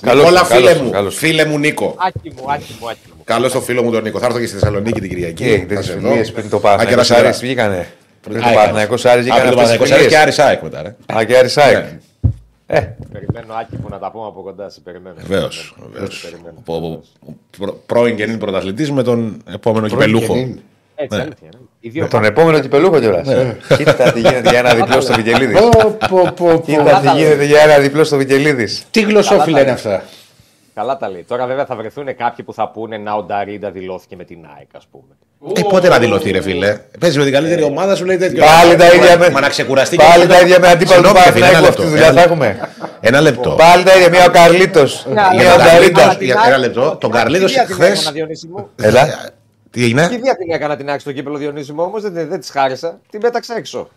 Καλώς, Όλα καλώς, φίλε μου. καλώς. Φίλε μου Νίκο. Άκη μου, άκη μου, άκη μου. Καλώς το φίλο μου τον Νίκο. Θα έρθω και στη Θεσσαλονίκη την Κυριακή. Και Θα τι σε φιλίε δω. πριν το Α, και Παναθηναϊκός τα Άρης σειρά. βγήκανε. Πριν το Α, Παναθηναϊκός Άρης Α, βγήκανε πριν το αυτές τις Παναθηναϊκός Άρης και φιλίες. Άρης ΑΕΚ μετά. ρε. Α, και Άρης ΑΕΚ. Ναι. Ε, Περιμένω, Άκη μου, να τα πούμε από κοντά. Σε περιμένω. Βεβαίως. Πρώην γεννή πρωταθλητής με τον επόμενο κυπελούχο. γεννήν. Έτσι, Ναι. αλήθεια. Ναι. Οι δύο με τον επόμενο κυπελούχο κιόλα. Κοίτα τι γίνεται για ένα διπλό στο Βικελίδη. Πω, πω, πω, Κοίτα πω. τι γίνεται για ένα διπλό στο Βικελίδη. Τι γλωσσόφυλλα είναι αυτά. Καλά τα λέει. Τώρα βέβαια θα βρεθούν κάποιοι που θα πούνε να ο Νταρίντα δηλώθηκε με την ΑΕΚ, α πούμε. Ε, πότε να δηλωθεί, ρε φίλε. Παίζει με την καλύτερη ομάδα σου, λέει τέτοιο. Πάλι τα ίδια με. Μα να ξεκουραστεί και Πάλι αυτό. τα ίδια με αντίπαλο του Συγγνώμη, ρε φίλε, ένα Παναθηναϊκού. Αυτή τη λεπτό. δουλειά Ένα θα λεπτό. έχουμε. Ένα λεπτό. Πάλι τα ίδια. Μία ο Καρλίτο. αλλά Μία Για ο τον Νταρίντα. Καρλίτο- για- Ένα λεπτό. Τον Καρλίδο χθε. Διονύσιμο. Έλα. Τι έγινε; Τι δια την έκανα την ΑΕΚ στο κύπελο Διονύσιμο όμως, δεν, δεν της χάρισα. Την πέταξα έξω.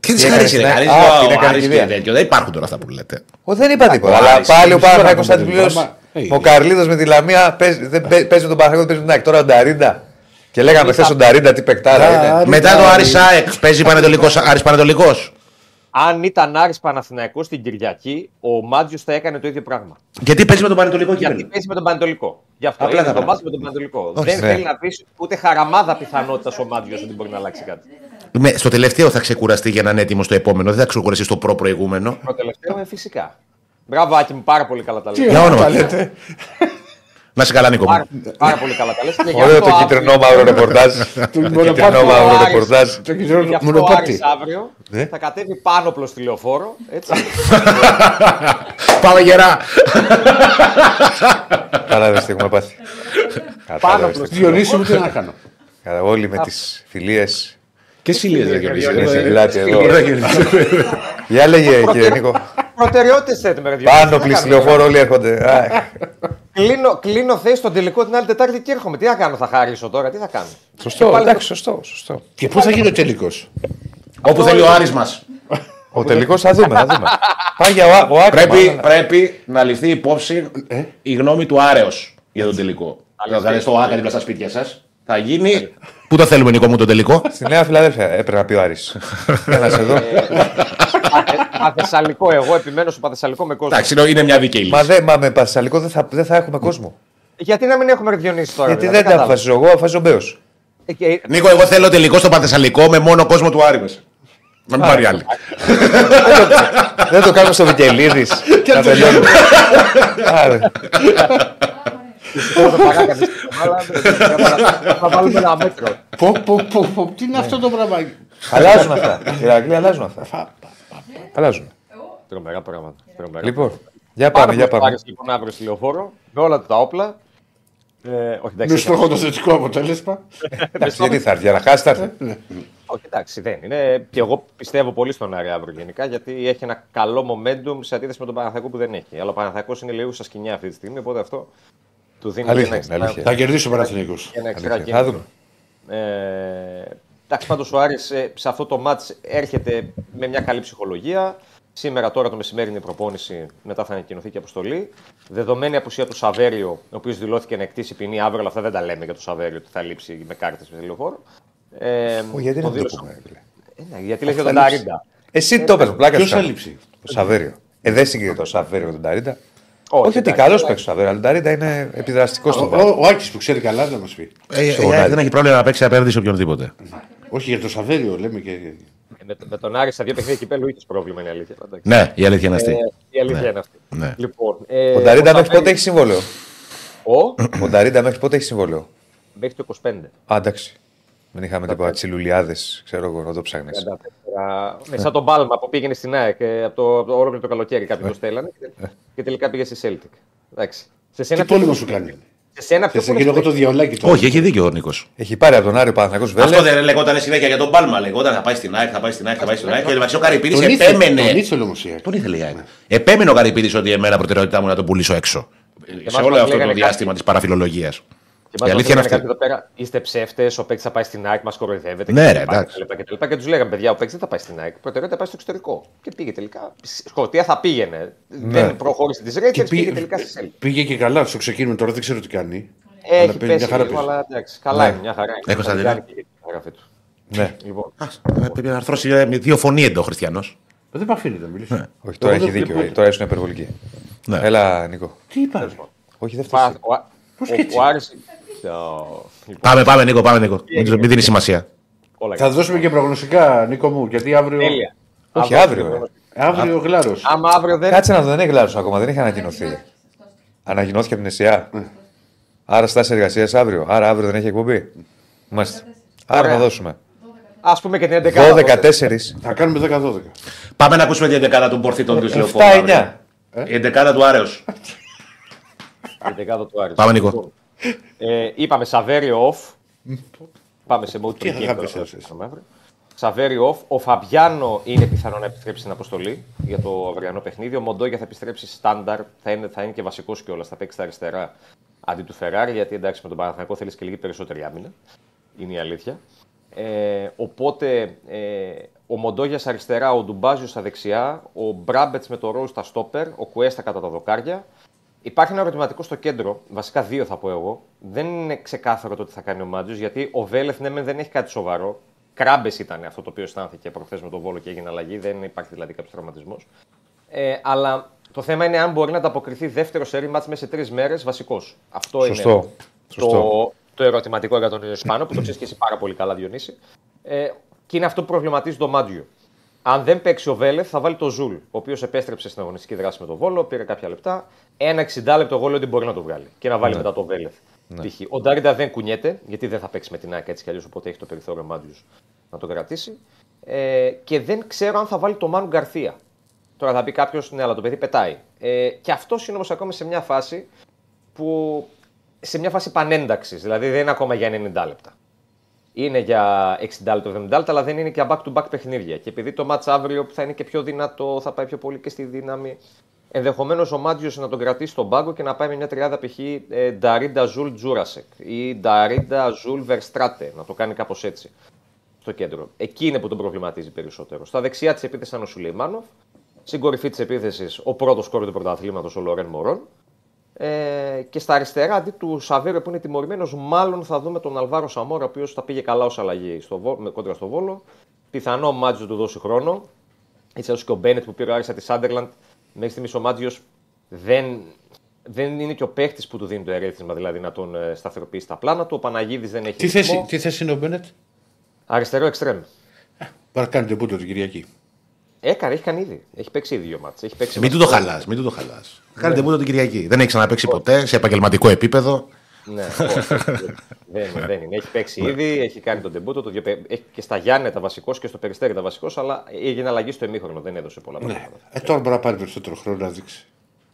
Τι της έκανε χαρίσει, ρε. στην Χαρίσει ΑΕΚ; Α, ο την έκανε Άρης και κηδεία. τέτοιο. Δεν υπάρχουν τώρα αυτά που λέτε. Ο, δεν είπα τίποτα. Ο Αλλά Άρης, πάλι ο μισό Παναθηναϊκός θα λεπτό, την πληρώσει. άμα- Ε, Ο Καρλίδο με τη Λαμία παίζει δεν παί- παίζει με τον Παναθηναϊκό, παίζει με την ΑΕΚ. Τώρα ο Νταρίντα. Και λέγαμε χθες ο Νταρίντα τι παικτάρα είναι. Άρη, Μετά το Άρης. Άρης ΑΕΚ παίζει Πανετολικός- Άρης Πανετολικός. Αν ήταν Άρης Παναθηναϊκός την Κυριακή, ο Μάτζιος θα έκανε το ίδιο πράγμα. Γιατί παίζει με τον Πανετολικό Γιατί κύπελο; παίζει με τον Πανετολικό. Γι' αυτό Απλά είναι τα το πράγματα. μάτι με τον Πανετολικό. Όχι, Δεν ναι. θέλει να πεις ούτε χαραμάδα πιθανότητας ο Μάτζιος ότι μπορεί να αλλάξει κάτι. Με- Στο τελευταίο θα ξεκουραστεί για να είναι έτοιμος στο επόμενο. Δεν θα ξεκουραστεί στο προ-προηγούμενο. Το τελευταίο είναι φυσικά. Μπράβο, Άκη μου, πάρα πολύ καλά τα Τι λες. Για όνομα. Τα λέτε. Να σε καλά, Νίκο. Πάρα, μου. πάρα πολύ καλά τα λες. Και γι' Ωραίο αυτό το αύριο- κίτρινο μαύρο ρεπορτάζ. Το Το μονοπάτι. κίτρινο μαύρο Άρης. ρεπορτάζ. Το Γι' κυριό αυτό ο μονοπάτι. Άρης αύριο Ναι. θα κατέβει πάνω στη λεωφόρο. Έτσι. Πάμε γερά. Καλά δεν έχουμε πάθει. πάνω Κατάλαβες προς τι- τη Διονύση μου τι να κάνω; Καλά, Όλοι με τις φιλίες. Και σύλληε, ρε Είναι Γιώργη. μιλάτε εδώ. Για λέγε κύριε Νίκο. Προτεραιότητες θέτουμε, ρε Πάνω Διονύση. πλήρη Τι να κάνουμε; λεωφόρο όλοι έρχονται. Α, Κλείνω, κλείνω θέση στον τελικό την άλλη Τετάρτη και έρχομαι. Τι θα κάνω, θα χαρίσω τώρα, τι θα κάνω; Σωστό, εντάξει, σωστό. σωστό. Και πώ θα γίνει ο τελικός; Όπου θέλει ο Άρης μας. Ο τελικός θα δούμε. Θα δούμε. Πάει για ο- ο Άκη. Πρέπει, πρέπει να ληφθεί υπόψη η γνώμη του Άρεος για τον τελικό. Θα κάνετε στο Άκα δίπλα στα σπίτια σας. Θα γίνει. Πού το θέλουμε, Νικό μου, τον τελικό; Στη Νέα Φιλαδέλφια έπρεπε να πει ο Άρης. Ένας εδώ. Παθεσσαλικό, εγώ επιμένω στο Παθεσσαλικό με κόσμο. Εντάξει, είναι- είναι μια δίκαιη Μα, λύση. δε, μα με Πασαλικό δεν θα, δεν θα έχουμε κόσμο. Γιατί να μην έχουμε Διονύση τώρα. Γιατί δηλαδή, δεν τα κατάλαβα. αποφασίζω εγώ, αποφασίζω ο Μπέος. Ε, και- Νίκο, εγώ θέλω τελικό στο Παθεσσαλικό με μόνο κόσμο του Άρη μέσα. Να μην πάρει άλλη. δεν το κάνουμε στο Βικελίδης. να τελειώνουμε. Άρε. Τώρα το παράκανε στην ομάδα, δεν- Θα βάλουμε ένα μέτρο. Πω, πω, πω, πω, τι είναι αυτό το πράγμα; αλλάζουν αυτά. Οι Ηρακλοί αλλάζουν αυτά. Αλλάζουν. Τρομερά πράγματα. Τρομερά. Λοιπόν, για πάμε, για πάμε. Πάρει λοιπόν αύριο στη λεωφόρο με όλα τα όπλα. Ε, όχι, Με εντάξει. στόχο το θετικό αποτέλεσμα. Εντάξει, Γιατί θα έρθει, για να χάσει θα έρθει. Όχι, εντάξει, δεν είναι. Και εγώ πιστεύω πολύ στον Άρη αύριο γενικά γιατί έχει ένα καλό momentum σε αντίθεση με τον Παναθακό που δεν έχει. Αλλά ο Παναθακό είναι λίγο στα σκηνιά αυτή τη στιγμή, οπότε αυτό του δίνει Αλήθεια ένα είναι, εξτρά- αλήθεια. Θα κερδίσει ο Παναθηναϊκός. ένα εξτρά Αλήθεια. Θα κίνητρο. δούμε. Ε, εντάξει, πάντως ο Άρης ε, σε αυτό το μάτς έρχεται με μια καλή ψυχολογία. Σήμερα τώρα το μεσημέρι είναι η προπόνηση, μετά θα ανακοινωθεί και η αποστολή. Δεδομένη απουσία του Σαβέριο, ο οποίος δηλώθηκε να εκτίσει ποινή αύριο, αλλά αυτά δεν τα λέμε για το Σαβέριο ότι θα λείψει με κάρτες με τηλεφόρο. Ε, Ω, Γιατί να το δήλωσε- πούμε, ρε φίλε. Ε, ναι, γιατί λέει για τον Ταρίντα. Εσύ το πες, πλάκα Ποιος σου θα κάνω. λείψει; Το Σαβέριο. Ε, δεν συγκρίνει το Σαβέριο με τον Ταρίντα. Όχι, Όχι ότι εντάξει, καλός αλλά- παίξει ο Σαβέριο, αλλά ο Ταρίντα είναι επιδραστικός Ο, στον ο, πάγκο. ο Άκης που ξέρει καλά να μας πει. Ε, Στο ε, γονάδι. δεν έχει πρόβλημα να παίξει απέναντι σε οποιονδήποτε. Όχι για το Σαβέριο, λέμε και. Ε, Με, με τον Άρη στα δύο παιχνίδια κυπέλου είχε πρόβλημα, είναι η αλήθεια. εντάξει. Ναι, η αλήθεια είναι Ε, αυτή. η αλήθεια Ναι. είναι αυτή. Ναι. Λοιπόν, ε, Ο Ταρίντα ο μέχρι πότε Σαβέριος- έχει συμβόλαιο; Ο, Ο Ταρίντα μέχρι πότε έχει συμβόλαιο; μέχρι το 25. Α, εντάξει. Δεν είχαμε τίποτα τσιλουλιάδες, ξέρω εγώ, να το ψάχνεις. 34. Ναι, σαν τον Πάλμα που πήγαινε στην ΑΕΚ ε, από το, από το όλο το καλοκαίρι. Κάποιοι το στέλνανε και, και τελικά πήγε στη Celtic. Εντάξει. Σε Τι σένα ποιο πόλεμο που- σου κάνει. Σε σένα ποιο Θε να που γίνω εγώ το διαολάκι του. Όχι, έχει δίκιο ο Νίκος. Έχει πάρει από τον Άριο Παναθηναϊκός Βέλε. Αυτό δεν λεγόταν συνέχεια για τον Πάλμα. Λεγόταν θα πάει στην ΑΕΚ, θα πάει στην ΑΕΚ, θα πάει στην ΑΕΚ. Και μεταξύ ο Καρυπίδης Τον ήθελε, επέμενε. τον ήθελε όμως η ΑΕΚ. Τον ήθελε η ΑΕΚ. Επέμενε ο Καρυπίδης ότι εμένα προτεραιότητά μου να τον πουλήσω έξω. Σε μας όλο μας αυτό το λέγανε διάστημα της παραφιλολογίας. Και Η μας αλήθεια είναι λέγανε αυτή. κάποιοι εδώ πέρα, είστε ψεύτες, ο παίκτης θα πάει στην ΑΕΚ, μας κοροϊδεύετε. Ναι, και ρε, τα λοιπά εντάξει. Και, τα λοιπά και, τα λοιπά. και τους λέγανε, παιδιά, ο παίκτης δεν θα πάει στην ΑΕΚ. Προτεραιότητα πάει στο εξωτερικό. Και πήγε τελικά. Σκοτία θα πήγαινε. Δεν προχώρησε τις Και Ρέιτερ και πήγε πήγε, τελικά στη Celtic. πήγε και καλά στο ξεκίνημα, τώρα δεν ξέρω τι κάνει. Αλλά Έχει παίζει μια πέσει χαρά λίγο, παίζει. αλλά εντάξει, καλά είναι, μια χαρά. είναι. Έχω στα Θα δειλά. κάνει και η γραφή του. Ναι. Λοιπόν, Πρέπει να αρθρώσει ε, με δύο φωνή ο Χριστιανός. Δεν με αφήνει να μιλήσει. Όχι, τώρα Εγώ έχει δεν δίκιο. βλέπω- Τώρα ήσουν υπερβολική. Ναι. Έλα, Νίκο. Τι είπα. ρε. Όχι, δεν πα- φταίει. ο- Πώς ο- και έτσι; Ο Άρης... Ω, λοιπόν, Πάμε, πάμε, Νίκο, πάμε, Νίκο. Μην μην δίνεις σημασία. όλα Θα καλά. δώσουμε και προγνωστικά, Νίκο μου, γιατί αύριο. Τέλεια. Όχι, Αν αύριο, δώσουμε- Αύριο γλάρος. Άμα αύριο δεν... Κάτσε να δω, δεν έχει γλάρος ακόμα, δεν έχει ανακοινωθεί. Ανακοινώθηκε από την ΕΣΥΑ. Άρα στάση εργασία αύριο. Άρα αύριο δεν έχει εκπομπή. Μάλιστα. Άρα Ωραία. να δώσουμε. Ας πούμε και την 11. 12-4. Θα κάνουμε 10-12. Πάμε να ακούσουμε την εντεκάδα του Μπορθήτων του Ισλεοφόρου. 7-9. Η εντεκάδα του Άρεο. Την δεκάδα του Άρης. Πάμε, Νίκο. Λοιπόν, Ε, είπαμε Σαβέριο off. Πάμε σε mode Τι θα pre-game κάνεις τώρα, εσείς; πάμε αύριο. Σαβέριο off. Ο Φαμπιάνο είναι πιθανό να επιστρέψει στην αποστολή για το αυριανό παιχνίδι. Ο Μοντόγια θα επιστρέψει στάνταρ. Θα είναι, θα είναι και βασικός κιόλας. Θα παίξει στα αριστερά αντί του Φεράρι. Γιατί εντάξει με τον Παναθηναϊκό θέλεις και λίγη περισσότερη άμυνα. Είναι η αλήθεια. Ε, οπότε ε, ο Μοντόγια αριστερά, ο Ντουμπάζιος στα δεξιά, ο Μπράμπετς με το Ρόου στα στόπερ, ο Κουέστα κατά τα δοκάρια. Υπάρχει ένα ερωτηματικό στο κέντρο, βασικά δύο θα πω εγώ. Δεν είναι ξεκάθαρο το τι θα κάνει ο Μάτζιο, γιατί ο Βέλεθ ναι, μεν δεν έχει κάτι σοβαρό. Κράμπες ήταν αυτό το οποίο αισθάνθηκε προχθές με τον Βόλο και έγινε αλλαγή. Δεν υπάρχει δηλαδή κάποιος τραυματισμός. Ε, αλλά το θέμα είναι αν μπορεί να ανταποκριθεί δεύτερο σερί ματς μέσα σε τρεις μέρες βασικός. Αυτό Σωστό. είναι Σωστό. το, το ερωτηματικό για τον Ισπανό που το ξέρεις και εσύ πάρα πολύ καλά, Διονύση. Ε, και είναι αυτό που προβληματίζει το Μάτζιο. Αν δεν παίξει ο Βέλεθ, θα βάλει το Ζουλ, ο οποίος επέστρεψε στην αγωνιστική δράση με τον Βόλο, πήρε κάποια λεπτά. Ένα 60 λεπτό γόλο ότι μπορεί να το βγάλει και να βάλει μετά το Βέλεθ. π.χ. Ο Ντάριντα δεν κουνιέται, γιατί δεν θα παίξει με την ΑΕΚ έτσι κι αλλιώς, οπότε έχει το περιθώριο ο Μάτζιο να το κρατήσει. Ε, και δεν ξέρω αν θα βάλει το Μάνου Γκαρθία. Τώρα θα πει κάποιος, ναι, αλλά το παιδί πετάει. Ε, και αυτός είναι όμως ακόμα σε μια φάση που. σε μια φάση επανένταξης. Δηλαδή δεν είναι ακόμα για 90 λεπτά. Είναι για 60 λεπτά, 70 λεπτά, αλλά δεν είναι και back-to-back παιχνίδια. Και επειδή το ματς αύριο που θα είναι και πιο δυνατό, θα πάει πιο πολύ και στη δύναμη. Ενδεχομένως ο Μάτζιος να τον κρατήσει στον πάγκο και να πάει με μια τριάδα π.χ. ε, Νταρίντα Ζουλ Τζούρασεκ ή Νταρίντα Ζουλ Βερστράτε. Να το κάνει κάπως έτσι στο κέντρο. Εκεί είναι που τον προβληματίζει περισσότερο. Στα δεξιά της επίθεσης ήταν ο Σουλεϊμάνοφ. Στην κορυφή της επίθεσης ο πρώτος κόρη του πρωταθλήματος, ο Λορέν Μωρόν. Ε, και στα αριστερά, αντί του Σαβέριο που είναι τιμωρημένος, μάλλον θα δούμε τον Αλβάρο Σαμόρα, ο οποίος θα πήγε καλά ως αλλαγή στο, Βο- με- κόντρα στο Βόλο. Πιθανό ο Μάτζιο του δώσει χρόνο. Έτσι όσο και ο Μπένετ που πήρε ο Άρης από της Σάντερλαντ, μέχρι στιγμής ο Μάτζιος δεν, δεν είναι και ο παίχτης που του δίνει το ερέθισμα, δηλαδή να τον ε, σταθεροποιήσει στα πλάνα του. Ο Παναγίδης δεν έχει. Τι ρυθμό. θέση, τι θέση είναι ο Μπένετ; Αριστερό εξτρέμ. Παρακάνει το πούτο την Κυριακή. Έκανε, έχει κάνει ήδη. Έχει παίξει ήδη δύο μάτς. Έχει παίξει Μην του το χαλάς, μην του το χαλάς. Κάνετε μόνο την Κυριακή. Δεν έχει ξαναπέξει ποτέ σε επαγγελματικό επίπεδο. Ναι, όχι, δεν, είναι, δεν είναι. Έχει παίξει ήδη, έχει κάνει τον τεμπούτο, το, δύο- έχει και στα Γιάννετα βασικός και στο Περιστέρι τα βασικός, αλλά έγινε αλλαγή στο εμίχρονο, δεν έδωσε πολλά πράγματα. Ε, τώρα μπορεί να πάρει περισσότερο χρόνο να δείξει.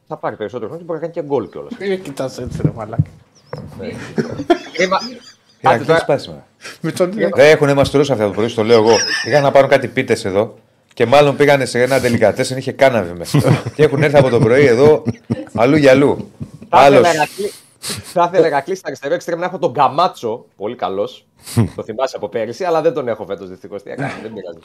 Θα πάρει περισσότερο χρόνο και μπορεί να κάνει και γκολ κιόλας. Ε, κοιτάς έτσι, ρε μαλάκα. Ηρακλή σπάσιμα. Με τον Δεν έχουν μαστρώσει αυτά το πρωί, στο λέω εγώ. Πήγαν να πάρουν κάτι πίτες εδώ και μάλλον πήγανε σε ένα τελικατέσεν, είχε κάναβη μέσα. και έχουν έρθει από το πρωί εδώ αλλού για αλλού. Θα Άλλος. ήθελα Ερακλή- Θα ήθελα Ερακλή στα αριστερό εξτρέμ να έχω τον Γκαμάτσο, πολύ καλός. Το θυμάσαι από πέρυσι, αλλά δεν τον έχω φέτος δυστυχώς. Τι έκανε, δεν πειράζει.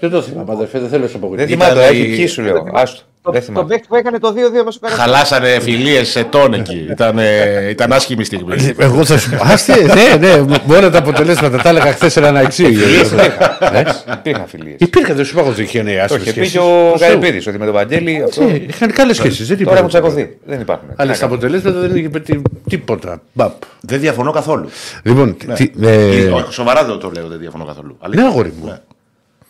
Δεν το θυμάμαι, αδερφέ, δεν θέλω να σε Δεν απογοητεύσει. θυμάμαι, το Ήταν έχει η- εκεί σου λέω. Άστο. Δεν Το θυμάμαι. παίκτη που έκανε το 2-2 μέσω κανένα. Χαλάσανε φιλίες σε τόν εκεί. Ήταν, ε, ήταν άσχημη στιγμή. Εγώ θα σου πω. Άστε, ναι, ναι, με όλα τα αποτελέσματα τα έλεγα χθες ένα εξή. Υπήρχαν φιλίες. Υπήρχαν, δεν σου είπα ότι είχε νέα Το άσχημες είχε πει σχέσεις. και ο Το σου. Γαϊπίδης ότι με τον Βαγγέλη. αυτό- Ε, Είχαν καλές σχέσεις. Δεν Τώρα έχουν υπάρχουν. τσακωθεί. Δεν υπάρχουν. Αλλά στα αποτελέσματα δεν είχε πει τίποτα. Μπαπ. Δεν διαφωνώ καθόλου. Λοιπόν, τι- ε, Όχι, Σοβαρά δεν το λέω, δεν διαφωνώ καθόλου. ναι, αγόρι μου.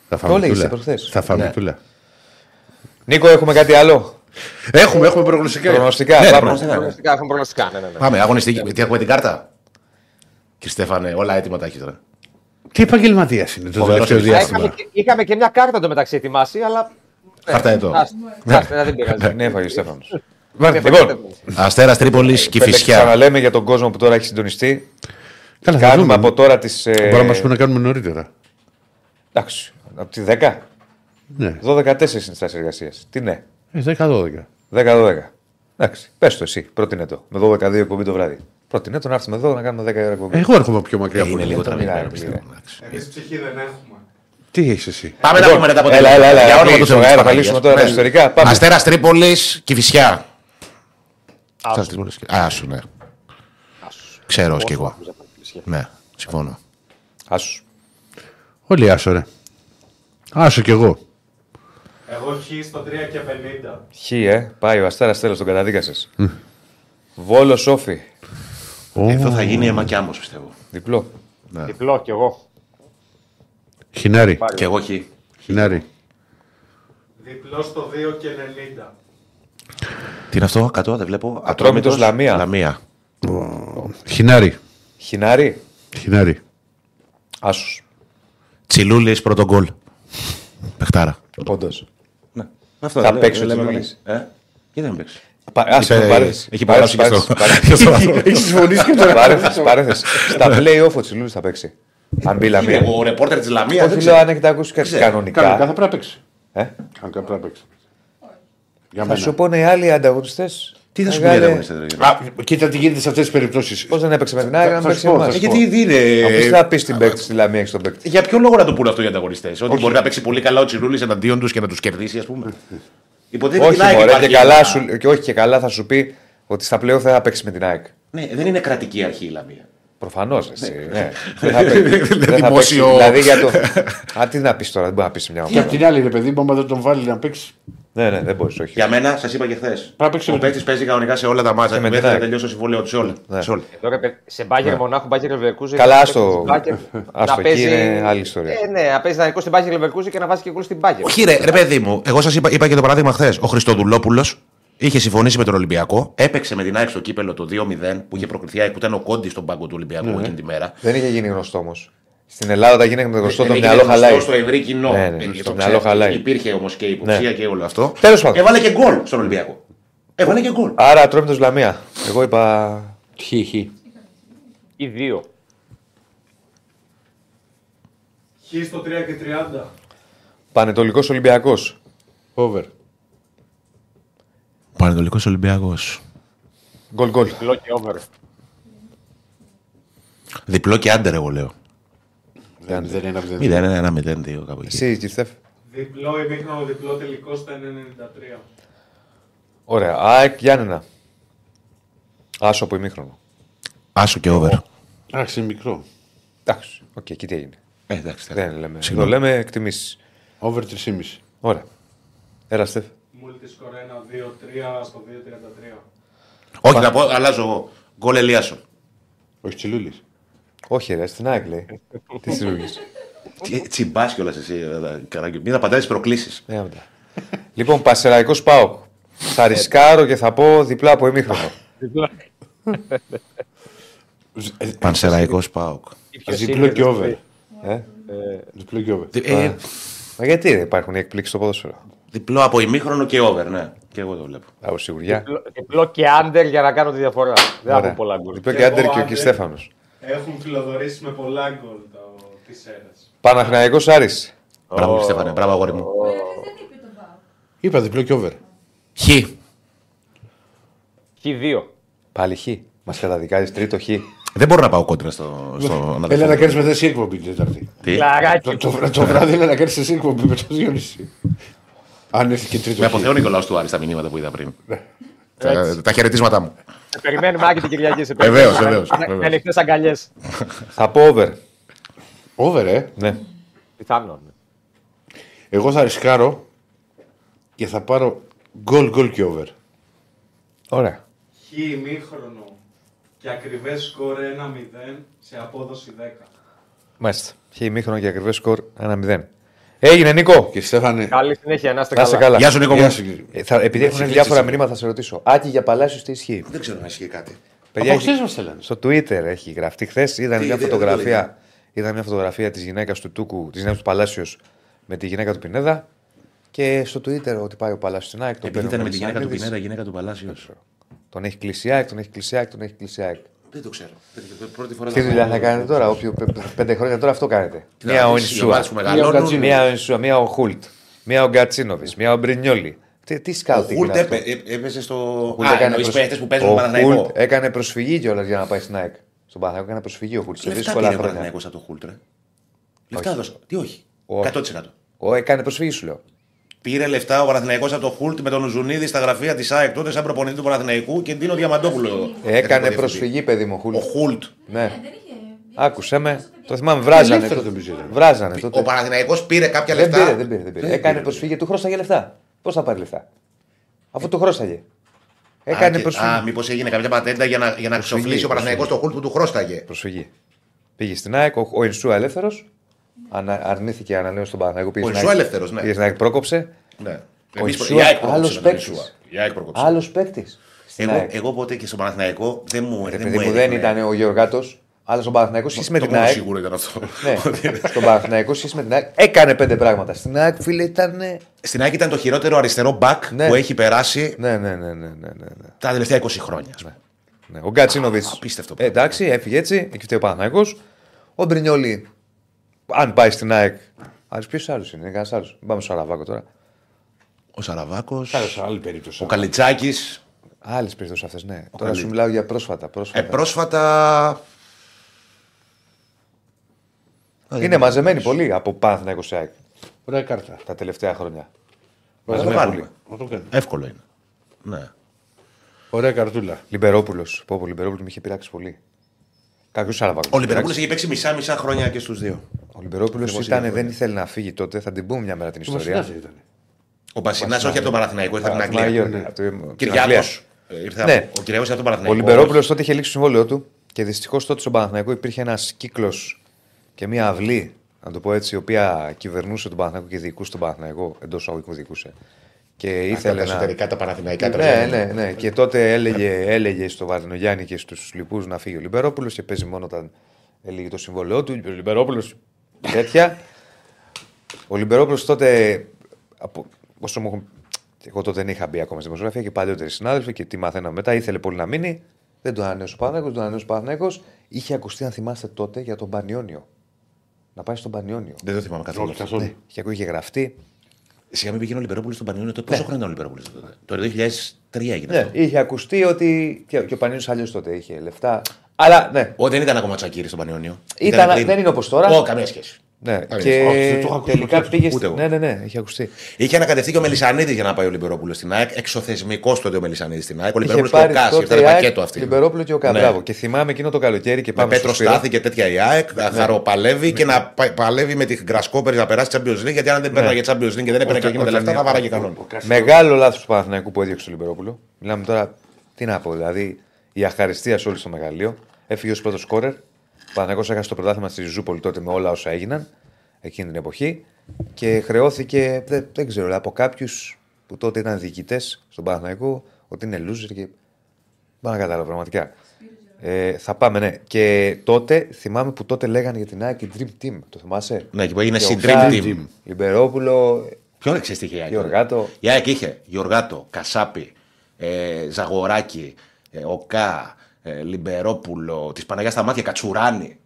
Θα φάμε έλεγες τούλα. προχθές. Θα φάμε Ναι. τούλα. Νίκο, έχουμε κάτι άλλο; Έχουμε, έχουμε προγνωστικά. Προγνωστικά. Ναι, πάμε. προγνωστικά. Προγνωστικά, Έχουμε προγνωστικά. Ναι, ναι, ναι. Πάμε, αγωνιστική. Τι έχουμε την κάρτα; Κύριε Στέφανε, όλα έτοιμα τα έχεις τώρα. Τι επαγγελματίας είναι το Φοβερός τελευταίο είναι. Α, διάστημα; Είχαμε, και- είχαμε και μια κάρτα το μεταξύ ετοιμάσει, αλλά. Κάρτα εδώ. Άστε, άστε, δεν πειράζει. Ναι, έφαγε ο Στέφανος. Λοιπόν, Αστέρας Τρίπολης και φυσιά. Ξαναλέμε για τον κόσμο που τώρα έχει συντονιστεί. Καλά, θα Κάνουμε δούμε. από τώρα τις. Μπορεί να μα πούνε να κάνουμε νωρίτερα. Εντάξει. Από τη 10. Ναι, 12-4 είναι στάσει εργασία. Τι ναι. Ε, 10-12. 10-12. Εντάξει. Πες το εσύ. Πρότεινε το. Με 12 εκπομπή το βράδυ. Πρότεινε το να έρθουμε εδώ να κάνουμε 10 ώρα εκπομπή. Εγώ έρχομαι πιο μακριά από Είναι εδώ. λίγο το τραβηγμένο. μιλάει, πιστεύω. μιλάει. Εντάξει. Εμείς ψυχή δεν έχουμε. Τι έχεις εσύ; Πάμε να πούμε τα Έλα, αποτελέσματα. έλα, έλα. Για όνομα έλα, του Θεού της έλα, Θα Παναγίας. λύσουμε τώρα τα Ναι. ιστορικά. Πάμε. Αστέρας Τρίπολης και φυσιά. Αστέρας Τρίπολης και- Α, σου, ναι. Ξέρω κι εγώ. Ναι, συμφωνώ. Άσου. Όλοι άσο, ρε. Άσο κι εγώ. Εγώ χ στο 3 και 50. Χ, ε. Πάει ο Αστέρας τέλος, τον καταδίκασες. Βόλο Σόφι. Εδώ θα γίνει αίμα κι άμμος, πιστεύω. Διπλό. διπλό κι εγώ. Χινάρι. Και εγώ χ. Χινάρι. Διπλό στο 2 και 90. Τι είναι αυτό, κατώ, δεν βλέπω. Ατρόμητος Λαμία. Λαμία. Χινάρι. Χινάρι. Χινάρι. Άσου. Τσιλούλης πρώτο γκολ. Πεχτάρα. Όντως. Αυτό Θα δεν παίξει ο λέμε Τσιλούλης. εμείς. Ε, γιατί δεν παίξεις. Άσου. Είπε- Παρέθεση. Έχει υπογράψει και στο. Παρέθεση, και στο βαθμό. Έχεις συμφωνήσει και τώρα. Παρέθεση. παρέθεση. Στα play-off ο Τσιλούλης θα παίξει. Αν μπει η Λαμία. Ο ρεπόρτερ της Λαμίας. Όχι, δεν λέω ξέρω. αν έχετε ακούσει κάτι Κανονικά κανονικά. θα πρέπει να παίξει. Ε; Κανονικά πρέπει να παίξει. Για Θα μένα. σου πούνε οι άλλοι ανταγωνιστές. Τι θα σου πει οι ανταγωνιστές, ρε, Γιώργο. Α, κοίτα τι γίνεται σε αυτές τις περιπτώσεις. Πώς δεν έπαιξε με την ΑΕΚ, Θα- να θα παίξει σου πω, εμά. θα σου πω. Γιατί δεν Αφού είναι. θα πεις στην παίκτη στη Λαμία και στον παίκτη; Για ποιο λόγο να το πούνε αυτό οι ανταγωνιστές, Ότι μπορεί να παίξει πολύ καλά ο Τσιλούλη εναντίον τους και να τους κερδίσει, ας πούμε; Υποτίθεται Όχι, την ΑΕΚ μωρέ, υπάρχει και, καλά ένα- σου, και όχι και καλά θα σου πει ότι στα πλέον θα παίξει με την ΑΕΚ. Ναι, δεν είναι κρατική αρχή η Λαμία. Προφανώς. Ναι. Δεν θα παίξει. Δεν θα παίξει. δημόσιο. Δηλαδή για το. Α, τι να πεις τώρα, δεν μπορεί να πεις μια Και ομάδα. απ' την άλλη, ρε παιδί μου, άμα δεν τον βάλει να παίξει. Ναι, ναι, δεν μπορείς, όχι. Για μένα, σας είπα και χθες. να παίξει Ο με- παίκτης παίζει κανονικά σε όλα τα μάτσα. με Μέχρι την να ΑΕΚ. τελειώσει το συμβόλαιο του σε όλα. Σε όλα. Τώρα παι- σε Μπάγκερ Μονάχου, Μπάγκερ Λεβερκούζε. Καλά, άστο. Άστο, εκεί είναι άλλη ιστορία. Ε, ναι, να παίζει δανεικό στην Μπάγκερ Λεβερκούζε και να βάζει και γκολ στην Μπάγκερ. Όχι, ρε, ρε παιδί μου, εγώ σας είπα, είπα και το παράδειγμα χθες. Ο Χριστοδουλόπουλος είχε συμφωνήσει με τον Ολυμπιακό, έπαιξε με την ΑΕΚ στο κύπελο το 2-0 που είχε προκριθεί η ΑΕΚ που ήταν ο κόντι στον πάγκο του Ολυμπιακού εκείνη τη μέρα. Δεν είχε γίνει γνωστό όμως. Στην Ελλάδα τα γίνεται με γνωστό, το Δεν μυαλό έγινε γνωστό χαλάει. Στο ευρύ κοινό. Ναι, ναι, Ε, στο το μυαλό ξέρω. χαλάει. Υπήρχε όμως και υποψία Ναι. και όλο αυτό. Τέλος πάντων. Έβαλε και γκολ στον Ολυμπιακό. Έβαλε και γκολ. Άρα τρώμε το Λαμία. Εγώ είπα. Χ, χ. Ή δύο. Χ στο 3 και 30. Πανετολικός Ολυμπιακός. Over. Πανετολικός Ολυμπιακός. Γκολ γκολ. Διπλό και over. Διπλό και άντερ, εγώ λέω. Δεν δεν είναι αυτό. 0-1-0-2 κάπου εκεί. Εσύ, κύριε Στεφ. Διπλό ημίχρονο, διπλό τελικό στα 93. Ωραία. ΑΕΚ Γιάννενα. Άσο από ημίχρονο. Άσο και over. Άξι είναι μικρό. Εντάξει. Οκ, εκεί τι έγινε. Ε, εντάξει. Δεν λέμε. Συγγνώμη. Εδώ λέμε εκτιμήσεις. Over 3,5. Ωραία. Έλα, Στεφ. Multiscore 1-2-3 στο 2-33. Όχι, να πω, αλλάζω εγώ. Γκολ Ελιάσον. Όχι Τσιλούλη. Όχι, ρε, στην ΑΕΚ λέει. Τι συλλογής. Τσιμπάς κιόλας εσύ, ε, Καράγκη. Μην απαντάει τι προκλήσει. λοιπόν, Πασεραϊκός Πάοκ. Θα ρισκάρω και θα πω διπλά από ημίχρονο. Πανσεραϊκός Πάοκ. Διπλό και over. ε; Διπλό και over. Ε, Μα γιατί ρε, υπάρχουν οι εκπλήξεις στο ποδόσφαιρο; διπλό από ημίχρονο και over, ναι. Και εγώ το βλέπω. Από σιγουριά. Διπλό και άντερ για να κάνω τη διαφορά. Δεν Ωραία. έχω πολλά γκολ. Διπλό και άντερ και ο άντερ. Κιστέφανο. Έχουν φιλοδορήσει με πολλά γκολ το- τις αίρες. Παναθηναϊκό Άρης. Μπράβο, Στέφανε. Μπράβο, αγόρι μου. Είπα διπλό και over. Χ. Χ2. Πάλι Χ. Μας καταδικάζεις τρίτο Χ. Δεν μπορώ να πάω κόντρα στο, στο αδερφό Έλα να μου. κάνεις μετά εσύ εκπομπή την Τετάρτη. Τι; Λαράκι. Το, το, βρά- το βράδυ έλα να κάνεις εσύ εκπομπή με το Διονύση. Αν έρθει και τρίτο. Με χ. αποθεώ Νικολάου του Άρη τα μηνύματα που είδα πριν. Ναι. Τα, τα χαιρετίσματά μου. Σε περιμένουμε Άκη την Κυριακή. Σε Βεβαίως, περιμένουμε. βεβαίως, Με- βεβαίως. Με ανοιχτές αγκαλιές. Θα πω over. Over, ε; Ναι. Πιθανόν. Εγώ θα ρισκάρω και θα πάρω γκολ γκολ και over. Ωραία. Χ ημίχρονο και ακριβές σκορ 1-0 σε απόδοση 10. Μάλιστα. Χ ημίχρονο και ακριβές σκορ 1-0. Έγινε Νίκο. Και Στέφανε. Καλή συνέχεια, να είστε Να είσαι καλά. καλά. Γεια σου, Νίκο. Γεια μου. σου, κύριε. Ε, θα, επειδή έχουν Έτσι, διάφορα έτσι. μηνύματα, θα σε ρωτήσω. Άκη για Παλάσιο τι ισχύει. Δεν ξέρω αν ισχύει κάτι. Παιδιά, Από έχει- χθες μας στέλνανε. στο Twitter έχει γραφτεί. Χθες είδαν Τι, μια δεν- δεν το φωτογραφία, είδα μια φωτογραφία της γυναίκας του Τούκου, της γυναίκας του Παλάσιος με τη γυναίκα του Πινέδα. Και στο Twitter ότι πάει ο Παλάσιος στην ΑΕΚ. τον Επειδή παίρνει ήταν ο με τη γυναίκα του Μελισσανίδης. Πινέδα, η γυναίκα του Παλάσιος. Τον έχει κλείσει η ΑΕΚ, τον έχει κλείσει η ΑΕΚ, τον έχει κλείσει η ΑΕΚ. Δεν το ξέρω. Πρώτη φορά Τι δουλειά θα κάνετε τώρα, όποιο πε- πε- πέντε χρόνια τώρα αυτό κάνετε. Μία ο Ινσούα, ομάδες που μεγαλώνουν. Κατσίνοβιτς. μία ο Ινσούα, μία ο Χούλτ, μία ο Γκατσίνοβιτ, μία ο Μπρινιόλι. Τι, τι Ο σκάουτινγκ Χούλτ είναι αυτό; έπαι- έ- έπαιζε στο. Χούλτ Α, έκανε εννοείς προσ- παίχτες που παίζουν ο στον Παναθηναϊκό. Χούλτ έκανε προσφυγή κιόλας για να πάει στην ΑΕΚ. Στον Παναθηναϊκό έκανε προσφυγή ο Χούλτ σε Λεφτά δύσκολα πήρε ο χρόνια. Παναθηναϊκός από το Χούλτ, ρε. Λεφτά έδωσε. Τι όχι. Όχι. 100%. Ο έκανε προσφυγή σου λέω. Πήρε λεφτά ο Παναθηναϊκός από το Χούλτ με τον Ζουνίδη στα γραφεία της ΑΕΚ τότε σαν προπονητή του Παναθηναϊκού και Ντίνο Διαμαντόπουλο. Έκανε τεχνικό διευθυντή. προσφυγή, παιδί μου, ο Ο Χούλτ. Χούλτ. Ναι. Άκουσε με. Το θυμάμαι, βράζανε. Ελεύθερο νομίζω ήταν. Βράζανε Ο τότε. Παναθηναϊκός πήρε κάποια Δεν λεφτά. πήρε, δεν πήρε. Δεν πήρε. Έκανε προσφυγή, του χρώσταγε λεφτά. Πώς θα πάρει λεφτά; Αφού του χρώσταγε. Έκανε Α, και- προσφυγή. Α, μήπως έγινε κάποια πατέντα για να, για να Προσφυγή, ξοφλήσει ο Παναθηναϊκός το Χούλτ που του χρώσταγε. Προσφυγή. Πήγε στην ΑΕΚ, ο, ο Ινσούα ελεύθερος. Ανα, αρνήθηκε ανανέωση στον Παναγιώτο. Πήγε Ο στην Ινσούα ΑΕΚ- ελεύθερος, ναι. Πήγε στην ΑΕΚ, πρόκοψε. Ναι. Ο Εμείς- Ινσούα, η ΑΕΚ πρόκοψε άλλος με τον παίκτης. Ινσούα. Η ΑΕΚ πρόκοψε. Άλλος παίκτης. Εγώ, εγώ ποτέ και στο Παναθηναϊκό δεν μου Ρε δεν παιδί μου μου, δεν έδειχνε. ήταν ο Γεωργάτος, αλλά στον Παναθηναϊκό σχέση με Το την μόνο ΑΕΚ. σίγουρο ήταν αυτό. Ναι, στον Παναθηναϊκό σχέση με την ΑΕΚ έκανε πέντε πράγματα. Στην ΑΕΚ, φίλε, ήταν. Ναι, Στην ΑΕΚ ήταν το χειρότερο αριστερό μπακ Ναι. που έχει περάσει ναι, ναι, ναι, ναι, ναι, ναι. τα τελευταία 20 χρόνια. ας πούμε. ναι. Ο Γκατσίνοβιτς. Απίστευτο Ε, εντάξει, έφυγε έτσι, εκεί φταίει ο Παναθηναϊκός. Ο Μπρινιόλι, αν πάει στην ΑΕΚ. Άλλος ποιος άλλος είναι, είναι κανένας άλλος. Πάμε στο Αραβάκο τώρα. Ο Σαραβάκος. Κάτω σε άλλη περίπτωση. Ο Καλιτσάκης. Άλλες περιπτώσει αυτές, ναι. τώρα Καλή. σου μιλάω για πρόσφατα. Ε, πρόσφατα. πρόσφατα. Είναι μαζεμένοι πολύ από Παναθηναϊκό σε ΑΕΚ Ωραία κάρτα. τα τελευταία χρόνια. Να το Μαζεμένοι βάλουμε. πολύ. Να το κάνουμε. Εύκολο είναι. Ναι. Ωραία καρτούλα. Λιμπερόπουλος. Πω, πω, Λιμπερόπουλο με είχε πειράξει πολύ. Κάποιος Αραβάκο. Ο Λιμπερόπουλος έχει παίξει μισά-μισά χρόνια και στους δύο. Ο Λιμπερόπουλος Ακριβώς ήταν, ίδια δεν χρόνια. ήθελε να φύγει τότε. Θα την πούμε μια μέρα την Ο Βασιλιάς ιστορία. ήταν. Ο Μπασινά όχι από τον Παναθηναϊκό, ήρθε από την Από την Αγγλία. Αγγλία, ναι, από την Κυριάκος. Αγγλία. Ήρθε Ναι. από- Ο Κυριάκος από τον Ο Παναθηναϊκό. Λιμπερόπουλος τότε είχε λήξει το συμβόλαιό του και δυστυχώς τότε στον Παναθηναϊκό υπήρχε ένας κύκλος και μια αυλή, να το πω έτσι, η οποία κυβερνούσε τον Παναθηναϊκό και διοικούσε τον Παναθηναϊκό εντός αγωγικού διοικούσε. Και Αυτά ήθελε τα να. εσωτερικά τα Παναθηναϊκά Ναι, τρελαίνουν. ναι, ναι. Και τότε έλεγε, έλεγε στο Βαρδινογιάννη και στους λοιπούς να φύγει ο Λιμπερόπουλος και παίζει μόνο όταν έλεγε το συμβόλαιό του. Ο Λιμπερόπουλος τέτοια. Ο Λιμπερόπουλος τότε. Από, όσο μου έχουν- εγώ τότε δεν είχα μπει ακόμα στη δημοσιογραφία και παλιότεροι συνάδελφοι και τι μαθαίναμε μετά. Ήθελε πολύ να μείνει. Δεν τον ανανέωσε ο Παναγιώ, τον ανανέωσε ο Παναγιώ. Είχε ακουστεί, αν θυμάστε τότε, για τον Πανιόνιο. Να πάει στον Πανιόνιο. Δεν το θυμάμαι καθόλου. Όχι, καθόλου. Ναι, είχε ακούει, είχε γραφτεί. Σιγά μην πήγαινε ο Λιμπερόπουλος στον Πανιόνιο. τότε Πόσο χρόνο ήταν ο Λιμπερόπουλος τότε; Το 2003 έγινε Ναι, αυτό. είχε ακουστεί ότι. και, και ο Πανιόνιο αλλιώς τότε είχε λεφτά. Αλλά ναι, Ό, δεν ήταν ακόμα τσακίρι στον Πανιόνιο. Ήταν- πριν. δεν είναι όπως τώρα. Ω, καμία σχέση. Ναι, Άρα, και όχι, δεν το έχω ακούσει τελικά ποτέ. πήγε. Ούτε στη- εγώ. Ναι, ναι, ναι, έχει ακουστεί. Είχε ανακατευτεί και ο Μελισανίδη για να πάει ο Λιμπερόπουλος στην ΑΕΚ. Εξωθεσμικός τότε ο Μελισανίδη στην ΑΕΚ. Ο Είχε Λιμπερόπουλος και ο πάρει Κάση. τότε Ήταν η ΑΕΚ, πακέτο αυτή. Λιμπερόπουλο και ο Ναι. Καμπράβο. Και θυμάμαι εκείνο το καλοκαίρι και Με πάμε Πέτρος στο Σπύρο. Στάθη και τέτοια η ΑΕΚ. Να χαροπαλεύει και να πα- παλεύει με την Γκρασκόπερ να περάσει Champions League. Γιατί αν δεν παίρναγε Champions League και δεν έπαιρνε και εκείνο τα λεφτά, θα βάραγε κανόν. Μεγάλο λάθος του Παναθηναϊκού που έδιωξε τον Λιμπερόπουλο. Μιλάμε τώρα, τι να πω, δηλαδή η αχαριστία σε όλο το μεγαλείο. Έφυγε ως πρώτος σκόρερ. Ο Παναθηναϊκός έχασε το πρωτάθλημα στη Ζούπολη τότε με όλα όσα έγιναν εκείνη την εποχή. Και χρεώθηκε, δεν, δεν ξέρω, από κάποιους που τότε ήταν διοικητές στον Παναθηναϊκό ότι είναι loser και. Δεν να κατάλαβα πραγματικά. Ε, θα πάμε, ναι. Και τότε θυμάμαι που τότε λέγανε για την ΑΕΚ η Dream Team. Το θυμάσαι; Ναι, και που έγινε Και στην ο Dream Γκά, Team. Λιμπερόπουλο, Ποιον ξέρεις τι είχε η ΑΕΚ. Γιωργάτο. Η ΑΕΚ είχε Γιωργάτο, Κασάπη, ε, Ζαγοράκη, ε, Οκά, ε, Λιμπερόπουλο, της Παναγιάς στα μάτια, Κατσουράνη,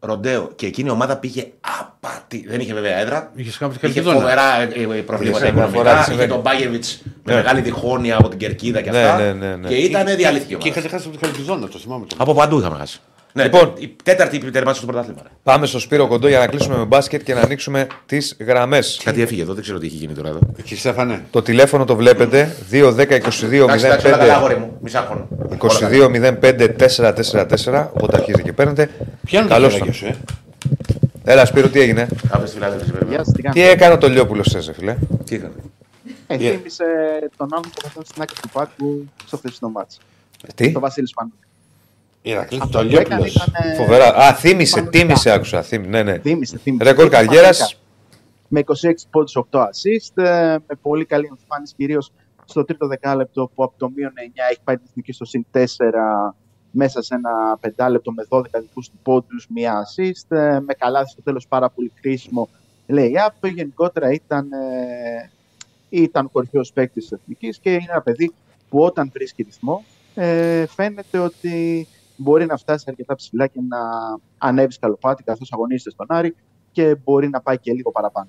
Ροντέο. Και εκείνη η ομάδα πήγε απατή. Δεν είχε βέβαια έδρα. Είχες κάποιο είχε Χαλκιδόνα. φοβερά ε, ε, προβλήματα Είχε μια φορά οικονομικά. τι Είχε συμβαίνει. τον Μπάγεβιτ με Ναι. μεγάλη διχόνοια από την Κερκίδα και Ναι, αυτά. ναι, ναι, ναι. Και ήταν διαλύθηκε η Και ομάδα. είχατε χάσει από την Χαλκιδόνα, το θυμάμαι. Από παντού είχαμε χάσει. Ναι, Λοιπόν. η τέταρτη τερμάτιση στο πρωτάθλημα. ρε. Πάμε στο Σπύρο Κοντό για να κλείσουμε με μπάσκετ και να ανοίξουμε τις γραμμές. Κάτι έφυγε εδώ, δεν ξέρω τι έχει γίνει τώρα εδώ. Εκεί Στέφανε. Το τηλέφωνο το βλέπετε 2-10-22-05. Εντάξει, εντάξει, όλα καλά, αγόρι μου. Μη σάχωνο. 22-05-444. Οπότε αρχίζετε και παίρνετε. Πιάνουν τα Καλώς χέρια το. σου, ε. Έλα, Σπύρο, τι έγινε; Αύριο στη Φιλαδέλφια, βέβαια. Γεια σας, τι Τι κάνετε. έκανε ο Τολιόπουλο, σε φίλε; Τι έκανε; Ε, Yeah. θύμισε τον άνθρωπο που καθόταν στην άκρη του πάρκου στο χθεσινό μάτς. Τι; Το Βασίλης Σπανού. Ηρακλή Αυτό που έκανε Τολιόπουλος. ήταν. ε, Φοβερά. Α, θύμισε, φανατικά. τίμησε, άκουσα. Θύμ- Ναι, ναι. Θύμισε, θύμισε. Ρεκόρ Φανατικά. καριέρας. Με 26 πόντους, 8 assist, ε, με πολύ καλή εμφάνιση κυρίως στο τρίτο δεκάλεπτο που από το μείον 9 έχει πάει την εθνική στο συν 4 μέσα σε ένα πεντάλεπτο με 12 δικούς του πόντους, μία assist, ε, με καλάθι στο τέλος πάρα πολύ κρίσιμο lay-up. Γενικότερα ήταν, ε, ήταν ο κορυφαίος παίκτης της εθνικής και είναι ένα παιδί που όταν βρίσκει ρυθμό ε, φαίνεται ότι μπορεί να φτάσει αρκετά ψηλά και να ανέβει σκαλοπάτι καθώς αγωνίζεται στον Άρη και μπορεί να πάει και λίγο παραπάνω.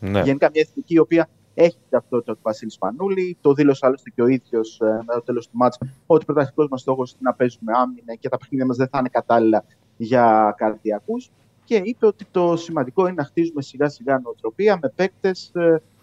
Ναι. Γενικά μια εθνική η οποία έχει την ταυτότητα του Βασίλη Σπανούλη. Το δήλωσε άλλωστε και ο ίδιος μετά το τέλος του μάτς ότι ο πρωταρχικός μας στόχος είναι να παίζουμε άμυνα και τα παιχνίδια μας δεν θα είναι κατάλληλα για καρδιακούς. Και είπε ότι το σημαντικό είναι να χτίζουμε σιγά σιγά νοοτροπία με παίκτες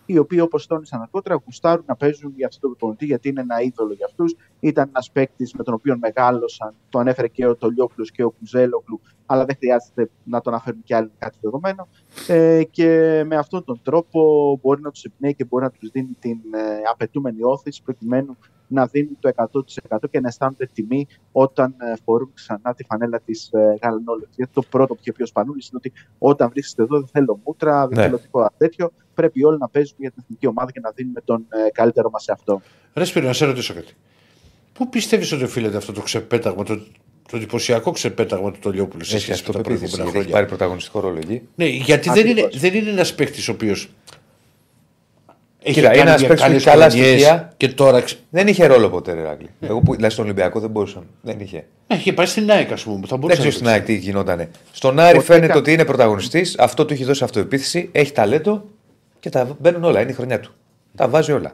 οι οποίοι, όπως τόνισαν αργότερα, γουστάρουν να παίζουν για αυτό το προπονητή, γιατί είναι ένα είδωλο για αυτούς. Ήταν ένας παίκτης με τον οποίο μεγάλωσαν, το ανέφερε και ο Τολιόπουλος και ο Κουζέλογλου, αλλά δεν χρειάζεται να το αναφέρουν κι άλλοι κάτι δεδομένο. Ε, και με αυτόν τον τρόπο μπορεί να τους εμπνέει και μπορεί να τους δίνει την ε, απαιτούμενη όθηση προκειμένου να δίνουν το 100% και να αισθάνονται τιμή όταν ε, φορούν ξανά τη φανέλα της ε, Γαλανόλεξ. Γιατί το πρώτο που είχε πει ο Σπανούλης είναι ότι όταν βρίσκεστε εδώ δεν θέλω μούτρα, δεν Ναι. θέλω τίποτα τέτοιο. Πρέπει όλοι να παίζουμε για την εθνική ομάδα και να δίνουμε τον ε, καλύτερο μας σε αυτό. Ρε Σπύρο, να σε ρωτήσω κάτι. Πού πιστεύεις ότι οφείλεται αυτό το ξεπέταγμα, το, το εντυπωσιακό ξεπέταγμα του Τολιόπουλου σε Έχει σχέση με τα αυτοπεποίθηση. προηγούμενα Γιατί έχει χρόνια; πάρει πρωταγωνιστικό ρόλο εκεί. Ναι, γιατί δεν είναι, Ακριβώς. δεν είναι ένας παίκτης ο οποίος. Έχει Κοίτα, είναι κάνει ένας μια παίκτης που καλές έχει καλά χρονιές στοιχεία. Και τώρα. ξε- Δεν είχε ρόλο ποτέ, ρε Ράκλη. Εγώ που δηλαδή στον Ολυμπιακό δεν μπορούσα. Δεν είχε. Έχει πάει στην ΑΕΚ, ας πούμε. που Θα Δεν μπορούσε ξέρω να στην ΑΕΚ τι γινότανε. Στον Άρη Ότι φαίνεται έκανε. ότι είναι πρωταγωνιστής. Αυτό του έχει δώσει αυτοεπίθεση. Έχει ταλέντο και τα μπαίνουν όλα. Είναι η χρονιά του. Τα βάζει όλα.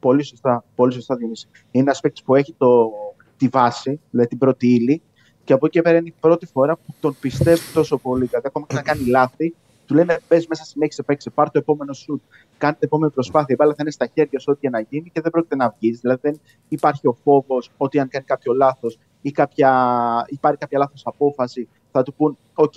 Πολύ σωστά, πολύ σωστά Διονύση. Είναι ένας παίκτης που έχει το, τη βάση, δηλαδή την πρώτη ύλη, και από εκεί και πέρα είναι η πρώτη φορά που τον πιστεύει τόσο πολύ. Δηλαδή, ακόμα και να κάνει λάθη, του λένε πες μέσα συνέχισε, παίξε, πάρ το επόμενο σουτ. Κάνε την επόμενη προσπάθεια. Η μπάλα θα είναι στα χέρια σου, ό,τι και να γίνει και δεν πρόκειται να βγεις. Δηλαδή, δεν υπάρχει ο φόβος ότι αν κάνει κάποιο λάθος ή κάποια, ή πάρει κάποια λάθος απόφαση, θα του πούν: Οκ,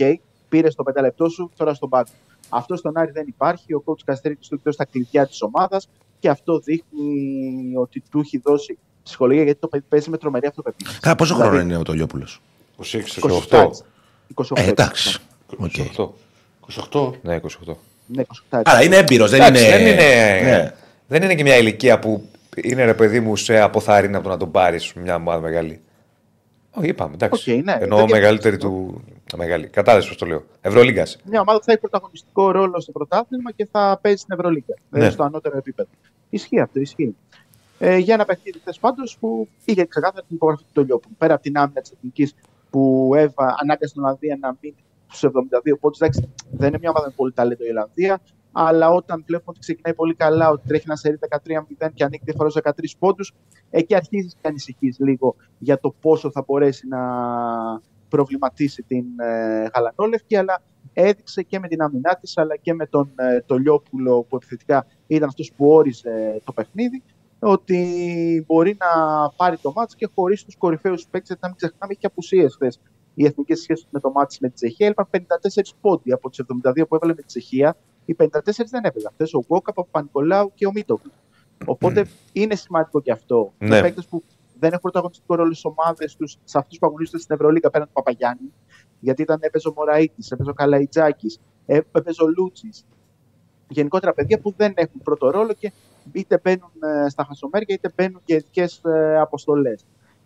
πήρες το πεντάλεπτο σου, τώρα στον πάγκο. Αυτό στον Άρη δεν υπάρχει. Ο coach Καστρίτης του έχει δώσει τα κλειδιά της ομάδας και αυτό δείχνει ότι του έχει δώσει ψυχολογία γιατί το παιδί παίζει με τρομερή αυτοπεποίθηση. Καλά, πόσο Δηλαδή, χρόνο είναι ο Τολιόπουλος; 26, 28. 28. 28. Ε, εντάξει. Οκ. 28. 28. Ναι, 28. Ναι, 28. Άρα είναι έμπειρος, δεν Εντάξει, είναι. δεν, είναι, Ναι. δεν είναι και μια ηλικία που είναι ρε παιδί μου σε αποθάρρυνε από το να τον πάρεις μια ομάδα μεγάλη. Όχι, είπαμε, εντάξει. Οκ, ναι, Εννοώ δεν μεγαλύτερη του. Μεγάλη. Κατάλαβες πώς το λέω. Ευρωλίγκας. Μια ομάδα που θα έχει πρωταγωνιστικό ρόλο στο πρωτάθλημα και θα παίζει στην Ευρωλίγκα. ε, Ναι. Στο ανώτερο επίπεδο. Ισχύει αυτό, ισχύει. Ε, για ένα παιχνίδι χθε πάντως που είχε ξεκάθαρα την υπογραφή του Τολιόπουλου. Πέρα από την άμυνα της εθνικής που έβα, ανάγκασε την Ολλανδία να μείνει στου 72 πόντους. Εντάξει, δεν είναι μια ομάδα με πολύ ταλέντο η Ολλανδία, αλλά όταν βλέπουμε ότι ξεκινάει πολύ καλά, ότι τρέχει ένα σερί 13-0 και ανοίγει διαφορά στους 13 πόντους, εκεί αρχίζεις και ανησυχείς λίγο για το πόσο θα μπορέσει να προβληματίσει την ε, Γαλανόλευκη, αλλά έδειξε και με την άμυνά της αλλά και με τον ε, Τολιόπουλο που επιθετικά ήταν αυτός που όριζε το παιχνίδι ότι μπορεί να πάρει το μάτς και χωρίς τους κορυφαίους παίκτες. Γιατί να μην ξεχνάμε, είχε απουσίες χθες. Οι εθνικές σχέσεις με το μάτς με τη Τσεχία έλειπαν 54 πόντι από τους 72 που έβαλε με τη Τσεχία. Οι 54 δεν έπαιζαν. Χθες ο Γκόκα, ο Παπα-Νικολάου και ο Μίτοβλου. Οπότε είναι σημαντικό και αυτό. Ναι. Οι παίκτες που δεν έχουν πρωταγωνιστικό ρόλο στις ομάδες τους, σε αυτούς που αγωνίζονται στην Ευρωλίγα πέραν του Παπαγιάννη. Γιατί ήταν έπαιζε ο Μωραήτης, έπαιζε ο Καλαϊτζάκης, έπαιζε ο Λούτσι. Γενικότερα παιδιά που δεν έχουν πρώτο ρόλο και είτε μπαίνουν ε, στα χασομέρια είτε μπαίνουν και ειδικές αποστολές.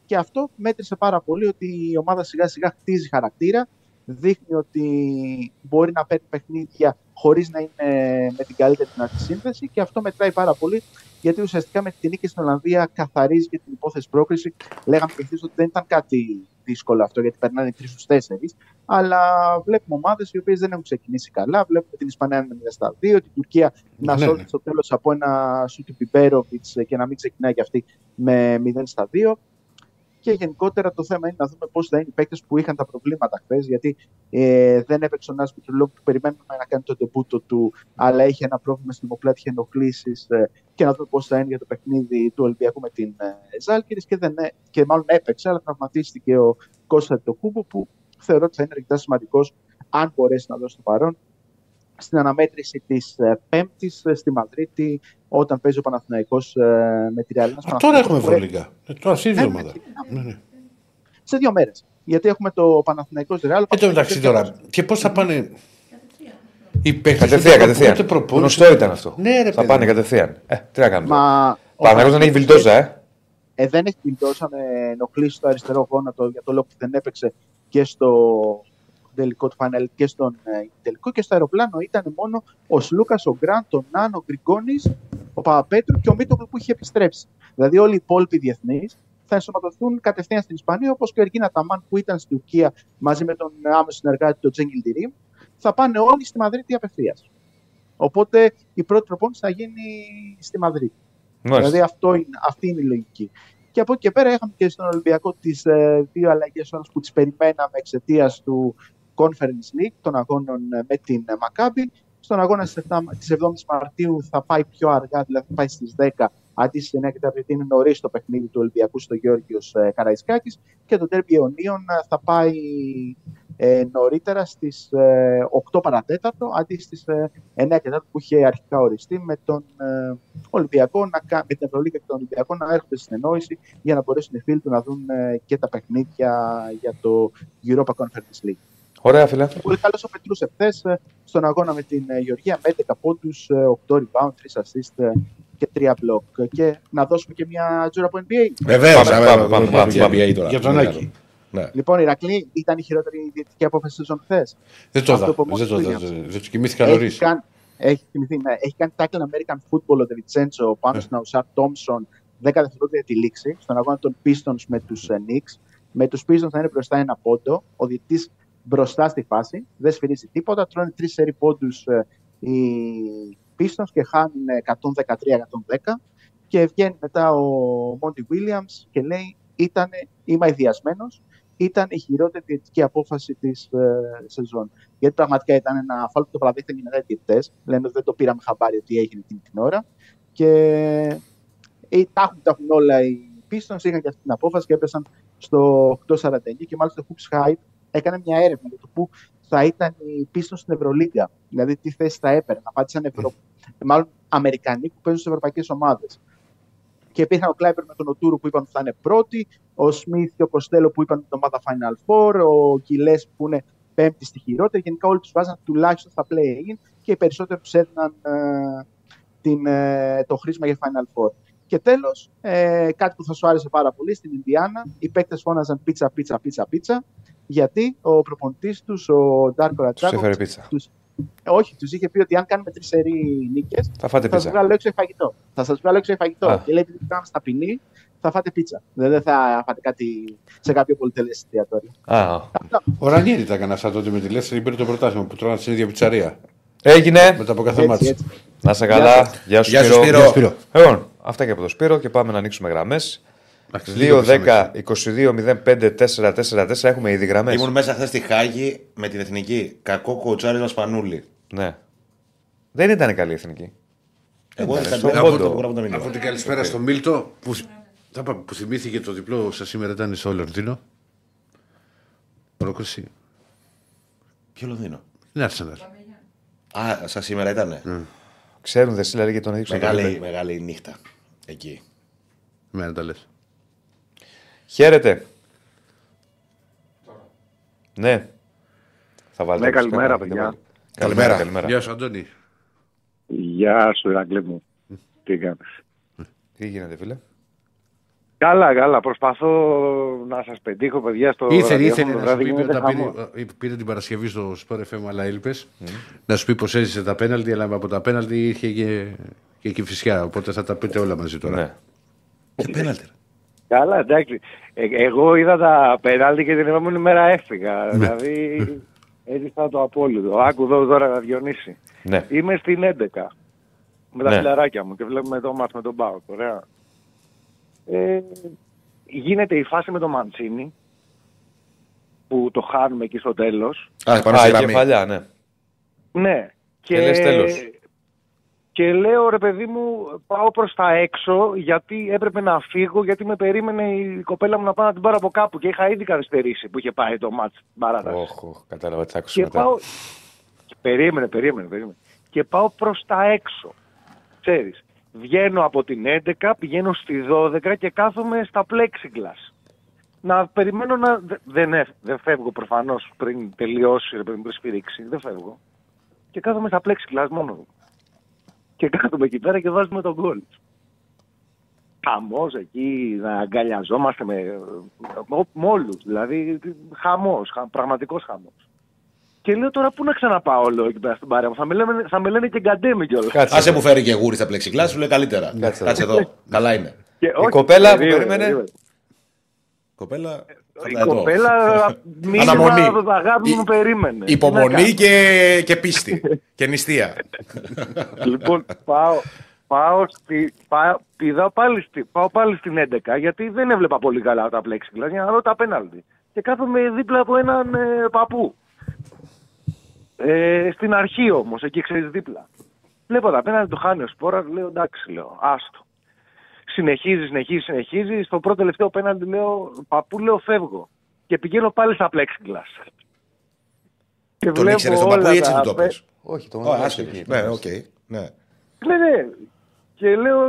Και αυτό μέτρησε πάρα πολύ ότι η ομάδα σιγά σιγά χτίζει χαρακτήρα, δείχνει ότι μπορεί να παίρνει παιχνίδια χωρίς να είναι με την καλύτερη δυνατή σύνθεση και αυτό μετράει πάρα πολύ γιατί ουσιαστικά με την νίκη στην Ολλανδία καθαρίζει και την υπόθεση πρόκριση. Λέγαμε και χθες ότι δεν ήταν κάτι δύσκολο αυτό γιατί περνάνε τρεις στους τέσσερις. Αλλά βλέπουμε ομάδες οι οποίες δεν έχουν ξεκινήσει καλά. Βλέπουμε την Ισπανία να είναι στα 2, την Τουρκία να Ναι, σώζει ναι. στο τέλος από ένα σου του Πιπέροβιτς και να μην ξεκινάει και αυτή με 0 στα 2. Και γενικότερα το θέμα είναι να δούμε πώς θα είναι οι παίκτες που είχαν τα προβλήματα χθες. Γιατί ε, δεν έπαιξε ο Νάσο Μητρολόγου που περιμένουμε να κάνει το τεμπούτο του, αλλά είχε ένα πρόβλημα στην ομοπλάτη, είχε ενοχλήσεις. Ε, και να δούμε πώς θα είναι για το παιχνίδι του Ολυμπιακού με την ε, Ζάλκηρη. Και, δεν, ε- και μάλλον έπαιξε, αλλά τραυματίστηκε ο Κώστα το Κούμπο, που θεωρώ ότι θα είναι αρκετά σημαντικός αν μπορέσει να δώσει το παρόν στην αναμέτρηση της Πέμπτης στη Μαδρίτη, όταν παίζει ο Παναθηναϊκός ε, με τη Ρεάλ. Α, τώρα έχουμε Ευρωλίγα. Ε, τώρα αυτή η Ναι, εβδομάδα. ναι, Ναι, ναι. σε δύο μέρες. Γιατί έχουμε το Παναθηναϊκός Ρεάλ. Εν τω μεταξύ τώρα, και πώς θα πάνε; Οι παίκτες Κατευθείαν, ούτε κατευθείαν. ούτε προπόνηση. Γνωστό ήταν αυτό. Ναι, ρε Θα παιδί πάνε μου. κατευθείαν. Ε, τι να κάνουμε. Μα ο Παναγιώτης δεν έχει Παναθηναϊκός, βιλτόζα, ε. Ε, δεν έχει βιλτόζα με ενοχλήσει στο αριστερό γόνατο για το λόγο που δεν έπαιξε και στο τελικό του Final και στον ε, τελικό. Και στο αεροπλάνο ήταν μόνο ο Σλούκας, ο Γκραντ, ο Νάνο, ο Γκριγκόνης, ο Παπαπέτρου και ο Μίτοβλου που είχε επιστρέψει. Δηλαδή όλοι οι υπόλοιποι διεθνείς θα ενσωματωθούν κατευθείαν στην Ισπανία, όπως και ο Εργίνα Ταμάν που ήταν στην Τουρκία μαζί με τον άμεσο συνεργάτη του Τζέγγιλ Τιρίμ. Θα πάνε όλοι στη Μαδρίτη απευθείας. Οπότε η πρώτη προπόνηση θα γίνει στη Μαδρίτη. Μάλιστα. Δηλαδή αυτό είναι, αυτή είναι η λογική. Και από εκεί και πέρα είχαμε και στον Ολυμπιακό τις ε, δύο αλλαγές που τις περιμέναμε εξαιτίας του Conference League των αγώνων ε, με την ε, Maccabi. Στον αγώνα της 7η Μαρτίου θα πάει πιο αργά, δηλαδή θα πάει στις 10 αντί στις 9 και 4, γιατί είναι νωρίς το παιχνίδι του Ολυμπιακού στο Γιώργιο ε, Καραϊσκάκης. Και το Derby Ιωνίων ε, θα πάει ε, νωρίτερα στις ε, 8 παρατέταρτο αντί στις ε, 9 και 4 που είχε αρχικά οριστεί με τον ε, Ολυμπιακό, να, κα- με την Ευρωλίγα και τον Ολυμπιακό να έρχονται στην ενόηση για να μπορέσουν οι φίλοι του να δουν ε, και τα παιχνίδια για το Europa Conference League. Ωραία, φίλε. Πολύ καλός ο Πετρούς εχθές στον αγώνα με την ε, Γεωργία με 11 πόντους, 8 rebound, 3 assist ε, και 3 block. Και να δώσουμε και μια τζούρα από NBA. Βεβαίως, Πάμε, πάμε, πάμε, πάμε, για πάμε. NBA τώρα. Για τον Ναι, Άκη. Ναι. Λοιπόν, η Ηρακλή ήταν η χειρότερη διαιτητική απόφαση της σεζόν χθες. Δεν το Αυτό είδα. που Δεν το είδα. Williams. Δεν δεν τους κοιμήθηκα νωρίς. Έχει κάνει, έχει, θυμηθεί, ναι, έχει κάνει tackle American Football ο Ντεβιτσέντσο πάνω στην Αουσάρ Τόμσον 10 δευτερόλεπτα για τη λήξη στον αγώνα των Pistons με τους Knicks. Με τους Pistons θα είναι μπροστά ένα πόντο. Ο διαιτητής μπροστά στη φάση, δεν σφυρίζει τίποτα. Τρώνε τρεις σερή πόντους οι Pistons και χάνουν 113-110. Και βγαίνει μετά ο Μόντι Williams και λέει: ήταν, Είμαι αειδιασμένος. Ήταν η χειρότερη διαιτητική απόφαση της ε, σεζόν. Γιατί πραγματικά ήταν ένα φάλ που το παραδείχτηκαν και μετά οι διαιτητές. Λένε ότι δεν το πήραμε χαμπάρι ότι έγινε εκείνη την ώρα. Και ε, τα, έχουν, τα έχουν όλα οι Pistons, είχαν και αυτή την απόφαση και έπεσαν στο 849 και μάλιστα το Hoops Hype έκανε μια έρευνα για το πού θα ήταν οι Pistons στην Ευρωλίγκα. Δηλαδή τι θέση θα έπαιρνε. Απάντησαν Ευρω... μάλλον Αμερικανοί που παίζουν σε ευρωπαϊκές ομάδες. Και υπήρχαν ο Κλάιπερ με τον Οτούρου που είπαν ότι θα είναι πρώτοι, ο Σμιθ και ο Κοστέλο που είπαν ότι την ομάδα Final Four, ο Κιλές που είναι πέμπτη στη χειρότερη. Γενικά όλοι τους βάζαν τουλάχιστον στα play-in και οι περισσότεροι τους έδιναν ε, την, ε, το χρήσμα για Final Four. Και τέλος, ε, κάτι που θα σου άρεσε πάρα πολύ στην Ινδιάνα, οι παίκτες φώναζαν πίτσα, πίτσα, πίτσα, πίτσα. Γιατί ο προπονητής τους, ο Ντάρκο Τους Ρατσάκο, έφερε πίτσα. όχι, τους είχε πει ότι αν κάνουμε τρεις σερή νίκες, Θα φάτε θα σας πίτσα. βγάλω έξω για φαγητό. Θα σας βγάλω έξω για φαγητό. Α. Και λέει: Επειδή κάναμε στα ποινή, θα φάτε πίτσα. Δεν δεν θα φάτε κάτι σε κάποιο πολυτελέ εστιατόριο. Α, Ο Ρανιέρη τα έκανε αυτά τότε με τη Λέστερ, πήρε το πρωτάθλημα που τρώγανε στην ίδια πιτσαρία. Έγινε. Μετά από κάθε Έτσι, μάτι. έτσι. Να σε καλά. Γεια σου, Γεια σου, Σπύρο. Σπύρο. Γεια, Σπύρο. Λοιπόν, αυτά και από το Σπύρο και πάμε να ανοίξουμε γραμμές. Εντάξει, λίγο 2-10, 22-05-4-4-4 έχουμε ήδη γραμμέ. Ήμουν μέσα χθες στη Χάγη με την εθνική. Κακό κοτσάρισμα Σπανούλη. Ναι. Δεν ήταν καλή η εθνική. Εγώ δεν στον θα πόντο. το γράφω το μήνυμα. Από την καλησπέρα στο Μίλτο που, θα πάμε, που θυμήθηκε το διπλό σας σήμερα ήταν στο Λονδίνο. Πρόκριση. Ποιο Λονδίνο; Είναι Arsenal. Α, σα σήμερα ήτανε. Ξέρουν δε λέει και τον έδειξαν. Μεγάλη, μεγάλη νύχτα. Εκεί. Μένα τα λες. Χαίρετε. Ναι. Θα βάλετε. Ναι, καλημέρα, Δεν παιδιά. βάλω. Καλημέρα. καλημέρα. Γεια σου, Αντώνη. Γεια σου, Ηρακλή μου. Τι κάνεις; Τι γίνεται, φίλε; Καλά, καλά. Προσπαθώ να σας πετύχω, παιδιά, στο Ήθελε, ραδιόφωνο ήθελε το να σου βράδυ. πει γίνεται όταν χαμός. πήρε, ε, πήρε την Παρασκευή στο Sport FM, αλλά έλειπες. Να σου πει πως έζησε τα πέναλτι, αλλά από τα πέναλτι είχε και, και, και φυσικά. Οπότε θα τα πείτε όλα μαζί τώρα. Ναι. Και πέναλτι. Ρε. Καλά, εντάξει. Ε, εγώ είδα τα πέναλτι και την επόμενη μέρα έφυγα. Ναι. δηλαδή, έζησα το απόλυτο. Άκου εδώ τώρα να Διονύση. Ναι. Είμαι στην 11 με τα Ναι. φιλαράκια μου και βλέπουμε το μάτς με τον Πάοκ. Ωραία. Ε, γίνεται η φάση με τον Μαντσίνη που το χάνουμε εκεί στο τέλος. Α, πάνω Α, στη η γραμμή. κεφαλιά, ναι. Ναι. Και λες τέλος. Και λέω ρε παιδί μου, πάω προς τα έξω γιατί έπρεπε να φύγω γιατί με περίμενε η κοπέλα μου να πάω να την πάρω από κάπου και είχα ήδη καθυστερήσει που είχε πάει το μάτς στην παράταση. Όχ, όχ, κατάλαβα τι θα ακούσω και μετά. πάω... και Περίμενε, περίμενε, περίμενε. Και πάω προς τα έξω. Ξέρεις, βγαίνω από την 11, πηγαίνω στη 12 και κάθομαι στα plexiglass. Να περιμένω να... δε- Δεν, εφ- δεν φεύγω προφανώς πριν τελειώσει, ρε παιδί μου, πριν σφυρίξει. Δεν φεύγω. Και κάθομαι στα plexiglass μόνο μου. Και κάθομαι εκεί πέρα και βάζουμε τον γκολ. Χαμός εκεί, να αγκαλιαζόμαστε με, με, με όλους. Δηλαδή, χαμός, χα, πραγματικός χαμός. Και λέω τώρα πού να ξαναπάω όλο εκεί πέρα στην παρέα μου; Θα με λένε, θα με λένε και γκαντέμι κιόλας. Κάτσε. Άσε που φέρει και γούρι στα πλεξικλά, σου λέει καλύτερα. Κάτσε Κάτσε εδώ. εδώ. Καλά είναι. Και, όχι, κοπέλα που περίμενε, περίμενε. περίμενε. Κοπέλα. Η θα τα δω. κοπέλα μήνυμα Αναμονή. αγάπη μου Υ- περίμενε. Τι να Υπομονή κάνω. και, και πίστη. και νηστεία. λοιπόν, πάω, πάω, στη, πάω, πηδάω πάλι, στη, πάω πάλι στην 11 γιατί δεν έβλεπα πολύ καλά τα plexiglass για να δω τα πέναλτι. Και κάθομαι δίπλα από έναν ε, παππού. Ε, στην αρχή όμως, εκεί ξέρεις δίπλα. Βλέπω τα πέναλτι, το χάνει ο Σπόρας, λέω εντάξει, λέω, άστο. Συνεχίζει, συνεχίζει, συνεχίζει. Στο πρώτο τελευταίο πέναλτι λέω, παππού, λέω, φεύγω. Και πηγαίνω πάλι στα plexiglass. Και Τον ήξερες τον όλα παππού ή έτσι τα του το πε- πες; Όχι, το Ω, μόνο άσχετος. εκεί. Ναι, οκ. Ναι. Ναι, ναι. Και λέω,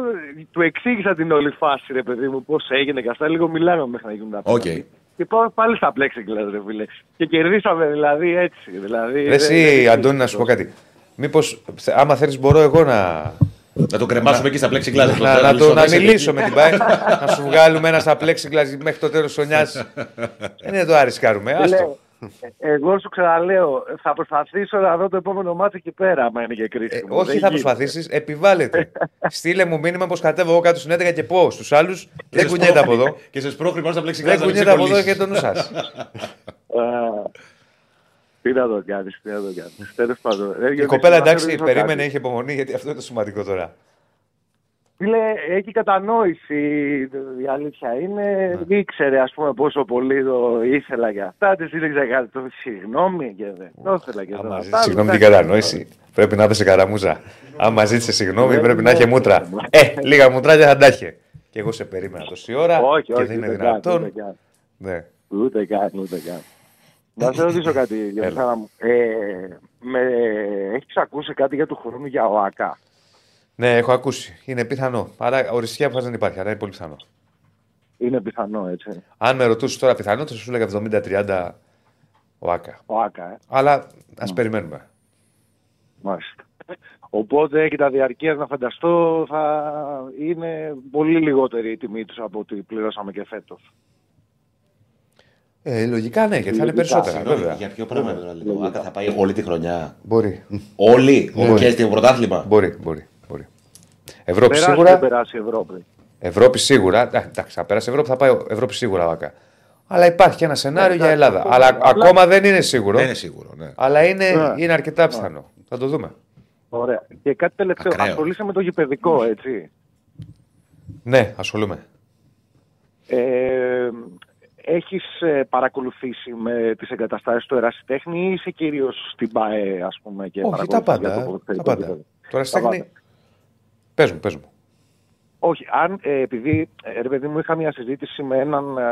του εξήγησα την όλη φάση, ρε παιδί μου, πώς έγινε και αυτά. Λίγο μιλάμε μέχρι να γίνουν τα Οκ. πέναλτι. Και πάω πάλι στα plexiglass, ρε φίλε. Και κερδίσαμε δηλαδή έτσι. Δηλαδή, Ρε δεν- Εσύ, δεν- Αντώνη, να σου πω κάτι. Μήπως, άμα θέλεις, μπορώ εγώ να. Να το κρεμάσουμε εκεί στα πλεξιγκλάς. Να, να, το, να μιλήσω με την ΠΑΕ, να σου βγάλουμε ένα στα plexiglass μέχρι το τέλος της χρονιάς. Δεν είναι το αρισκάρουμε. Άστο. Λέω, ε, εγώ σου ξαναλέω, θα προσπαθήσω να δω το επόμενο μάτι εκεί πέρα, άμα είναι και Ε, κρίσιμο. όχι, Δεν θα γίνεται. προσπαθήσεις, επιβάλλεται. Στείλε μου μήνυμα πως κατέβω εγώ κάτω στην 11 και πω στους άλλους. Δεν κουνιέται από εδώ. Και σε σπρώχνει πάνω στα πλεξικλά. Δεν κουνιέται από εδώ και το νου σας. Α, Τι να το κάνει, τι να το κάνει. Τέλος πάντων. Ε, Η γιατί κοπέλα να εντάξει, ρωτήσω περίμενε, κάτι. είχε υπομονή γιατί αυτό είναι το σημαντικό τώρα. Φίλε, έχει κατανόηση. Η αλήθεια είναι. Ήξερε, ας πούμε, πόσο πολύ το ήθελα για αυτά. Της ζήτησα κάτι. Το συγγνώμη και δεν το ήθελα και Άμα δεν ζήτησε συγγνώμη την κατανόηση, πρέπει να δώσει καραμούζα. Άμα ζήτησε συγγνώμη, πρέπει να έχει μούτρα. Ε, λίγα μουτράκια θα τα είχε. Και εγώ σε περίμενα τόση ώρα Όχι, και όχι, δεν είναι ούτε καν, δυνατόν. ούτε καν. Ναι. Ούτε καν, ούτε καν. Να σε ρωτήσω κάτι για Έλα. εσένα μου. Ε, με, έχεις ακούσει κάτι για του χρόνου για ο ΑΚΑ. ναι, έχω ακούσει. Είναι πιθανό. Άρα οριστική απόφαση δεν υπάρχει, άρα είναι πολύ πιθανό. Είναι πιθανό, έτσι. Αν με ρωτούσες τώρα πιθανό, θα σου έλεγα 70-30 ο Άκα. Ο ΑΚΑ, ε. Αλλά ας περιμένουμε. Μάλιστα. Οπότε και τα διαρκείας να φανταστώ θα είναι πολύ λιγότερη η τιμή τους από ό,τι πληρώσαμε και φέτος. Ε, λογικά ναι, γιατί θα είναι Λογικά, περισσότερα, Συγγνώμη, βέβαια. Για ποιο πράγμα τώρα λίγο. Ο Άκα θα πάει όλη τη χρονιά. Μπορεί. Όλη. Μπορεί. Και στο πρωτάθλημα. Μπορεί, μπορεί. μπορεί. Ευρώπη Περάσει σίγουρα. δεν περάσει η Ευρώπη. Ευρώπη σίγουρα. Α, Εντάξει, θα περάσει Ευρώπη, θα πάει Ευρώπη σίγουρα ο Άκα. Αλλά υπάρχει και ένα σενάριο για εντάξει, Ελλάδα. αυτό Αλλά είναι. Απλά- ακόμα δεν είναι σίγουρο. Δεν είναι σίγουρο. Ναι. Αλλά είναι, Ναι. είναι αρκετά πιθανό. Θα το δούμε. Ωραία. Και κάτι τελευταίο. Ακραίο. Ασχολείσαι με το γηπαιδικό, έτσι. Ναι, ασχολούμαι. Ε, έχεις ε, παρακολουθήσει με τις εγκαταστάσεις του ερασιτέχνη ή είσαι κυρίως στην ΠΑΕ ας πούμε και Όχι, τα παρακολουθείς για πάντα. το Τα ποδοσφαιρικό πάντα. επίπεδο; Τώρα Τα στέχνη. πάντα. Πες μου, πες μου. Όχι, αν, ε, επειδή ε, ρε παιδί μου είχα μια συζήτηση με έναν, ε,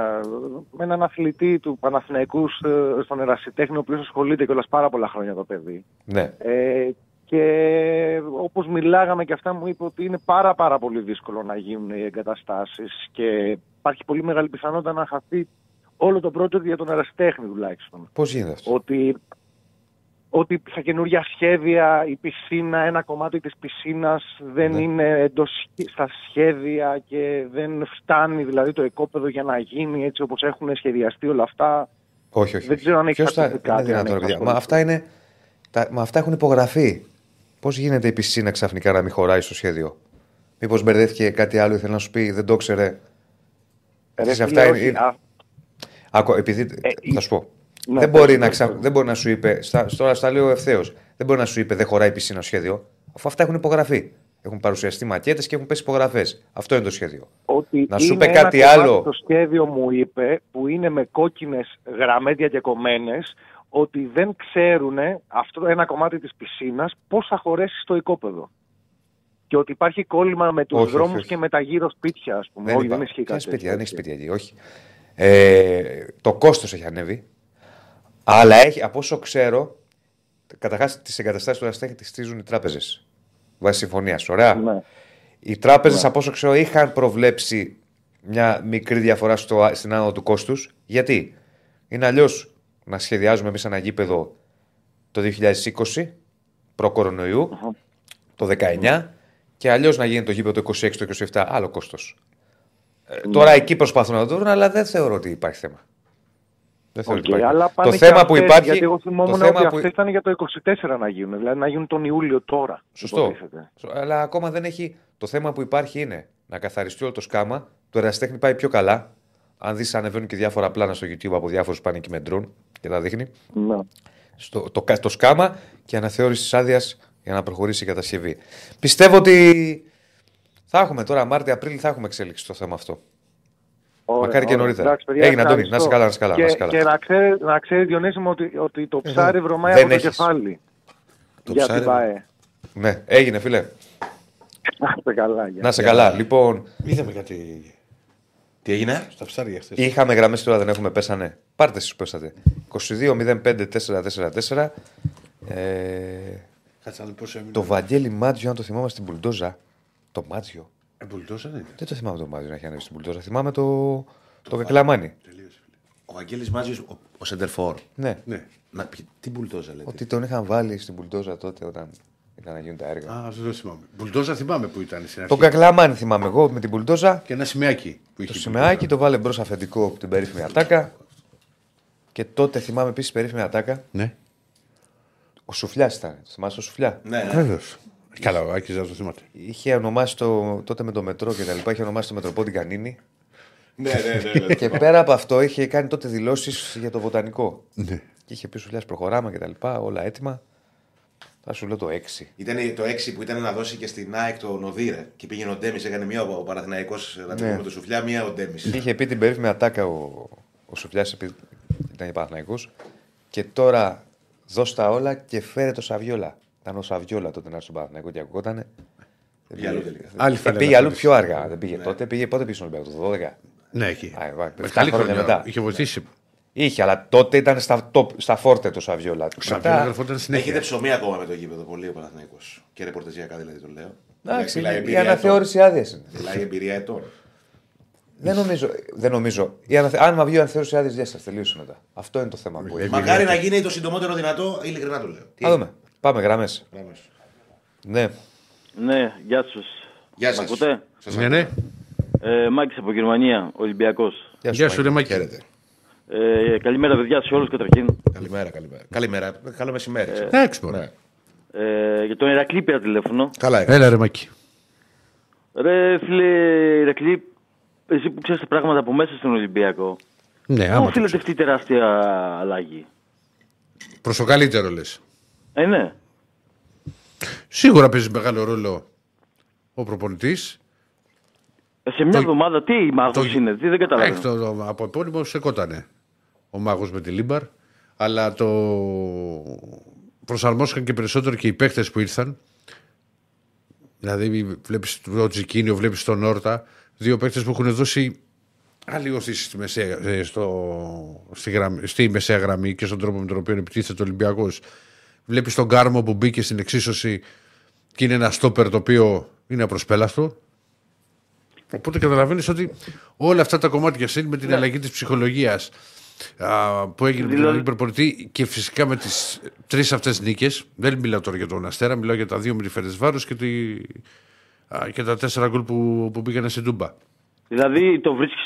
με έναν αθλητή του Παναθηναϊκού σ- στον Ερασιτέχνη, ο οποίος ασχολείται κιόλας πάρα πολλά χρόνια το παιδί. Ναι. Ε, και όπως μιλάγαμε και αυτά μου είπε ότι είναι πάρα πάρα πολύ δύσκολο να γίνουν οι εγκαταστάσεις και υπάρχει πολύ μεγάλη πιθανότητα να χαθεί όλο το project για τον Ερασιτέχνη τουλάχιστον. Πώς γίνεται αυτό; Ότι, ότι στα καινούργια σχέδια η πισίνα, ένα κομμάτι της πισίνας δεν Ναι. είναι εντός σχε- στα σχέδια και δεν φτάνει δηλαδή το οικόπεδο για να γίνει έτσι όπως έχουν σχεδιαστεί όλα αυτά. Όχι, όχι. Δεν ξέρω αν έχει Ποιος θα... ακούσει Δεν είναι κάτι, αν δυνατόν, ρε έχει παιδιά. Μα ασχοληθεί. αυτά, είναι... τα... Μα αυτά έχουν υπογραφεί. Πώς γίνεται η πισίνα ξαφνικά να μην χωράει στο σχέδιο; Μήπως μπερδεύτηκε κάτι άλλο, ήθελε να σου πει, δεν το ήξερε; Ρε Σε φίλε, αυτά όχι, είναι- α, Άκου, επειδή. Ε, θα σου πω. ναι, δεν, πες, μπορεί πες, να πες. ξα... δεν μπορεί να σου είπε. Στα... Τώρα στα λέω ευθέως. Δεν μπορεί να σου είπε δεν χωράει πισίνα στο σχέδιο. Αφού αυτά έχουν υπογραφεί. Έχουν παρουσιαστεί μακέτες και έχουν πέσει υπογραφές. Αυτό είναι το σχέδιο. ότι Να σου είναι είπε ένα κάτι κομμάτι άλλο. Το σχέδιο μου είπε που είναι με κόκκινες γραμμές διακεκομένες ότι δεν ξέρουν αυτό ένα κομμάτι της πισίνας πώς θα χωρέσει στο οικόπεδο. Και ότι υπάρχει κόλλημα με τους Όχι, όχι, δρόμους όχι. και με τα γύρω σπίτια, ας πούμε. Όχι, δεν υπά- ισχύει Ποια κάτι σπίτια, τέτοιο, δεν έχει έτσι. σπίτια εκεί, όχι. Ε, το κόστος έχει ανέβει. Αλλά έχει, από όσο ξέρω, καταρχάς τις εγκαταστάσεις του Αστέχη τις στίζουν οι τράπεζες. Βάσει συμφωνίας. Ωραία. Ναι. Οι τράπεζες, από όσο ξέρω, είχαν προβλέψει μια μικρή διαφορά στο, στην άνοδο του κόστους. Γιατί; Είναι αλλιώς να σχεδιάζουμε εμείς ένα γήπεδο το 2020 προ-κορονοϊού, το 19, και αλλιώς να γίνει το γήπεδο το 26, το 27, άλλο κόστος. Τώρα εκεί προσπαθούν να το βρουν, αλλά δεν θεωρώ ότι υπάρχει θέμα. Δεν θεωρώ Οκ, ότι υπάρχει. αλλά πάνε το και θέμα που αυτές, υπάρχει. Γιατί εγώ το θυμόμουν θέμα ότι που- αυτές ήταν για το 24 να γίνουν. Δηλαδή να γίνουν τον Ιούλιο τώρα. Σωστό. υποτίθεται. Αλλά ακόμα δεν έχει. Το θέμα που υπάρχει είναι να καθαριστεί όλο το σκάμμα. Το ερασιτέχνη πάει πιο καλά. Αν δεις, ανεβαίνουν και διάφορα πλάνα στο YouTube από διάφορους πάνε εκεί με ντρόν και τα δείχνει. Ναι. Στο, το, κα- το σκάμμα και αναθεώρησης τη άδειας για να προχωρήσει η κατασκευή. Πιστεύω ότι θα έχουμε τώρα Μάρτιο-Απρίλιο θα έχουμε εξέλιξη στο θέμα αυτό. Ωραία, Μακάρι και ωραία. νωρίτερα. Εντάξει, παιδιά, Έγινε, Αντώνη. ευχαριστώ. Να είσαι καλά, να είσαι καλά, Και, να είσαι καλά. και να ξέρει, να ξέρει Διονύση μου, ότι, ότι το ψάρι βρωμάει Δεν από το έχεις. κεφάλι. Το για ψάρι- την ΠΑΕ. Ναι, έγινε, φίλε. Να είστε καλά. γεια. Να είσαι καλά. Λοιπόν, Είδαμε κάτι Τι έγινε. στα ψάρια χθες; Είχαμε γραμμές τώρα, δεν έχουμε πέσανε. Πάρτε εσείς που πέσατε. 22-05-444. Ε, Κάτσε να δω πόσο έμεινε. το Βαγγέλη Μάτζιο, αν το θυμάμαι στην Μπουλντόζα. Το Μάτζιο. Ε, Μπουλντόζα δεν είναι. Δεν το θυμάμαι το Μάτζιο να έχει ανέβει στην Μπουλντόζα. Θυμάμαι το, το Κακλαμάνι. Τελείωσε, φίλε. Ο Βαγγέλης Μάτζιος, ο, ο Σεντερφόρ. Ναι. Ναι. Να, πει- τι μπουλτόζα λέτε; Ότι τον είχαν βάλει στην Μπουλντόζα τότε όταν ήταν να γίνουν τα έργα. Α, αυτό δεν θυμάμαι. Μπουλντόζα θυμάμαι που ήταν στην αρχή. Τον Κακλαμάνι θυμάμαι εγώ με την Μπουλντόζα. Και ένα σημαίακι που είχε. Το η σημαίακι το βάλε μπρος αφεντικό από την περίφημη ατάκα. Και τότε θυμάμαι επίσης περίφημη ατάκα. Μπουλντόζα. Ναι. Ο Σουφλιάς ήταν. Το θυμάσαι το Σουφλιά; Ναι, ναι. Βεβαίω. Καλά, ο Άκης δεν το θυμάται. Είχε ονομάσει το, τότε με το μετρό και τα λοιπά, είχε ονομάσει το μετροπόντι Κανίνη. ναι, ναι, ναι, και πέρα από αυτό είχε κάνει τότε δηλώσεις για το βοτανικό. Ναι. Και είχε πει σου λέει προχωράμε και τα λοιπά, όλα έτοιμα. Θα σου λέω το 6. Ήταν το 6 που ήταν να δώσει και στην ΑΕΚ το Νοδίρε. Και πήγαινε ο Ντέμις, έκανε μία ο Παναθυναϊκό να το Ναι. πούμε το σουφλιά, μία ο Ντέμις. Είχε πει την περίφημη ατάκα ο, ο Σουφλιάς επειδή ήταν Παναθηναϊκός και τώρα δώσ' τα όλα και φέρε το Σαβιόλα. Ήταν ο Σαβιόλα τότε να έρθει στον Παναθηναϊκό και ακουγότανε. Για αλλού τελικά. Άλλη Ε, φανέλα πήγε αλλού φορές. πιο αργά. Δεν πήγε τότε. Πήγε, πότε πήγε στον Ολυμπιακό, το 12. Ναι, εκεί. Α, ε, βά- Με εφτά καλή χρόνια χρονιά. μετά. Είχε βοηθήσει. Είχε, αλλά τότε ήταν στα, top, στα φόρτε το Σαβιόλα. Ο Σαββιόλα Μετά- γραφόταν συνέχεια. Έχετε ψωμί ακόμα με το γήπεδο πολύ ο Παναθυναϊκό. Και ρεπορτεζιακά δηλαδή το λέω. Εντάξει, Μιλάει η εμπειρία αναθεώρηση άδειας είναι. ετών. Μιλάει εμπειρία ετών. Δεν νομίζω. Δεν νομίζω. Η αναθε... Αν μα βγει η αναθεώρηση άδειας, δεν σα τελείωσε μετά. Αυτό είναι το θέμα που έχει. Μακάρι να γίνει το συντομότερο δυνατό, ειλικρινά το λέω. Τι Α δούμε. Πάμε γραμμέ. Γράμμες. Ναι. Ναι, γεια σας. Γεια Μ' σας. ακούτε; Ναι, ναι. Ε, Μάκης από Γερμανία, Ολυμπιακός. Γεια σου, ρε Μάκη. Χαίρετε. Ε, καλημέρα, παιδιά, σε όλους καταρχήν. Καλημέρα, καλημέρα. Καλημέρα. Καλό μεσημέρι. Εντάξει, μωρέ. Ναι. Ε, για τον Ηρακλή πήρα τηλέφωνο. Καλά έκανες. Έλα, ρε Μάκη. Ρε φίλε Ηρακλή, εσύ που ξέρεις τα πράγματα από μέσα στον Ολυμπιακό, Ναι, πού άμα το οφείλεται ξέρεις. αυτή η τεράστια αλλαγή; Προς το καλύτερο λες. Ε, ναι. Σίγουρα παίζει μεγάλο ρόλο ο προπονητής. Σε μια Το- εβδομάδα τι μάγος το- είναι, τι δεν Έχει καταλαβαίνω. το, από επώνυμο στεκότανε ο μάγος με τη Λίμπαρ. Αλλά το προσαρμόστηκαν και περισσότερο και οι παίχτες που ήρθαν. Δηλαδή, βλέπεις τον Τσικίνιο, βλέπεις τον Όρτα. Δύο παίχτες που έχουν δώσει άλλη ώθηση στη μεσαία, ε, στο, στη, γραμμή, στη μεσαία γραμμή και στον τρόπο με τον οποίο επιτίθεται ο Ολυμπιακός. Βλέπεις τον Κάρμο που μπήκε στην εξίσωση και είναι ένα στόπερ το οποίο είναι απροσπέλαστο. Οπότε καταλαβαίνεις ότι όλα αυτά τα κομμάτια συν με την αλλαγή της ψυχολογίας που έγινε με την Δηλαδή- αλλαγή προπονητή και φυσικά με τις τρεις αυτές νίκες. Δεν μιλάω τώρα για τον Αστέρα, μιλάω για τα δύο με τη Φερεσβάρο και, τη, α, και τα τέσσερα γκολ που, που πήγανε στην Τούμπα. Δηλαδή το βρίσκεις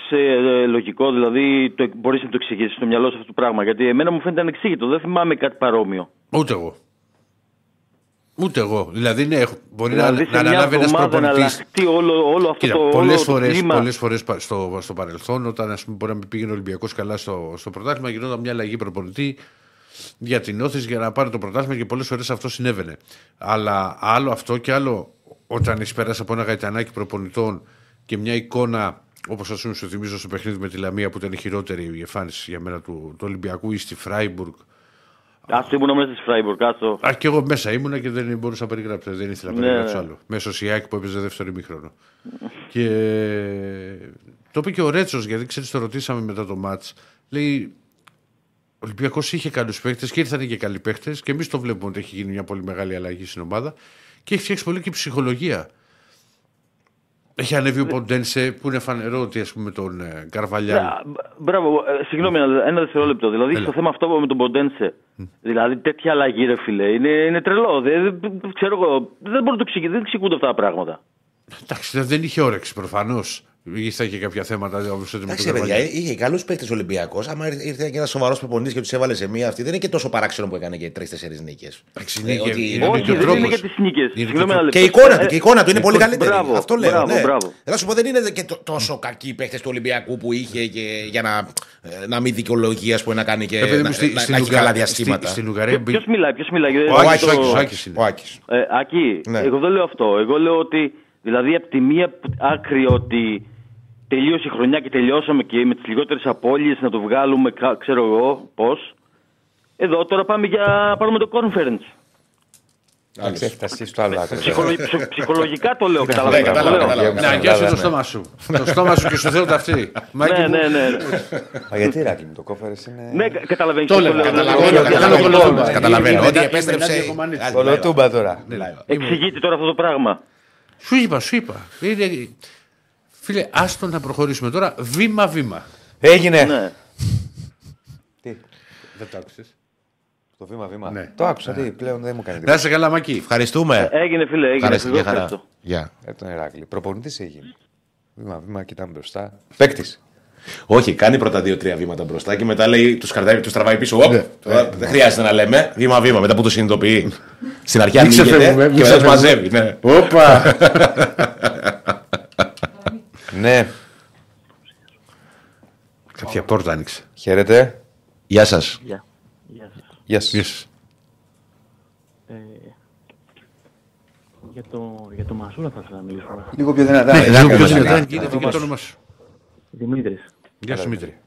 λογικό, δηλαδή το, μπορείς να το εξηγήσεις στο μυαλό σου αυτό το πράγμα. Γιατί εμένα μου φαίνεται ανεξήγητο, δεν θυμάμαι κάτι παρόμοιο. Ούτε εγώ. Ούτε εγώ. Δηλαδή, ναι, έχω- μπορεί Δηλαδή να, σε να μια αναλάβει ένας εβδομάδα να προπονητή. αλλάχτεί όλο, όλο αυτό Κοίτα, το, πολλές όλο το φορέ κλίμα. πολλές φορές πα- στο, στο παρελθόν, όταν ας πούμε, μπορεί να μην πήγαινε ο Ολυμπιακός καλά στο, στο πρωτάθλημα, γινόταν μια αλλαγή προπονητή για την όθηση για να πάρει το πρωτάθλημα και πολλές φορές αυτό συνέβαινε. Αλλά άλλο αυτό και άλλο όταν έχει περάσει από ένα γαϊτανάκι προπονητών και μια εικόνα, όπως α πούμε σου θυμίζω στο παιχνίδι με τη Λαμία που ήταν η χειρότερη η εμφάνιση για μένα του, του Ολυμπιακού ή στη Φράιμπουργκ. Άστο ήμουν μέσα στη Φράιμπουργκ, άστο. Α, και εγώ μέσα ήμουνα και δεν μπορούσα να περιγράψω. Δεν ήθελα να Ναι, περιγράψω ναι. άλλο. Μέσω Σιάκ που έπαιζε δεύτερο ημίχρονο. και το είπε και ο Ρέτσος, γιατί ξέρεις, το ρωτήσαμε μετά το μάτς. Λέει, ο Ολυμπιακός είχε καλούς παίχτε και ήρθαν και καλοί παίχτε και εμείς το βλέπουμε ότι έχει γίνει μια πολύ μεγάλη αλλαγή στην ομάδα και έχει φτιάξει πολύ και ψυχολογία. Έχει ανέβει ο Ποντένσε που είναι φανερό ότι ας πούμε τον ε, Καρβαλιάν. Α, Μπράβο, ε, συγγνώμη, ένα ένα δευτερόλεπτο. Δηλαδή Έλα. στο θέμα αυτό με τον Ποντένσε. Δηλαδή τέτοια αλλαγή, ρε φιλέ, είναι, είναι τρελό. Δεν, δεν- ξέρω εγώ, δεν μπορώ να το εξηγήσω, δεν εξηγούνται αυτά τα πράγματα. Εντάξει, δεν είχε όρεξη προφανώς. Ήρθα και κάποια θέματα όπως με Εντάξει, τον ρε παιδιά, Καρβαλιάν. είχε καλού παίκτες Ολυμπιακός. Άμα ήρθε ήρθε και ένας σοβαρός προπονητής και τους έβαλες σε μία αυτή, δεν είναι και τόσο παράξενο που έκανε και τρει-τέσσερι νίκες. Εντάξει, Ε, είναι και- ότι- είναι Όχι, και ο δεν είναι τρόπος. για τις νίκες. Είναι Συγγνώμη και ένα ο- λεπτό. Και η εικόνα του, Ε, και η εικόνα του είναι πολύ καλύτερη. Μπράβο, Αυτό λέω. μπράβο, ναι. μπράβο. Να σου πω, δεν είναι και το- τόσο κακοί οι παίχτε του Ολυμπιακού που είχε και για να, ε, να μην δικαιολογεί ας πούμε, να κάνει και Ε, παιδί να, μου, στη- να- στην να έχει Ουγγα- καλά στη- διαστήματα. Στην Ουγγαρία μπη- Ποιος μιλάει, ποιος μιλάει. Ο γιατί Άκης, το- ο Άκης, ο Άκης είναι. Ο Άκης. Ε, Ακή, Ναι. εγώ δεν λέω αυτό. Εγώ λέω ότι, δηλαδή, από τη μία άκρη ότι τελείωσε η χρονιά και τελειώσαμε και με τις λιγότερες απώλειες να το βγάλουμε, κα- ξέρω εγώ πώς. Εδώ τώρα πάμε για να πάρουμε το conference. Εντάξει, έφτασε στο άλλο άκρο. Ψυχολο- ψυχ- ψυχολογικά το λέω, Ναι, καταλαβαίνετε. κατάλαβα, το λέω. κατάλαβα. Να αγιάσει το στόμα σου. Το στόμα σου και σου θέλω τα αυτή. Μάκη Ναι, μου, ναι, ναι. Μα γιατί ράκι μου, το κόφερες είναι. Ναι, κα- καταλαβαίνεις Το τι έλεγα, λέω. Καταλαβαίνω, Δηλαδή, καταλαβαίνω, Καταλαβαίνω, καταλαβαίνω. Καταλαβαίνω είμαι ότι Νάντια- επέστρεψε. είμαι Νάντια Κομανίτση. Άντε, Κολοτούμπα τώρα. Εξηγείται τώρα αυτό το πράγμα. Σου είπα, σου είπα. Είναι... Φίλε, άστο να προχωρήσουμε τώρα βήμα-βήμα. Έγινε. Ναι. Τι, Δεν το άκουσες; το βήμα-βήμα. Ναι. Το άκουσα, τι πλέον δεν μου κάνει Να τίποτα. είσαι καλά, Μακή. Ευχαριστούμε. Έγινε, φίλε, έγινε. Ευχαριστώ, Εγώ για χαρά. ευχαριστώ. Γεια. Ε, τον Εράκλη. Προπονητής έγινε. Βήμα-βήμα, κοιτάμε μπροστά. Παίκτης. Όχι, κάνει πρώτα δύο-τρία βήματα μπροστά και μετά λέει τους κρατάει, τους τραβάει πίσω. Οπ, Ναι. τώρα δεν χρειάζεται να λέμε. Βήμα-βήμα μετά που το συνειδητοποιεί. Στην αρχή Μην ξεφεύγουμε, ανοίγεται μην και μετά τους ξεφεύγουμε. μαζεύει. Ναι. Όπα! Ναι. Κάποια πόρτα άνοιξε. Χαίρετε. Γεια σας. Γεια. Γεια σας. Γεια σας. Yes. Ε, για, το, για το Μασούρα θα ήθελα να μιλήσω. Λίγο πιο δυνατά. Ναι, Ε, λίγο δάκα πιο μας, δυνατά, δάκα. γίνεται και το όνομα σου. Δημήτρης, Γεια σου, Δημήτρη.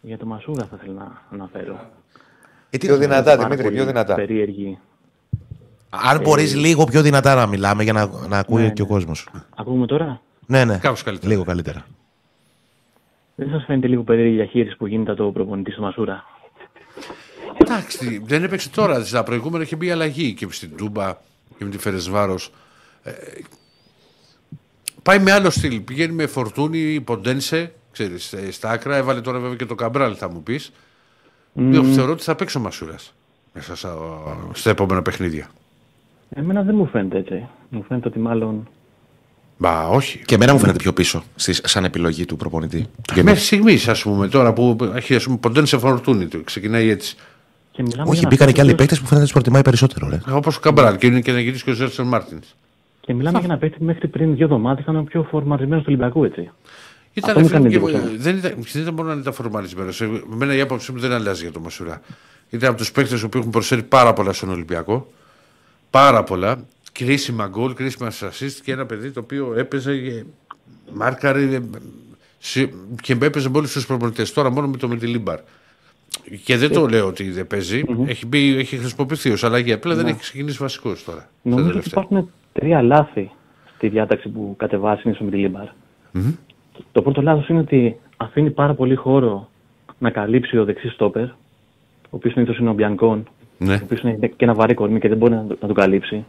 για το Μασούρα θα ήθελα να αναφέρω. Ε, τι- Πιο δυνατά, Πάρα Δημήτρη, πολύ πιο δυνατά. Περίεργη. Αν μπορείς λίγο πιο δυνατά να μιλάμε για να, να ακούει Ναι, και ο ναι. κόσμος. Ακούμε τώρα; Ναι, ναι. Κάπως καλύτερα. Λίγο καλύτερα. Δεν σας φαίνεται λίγο περίεργη η διαχείριση που γίνεται από το προπονητή στο Μασούρα; Εντάξει, δεν έπαιξε τώρα. Στα προηγούμενα είχε μπει αλλαγή και στην Τούμπα και με τη Φερεσβάρος. Ε, πάει με άλλο στυλ. Πηγαίνει με φορτούνι, ποντένσε, ξέρεις, ε, στα άκρα. Έβαλε τώρα βέβαια και το καμπράλ, θα μου πεις. Mm. Θεωρώ ότι θα παίξει ο Μασούρας μέσα στα, στα επόμενα παιχνίδια. Εμένα δεν μου φαίνεται έτσι. Μου φαίνεται ότι μάλλον Μα όχι. Και εμένα μου φαίνεται πιο πίσω στις, σαν επιλογή του προπονητή. Μέχρι στιγμής, ας πούμε, τώρα που έχει ας πούμε, ποντένσε φορτούνι, του, ξεκινάει έτσι. Και μιλάμε Όχι, για ένα μπήκαν και άλλοι παίκτη παίκτες που φαίνεται να του προτιμάει περισσότερο. Ρε. Όπως ο Καμπράλ και είναι και να γυρίσει και ο Ζέρσον Μάρτινς. Και μιλάμε για ένα παίκτη που μέχρι πριν δύο εβδομάδες ήταν ο πιο φορμαρισμένο του Ολυμπιακού, έτσι. Ήταν, Αυτό μου φίλε, κάνει και- εντύπωση. δεν, ήταν, δεν ήταν μόνο να ήταν φορμαρισμένος. Εμένα η άποψή μου δεν αλλάζει για τον Μασουρά. Ήταν από τους παίκτες που έχουν προσφέρει πάρα πολλά στον Ολυμπιακό. Πάρα πολλά. Κρίσιμα γκολ, κρίσιμα assist και ένα παιδί το οποίο έπαιζε. και Μάρκαρε ε, σε- και έπαιζε με όλου του προπονητές. Τώρα μόνο με το Μεντιλίμπαρ. Και δεν το λέω ότι δεν παίζει. Έχει, μπει, έχει χρησιμοποιηθεί ως αλλαγή. Απλά δεν έχει ξεκινήσει βασικός τώρα. στα Νομίζω ότι τελευταία. υπάρχουν τρία λάθη στη διάταξη που κατεβάζει συνήθω με τη λιμπαρ Το πρώτο λάθος είναι ότι αφήνει πάρα πολύ χώρο να καλύψει ο δεξί στόπερ, ο οποίος συνήθως είναι ο Μπιανκόν, Ναι. ο οποίος είναι και ένα βαρύ κορμί και δεν μπορεί να, να τον καλύψει.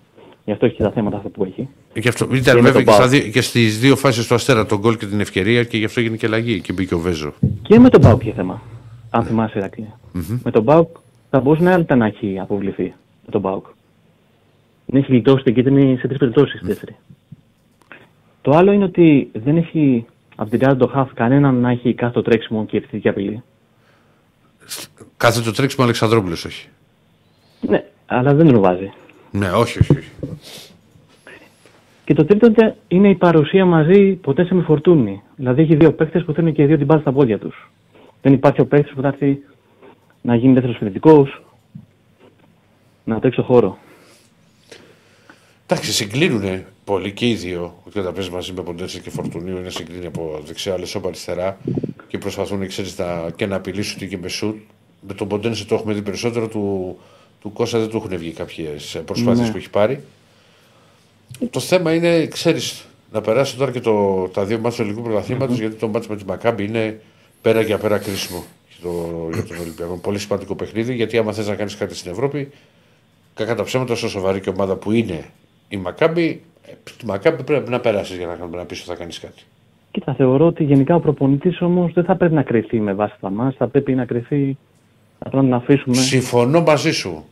Γι' αυτό έχει και τα θέματα αυτά που έχει. Και, αυτό, Και ήταν με βέβαια τον και, στα Πάοκ. δύο- και στις δύο φάσεις του Αστέρα τον γκολ και την ευκαιρία και γι' αυτό έγινε και αλλαγή και μπήκε ο Βέζο. Και με τον Μπάουκ είχε θέμα. Αν θυμάσαι, Ηρακλή. Με τον Μπάουκ θα μπορούσε να ήταν να έχει αποβληθεί. Με τον Μπάουκ. Δεν έχει γλιτώσει την κίτρινη σε τρεις περιπτώσεις. τέσσερι. Το άλλο είναι ότι δεν έχει από την κάτω το χαφ κανέναν να έχει κάθε το τρέξιμο και ευθυντική απειλή. Κάθε το τρέξιμο Αλεξανδρόπουλος όχι. Ναι, αλλά δεν τον βάζει. Ναι, όχι, όχι. όχι. Και το τρίτο είναι- είναι η παρουσία μαζί ποτέ σε μη φορτούνη. Δηλαδή έχει δύο παίχτε που θέλουν και οι δύο την μπάλα στα πόδια τους. Δεν υπάρχει ο παίχτη που θα έρθει να γίνει δεύτερος επιθετικό, να τρέξει το χώρο. Εντάξει, συγκλίνουν πολύ και οι δύο. Ότι όταν παίζεις μαζί με Ποντένσε και Φορτουνίου είναι συγκλίνει από δεξιά, αλλά από αριστερά και προσπαθούν ξέρεις, να, και να απειλήσουν και με σουτ. Με τον Ποντένσε το έχουμε δει περισσότερο. Του, του Κώστα δεν του έχουν βγει κάποιες προσπάθειες Ναι. που έχει πάρει. Το θέμα είναι, ξέρεις, να περάσει τώρα και το, τα δύο μάτια του ελληνικού πρωταθλήματος, γιατί το μάτσο με τη Μακάμπη είναι πέρα για πέρα κρίσιμο για, το, για τον Ολυμπιακό. Πολύ σημαντικό παιχνίδι, γιατί άμα θες να κάνεις κάτι στην Ευρώπη, κακά τα ψέματα, όσο σοβαρή και ομάδα που είναι η Μακάμπη, ε, τη Μακάμπη πρέπει να περάσεις για να, να πεις ότι θα κάνεις κάτι. Κοίτα, θεωρώ ότι γενικά ο προπονητής όμως δεν θα πρέπει να κρυθεί με βάση τα μα. Θα πρέπει να κρυθεί. Θα πρέπει να τον αφήσουμε. Συμφωνώ μαζί σου.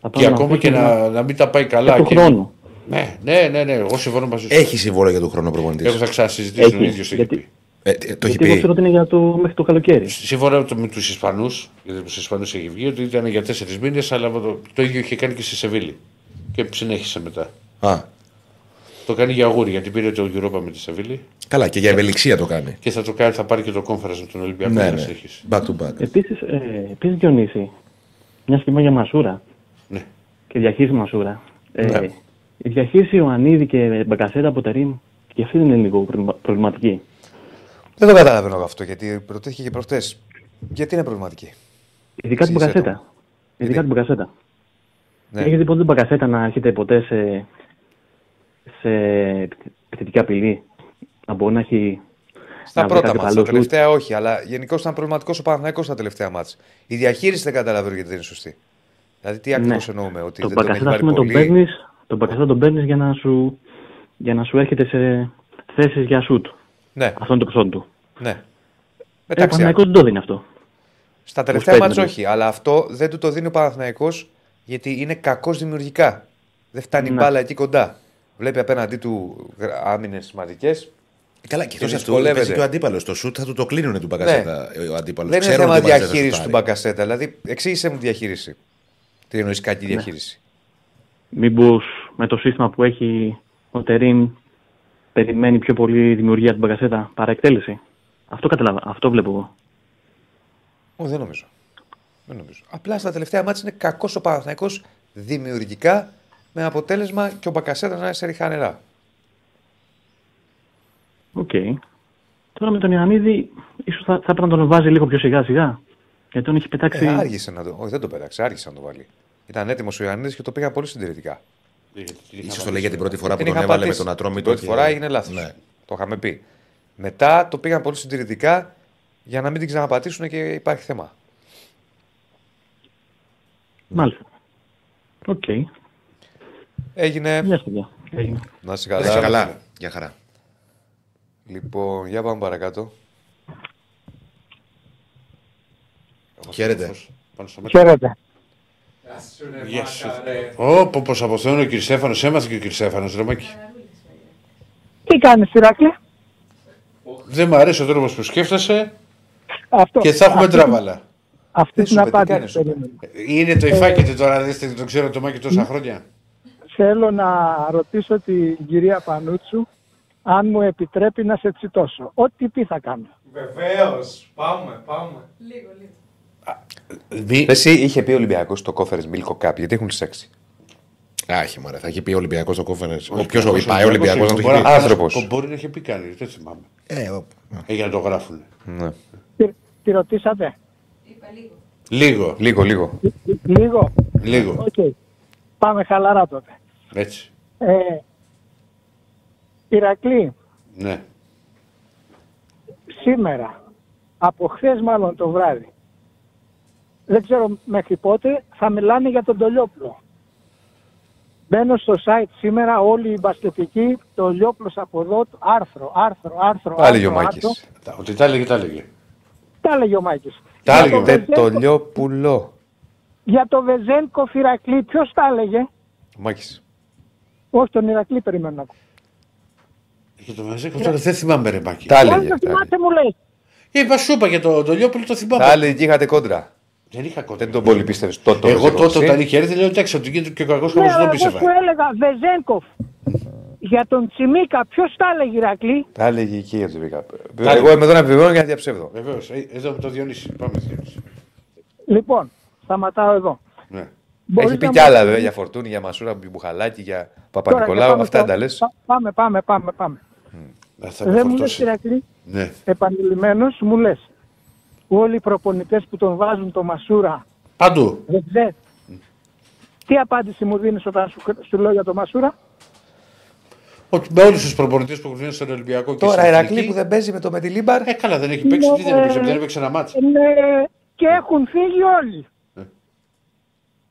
θα Και πρέπει να ακόμα και αφήσουμε να, να μην τα πάει καλά. και του και- χρόνου. Ναι, ναι, ναι, ναι, εγώ συμφωνώ μαζί σου. Έχει συμβόλαιο για τον χρόνο προπονητής. Εγώ θα ξανασυζητήσω τον Έχει, ίδιο στο γιατί- έχει πει. Ε, ε, το έχει Γιατί εγώ πει. ξέρω ότι είναι για το, μέχρι το καλοκαίρι. Σύμφωνα με το- με τους Ισπανούς, γιατί τους Ισπανούς έχει βγει, ότι ήταν για τέσσερις μήνες, αλλά το, το ίδιο είχε κάνει και στη Σεβίλη. Και συνέχισε μετά. Α, Το κάνει για αγούρι, γιατί πήρε το Europa με τη Σεβίλη καλά, και για ευελιξία το κάνει. και θα το κάνει, θα πάρει και το conference με τον Ολυμπιακό Ναι, για να ναι. συνεχίσει. Back to back. Επίσης, ε, επίσης, Διονύση, μια σχήμα για Μασούρα Ναι. και διαχείριση Μασούρα. Ε, Ναι. Η διαχείριση Ιωαννίδη και Μπακασέτα από Τερήμ και αυτή δεν είναι λίγο προβλημα- προβληματική. Δεν το καταλαβαίνω εγώ αυτό γιατί προτέθηκε και προχτές. Γιατί είναι προβληματική; Ειδικά την Εξήγησέ το. Μπακασέτα. Ειδικά την Μπακασέτα. Ναι. Έχετε δει ποτέ την Μπακασέτα να έρχεται ποτέ σε, σε επιθετική απειλή. Να μπορεί να έχει. Στα να βρει πρώτα κάποιο μάτια. καλό Τα σουτ. τελευταία όχι, αλλά γενικώς ήταν προβληματικός ο Παναθηναϊκός στα τελευταία μάτια. Η διαχείριση δεν καταλαβαίνω γιατί δεν είναι σωστή. Δηλαδή, τι ακριβώς Ναι. εννοούμε, ότι Τον δεν τον έχει Μπακασέτα, ας βάλει πούμε, τον πολύ. παίρνεις, τον Μπακασέτα τον παίρνεις για να σου, για να σου έρχεται σε θέσεις για σουτ. Ναι, Αυτό είναι το προσόν του. ναι. Ε, ο Εντάξει, Παναθηναϊκός δεν το δίνει αυτό. στα τελευταία παίζει μάτια με το- όχι, αλλά αυτό δεν του το δίνει ο Παναθηναϊκός γιατί είναι κακός δημιουργικά. Δεν φτάνει η Ναι. μπάλα εκεί κοντά. Βλέπει απέναντί του άμυνες σημαντικέ. Καλά, και Και εκτός αυτού δυσκολεύεται. παίζει και ο αντίπαλος. Το σουτ θα του το κλείνουν του Μπακασέτα. ε, Ο αντίπαλος. Δεν είναι θέμα διαχείρισης του Μπακασέτα. Δηλαδή, εξήγησε μου τη διαχείριση. Τι εννοείς κακή Ναι. διαχείριση. Μήπως με το σύστημα που έχει ο Τερίμ περιμένει πιο πολύ δημιουργία του Μπακασέτα παρά εκτέλεση; Αυτό, καταλαβα... αυτό βλέπω εγώ. Όχι, δεν νομίζω. Δεν νομίζω. Απλά στα τελευταία ματς είναι κακός ο Παναθηναϊκός δημιουργικά με αποτέλεσμα και ο Μπακασέτα να είναι σε ρηχά νερά. Οκ. Τώρα με τον Ιωαννίδη ίσως θα, θα έπρεπε να τον βάζει λίγο πιο σιγά σιγά. Γιατί τον έχει πετάξει. Ε, άργησε να το. Όχι, δεν το πέταξε, άργησε να το βάλει. Ήταν έτοιμος ο Ιωαννίδη και το πήγα πολύ συντηρητικά. σω το λέει για την πρώτη φορά που Την τον είχα έβαλε με πατήσει. τον Ατρόμητο. Την πρώτη και- φορά έγινε λάθος. Ναι. Το είχαμε πει. Μετά το πήγαν πολύ συντηρητικά για να μην την ξαναπατήσουν και υπάρχει θέμα. Μάλιστα. Οκ. Έγινε. Γεια σας, παιδιά. Έγινε. Να είσαι Να καλά. είσαι καλά. Γεια χαρά. Λοιπόν, για πάμε παρακάτω. Χαίρετε. Χαίρετε. Γεια σου. Ω, πω, πως αποθεώνει ο κ. Στέφανος, έμαθε και ο κ. Στέφανος, Ρωμάκη. Τι κάνεις, Ηράκλη. Δεν μου αρέσει ο τρόπος που σκέφτεσαι Αυτό. και θα έχουμε Αυτή- τράβαλα. Αυτή σου την είπε, τι απάντηση κάνεις, σου είπε. περίμενα. Είναι το υφάκι τώρα, δεν το ξέρω το Μάκη τόσα χρόνια. Θέλω να ρωτήσω την κυρία Πανούτσου αν μου επιτρέπει να σε τσιτώσω. Ό,τι πει θα κάνω. Βεβαίως. Πάμε, πάμε. Μη- Εσύ είχε πει ο Ολυμπιακός το κόφερε Μίλκο Cup γιατί έχουν τι έξι. Άχι, μωρέ, θα έχει πει Ολυμπιακός στο κόφερες. Ο ποιο Ολυμπιακός, πάει Ολυμπιακός να το έχει μπορεί πει. να- Άνθρωπος. Μπορεί να έχει πει κανείς, δεν θυμάμαι. Ε, ο- Ε, για να το γράφουν. Ναι. Τη, τη ρωτήσατε; Λίγο, Λίγο, λίγο. Λίγο. λίγο. Οκ. Πάμε χαλαρά τότε. Έτσι. Ε, Ηρακλή, Ναι. σήμερα, από χθες μάλλον το βράδυ, δεν ξέρω μέχρι πότε, θα μιλάνε για τον Τολιόπλο. Μπαίνω στο site σήμερα, όλοι οι μπασκετικοί, Τολιόπλος από εδώ, άρθρο, άρθρο, άρθρο, Τα έλεγε ο άρθρο, Μάκης. άρθρο. Τα- Ότι τα έλεγε, τα έλεγε. Τα έλεγε ο Μάκης. Τα Για έλεγε το ο Τε Βεζένκο- το λιόπουλο. Για το Βεζένκο Φυρακλή, ποιος τα έλεγε; Ο Μάκης. Όχι, τον Ηρακλή περιμένω να ακούω. Για το Μαζέκο τώρα δεν θυμάμαι ρε Μάκη. Τα Όχι, έλεγε. το τα έλεγε. θυμάται μου λέει. Ε, είπα σου είπα για το, το Λιόπουλο το θυμάμαι. Τα έλεγε και είχατε κόντρα. Δεν είχα κοντά. Δεν τον πολύ πίστευες τότε. το Εγώ Βεζέγκοφ, τότε εσύ. όταν είχε έρθει λέω εντάξει ότι γίνεται και ο κακός Ναι, χαμός αλλά δεν εγώ πίστευα. σου έλεγα Βεζένκοφ. Για τον Τσιμίκα, ποιος τα έλεγε Ηρακλή; Τα έλεγε εκεί για τον Βίκα. Τα Εγώ είμαι εδώ να επιβεβαιώνω για να διαψεύδω. Βεβαίως. Ε, εδώ με το Διονύση. Πάμε Διονύση. Λοιπόν, σταματάω εδώ. Ναι. Μπορείς Έχει πει να κι μου- άλλα βέβαια για Φορτούνη, για Μασούρα, Μπουχαλάκη, για Τώρα, για Παπα-Νικολάου. πάμε Αυτά στο- τα λες. πά- Πάμε, πάμε, πάμε, πάμε. Να θα με Δεν μου λες φορτώσει. Ηρακλή, Ναι. επανειλημμένος μου λες. Όλοι οι προπονητές που τον βάζουν το Μασούρα, Παντού. δεν ξέρεις. Τι απάντηση μου δίνεις όταν σου, σου λέω για το Μασούρα; Ότι με όλους τους προπονητές που έχουν βγει στον Ολυμπιακό και Τώρα στην Ηρακλή Εθνική, που δεν παίζει με το Μετιλίμπαρ. Ε, καλά, δεν έχει παίξει. Τι δεν έπαιξε, δεν έπαιξε ένα μάτσο. Ναι, και έχουν φύγει όλοι.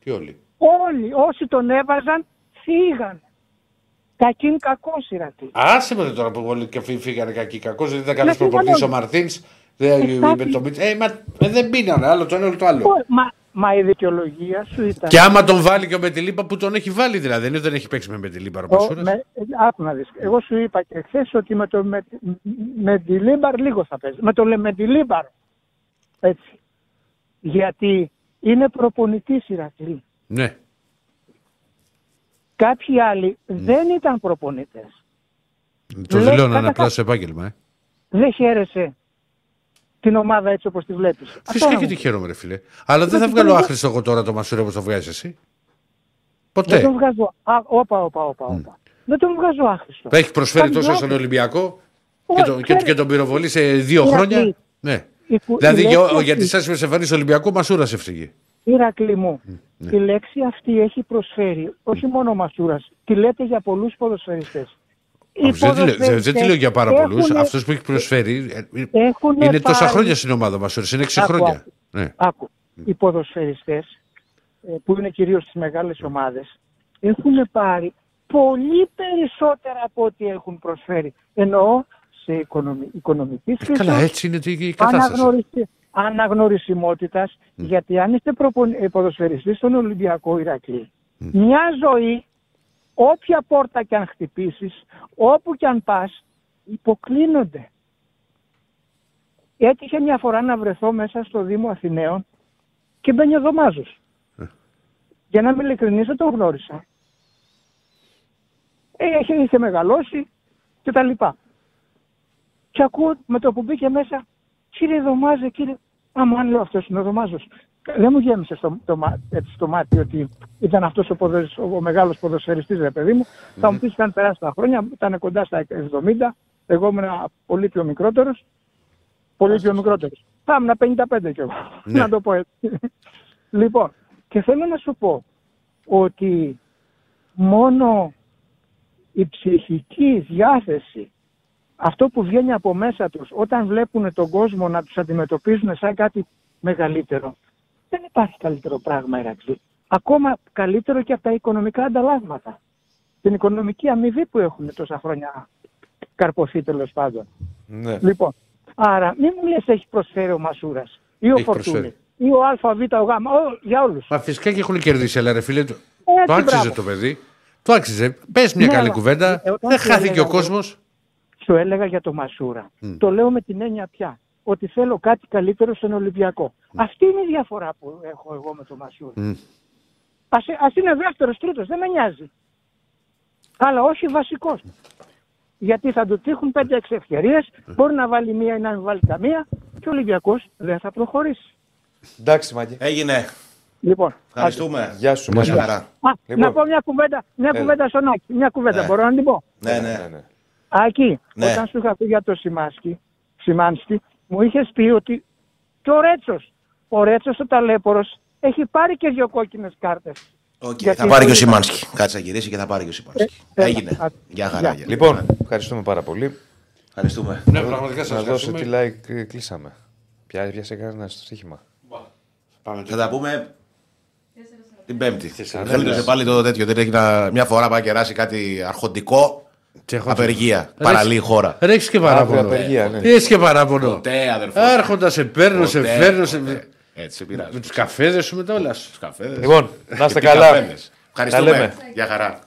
Τι όλοι. Όλοι όσοι τον έβαζαν φύγαν. Κακήν κακό Ηρακλή. Άσε με τώρα που όλοι και φύ- φύγανε κακοί κακό. Δεν ήταν καλό Ναι, προπονητής φύγανε ο όλοι. Μαρτίνς. Exactly. Με το Μίτ- Ε, μα ε, δεν πίνανε άλλο το ένα άλλο το άλλο. Μα, μα η δικαιολογία σου ήταν. Και άμα τον βάλει και ο Μετιλίμπα που τον έχει βάλει δηλαδή. Δεν είναι ότι δεν έχει παίξει με Μετιλίμπα ο Ο- Πασούρας. με, άκου να δεις. Εγώ σου είπα και χθες ότι με το με, με τη Λίμπαρ λίγο θα παίζει. Με το λε- με τη Λίμπαρ. Έτσι. Γιατί είναι προπονητής Ηρακλή. Ναι. Κάποιοι άλλοι δεν ήταν προπονητές. Το Λέει, δηλώνω ένα καταρχάς- απλά στο επάγγελμα. Ε. Δεν χαίρεσαι την ομάδα έτσι όπως τη βλέπεις. Αυτό Φυσικά να και μου τη χαίρομαι, ρε φίλε. Αλλά δεν θα Δεν βγάλω θέλω- άχρηστο εγώ τώρα το μασούρα όπως το βγάζεις εσύ. Δεν Ποτέ. τον βγάζω. Α, όπα, όπα, όπα, όπα. Δεν τον βγάζω άχρηστο. Θα έχει προσφέρει Θα τόσο βγάζω. στον Ολυμπιακό Όχι, και, το, και, ξέρεις, και τον πυροβολή σε δύο Ηρακλή, χρόνια. Ναι. Η κου- Δηλαδή η για, λέξη ο- για αυτή- τι τέσσερι εμφανίσει του Ολυμπιακού, Μασούρα έφυγε. Ηρακλή μου, ναι. η λέξη αυτή έχει προσφέρει όχι μόνο ο Μασούρας, τη λέτε για πολλούς ποδοσφαιριστές. Οι Όχι, Δεν τη λέω- δεν- δεν τη ποδοσφαιριστές λέω για πάρα πολλούς. έχουνε- Αυτός που έχει προσφέρει ε, ε, έχουνε είναι τόσα πάρει- χρόνια στην ομάδα Μασούρα. Είναι έξι Άκου, χρόνια. άκου. Ναι. Άκου, οι ποδοσφαιριστές ε, που είναι κυρίως στις μεγάλες ομάδες έχουν πάρει πολύ περισσότερα από ό,τι έχουν προσφέρει. Εννοώ σε οικονομι... οικονομική Ε, Καλά, έτσι είναι η κατάσταση. αναγνωρισι... αναγνωρισιμότητας, γιατί αν είστε προπον... ε, ποδοσφαιριστής στον Ολυμπιακό Ηρακλή, μια ζωή, όποια πόρτα και αν χτυπήσεις, όπου και αν πας, υποκλίνονται. Έτυχε μια φορά να βρεθώ μέσα στο Δήμο Αθηναίων και μπαίνει ο Δωμάζος. Για να είμαι ειλικρινής δεν τον γνώρισα. Ε, είχε, είχε μεγαλώσει και τα λοιπά. Και ακούω με το που μπήκε μέσα, κύριε Δωμάζε, κύριε... Άμα αν λέω αυτός είναι ο Δωμάζος. Δεν μου γέμισε στο, το, μά- έτσι στο μάτι ότι ήταν αυτός ο, ποδοσ... ο μεγάλος ποδοσφαιριστής, ρε παιδί μου. Θα μου πεις είχαν περάσει τα χρόνια, ήταν κοντά στα 70, εγώ ήμουν πολύ πιο μικρότερος. Πολύ πιο μικρότερος. Θα ήμουν 55 κι εγώ, Ναι. να το πω έτσι. λοιπόν, και θέλω να σου πω ότι μόνο η ψυχική διάθεση, αυτό που βγαίνει από μέσα τους όταν βλέπουν τον κόσμο να τους αντιμετωπίζουν σαν κάτι μεγαλύτερο, δεν υπάρχει καλύτερο πράγμα, Ερακλή. Ακόμα καλύτερο και από τα οικονομικά ανταλλάγματα. Την οικονομική αμοιβή που έχουν τόσα χρόνια καρποθεί τέλος πάντων. Ναι. Λοιπόν, άρα μην μου λες έχει προσφέρει ο Μασούρας ή ο Έχει Φορτούνη προσφέρει. ή ο ΑΒ, ο Γ, ό, για όλους. Μα φυσικά και έχουν κερδίσει, αλλά ρε φίλε, το, Έτσι, το άξιζε μπράβο. το παιδί. Το άξιζε. Πες μια Ναι, καλή αλλά, κουβέντα. ε, όταν Δεν σου χάθηκε ο έλεγα κόσμος. Σου έλεγα για το Μασούρα. Το λέω με την έννοια πια. Ότι θέλω κάτι καλύτερο στον Ολυμπιακό. Αυτή είναι η διαφορά που έχω εγώ με το Μασούρα. Ας, ας είναι δεύτερος, τρίτος, δεν με νοιάζει. Αλλά όχι βασικός. Γιατί θα του τύχουν 5-6 ευκαιρίες, μπορεί να βάλει μία ή να μην βάλει καμία και ο Ολυμπιακός δεν θα προχωρήσει. Εντάξει, Μάγκη. Έγινε. Λοιπόν, Ευχαριστούμε. Γεια σου, Γεια Μάσο. χαρά. Α, Λοιπόν. να πω μια κουβέντα, μια Έλα. κουβέντα στον Άκη. Μια κουβέντα, Ναι. μπορώ να την πω; Ναι, ναι. ναι. Άκη, Ναι. όταν σου είχα πει για το Σιμάνσκι, Σιμάνσκι μου είχες πει ότι και ο Ρέτσος, ο Ρέτσος ο ταλέπορος, έχει πάρει και δύο κόκκινες κάρτες. Οκ, Γιατί θα πάρει και ο είναι- Σιμάνσκι. Κάτσε να γυρίσει και θα πάρει και ο Σιμάνσκι. Ε, Έγινε. έλα. Γεια χαρά. Γεια. Λοιπόν, ευχαριστούμε πάρα πολύ. Ευχαριστούμε. Ναι, πραγματικά Να σα δώσω τι ευχαριστούμε. like ε, κλείσαμε. Πια πιάσε κανένα στο στοίχημα. Πάμε Θα τα πούμε την Πέμπτη. Τέσσερα. Θέλετε πάλι το τέτοιο. Δεν έχει να... Μια φορά πάει κεράσει κάτι αρχοντικό. Έχω- Απεργία. Ρε, Παραλύει χώρα. Ρε, έχεις και παράπονο. Αύριο απεργία, ναι. Τι έχεις και παράπονο. Ποτέ, αδερφό. Άρχοντας, σε παίρνω, σε Ποτέ, φέρνω. Σε... ποτέ. Έτσι, σε πειράζει. Με τους καφέδες σου με τα όλα σου. Τους καφέδες. Λοιπόν, να είστε Και τις καλά. καφέδες. Τα Ευχαριστούμε. λέμε. Γεια χαρά.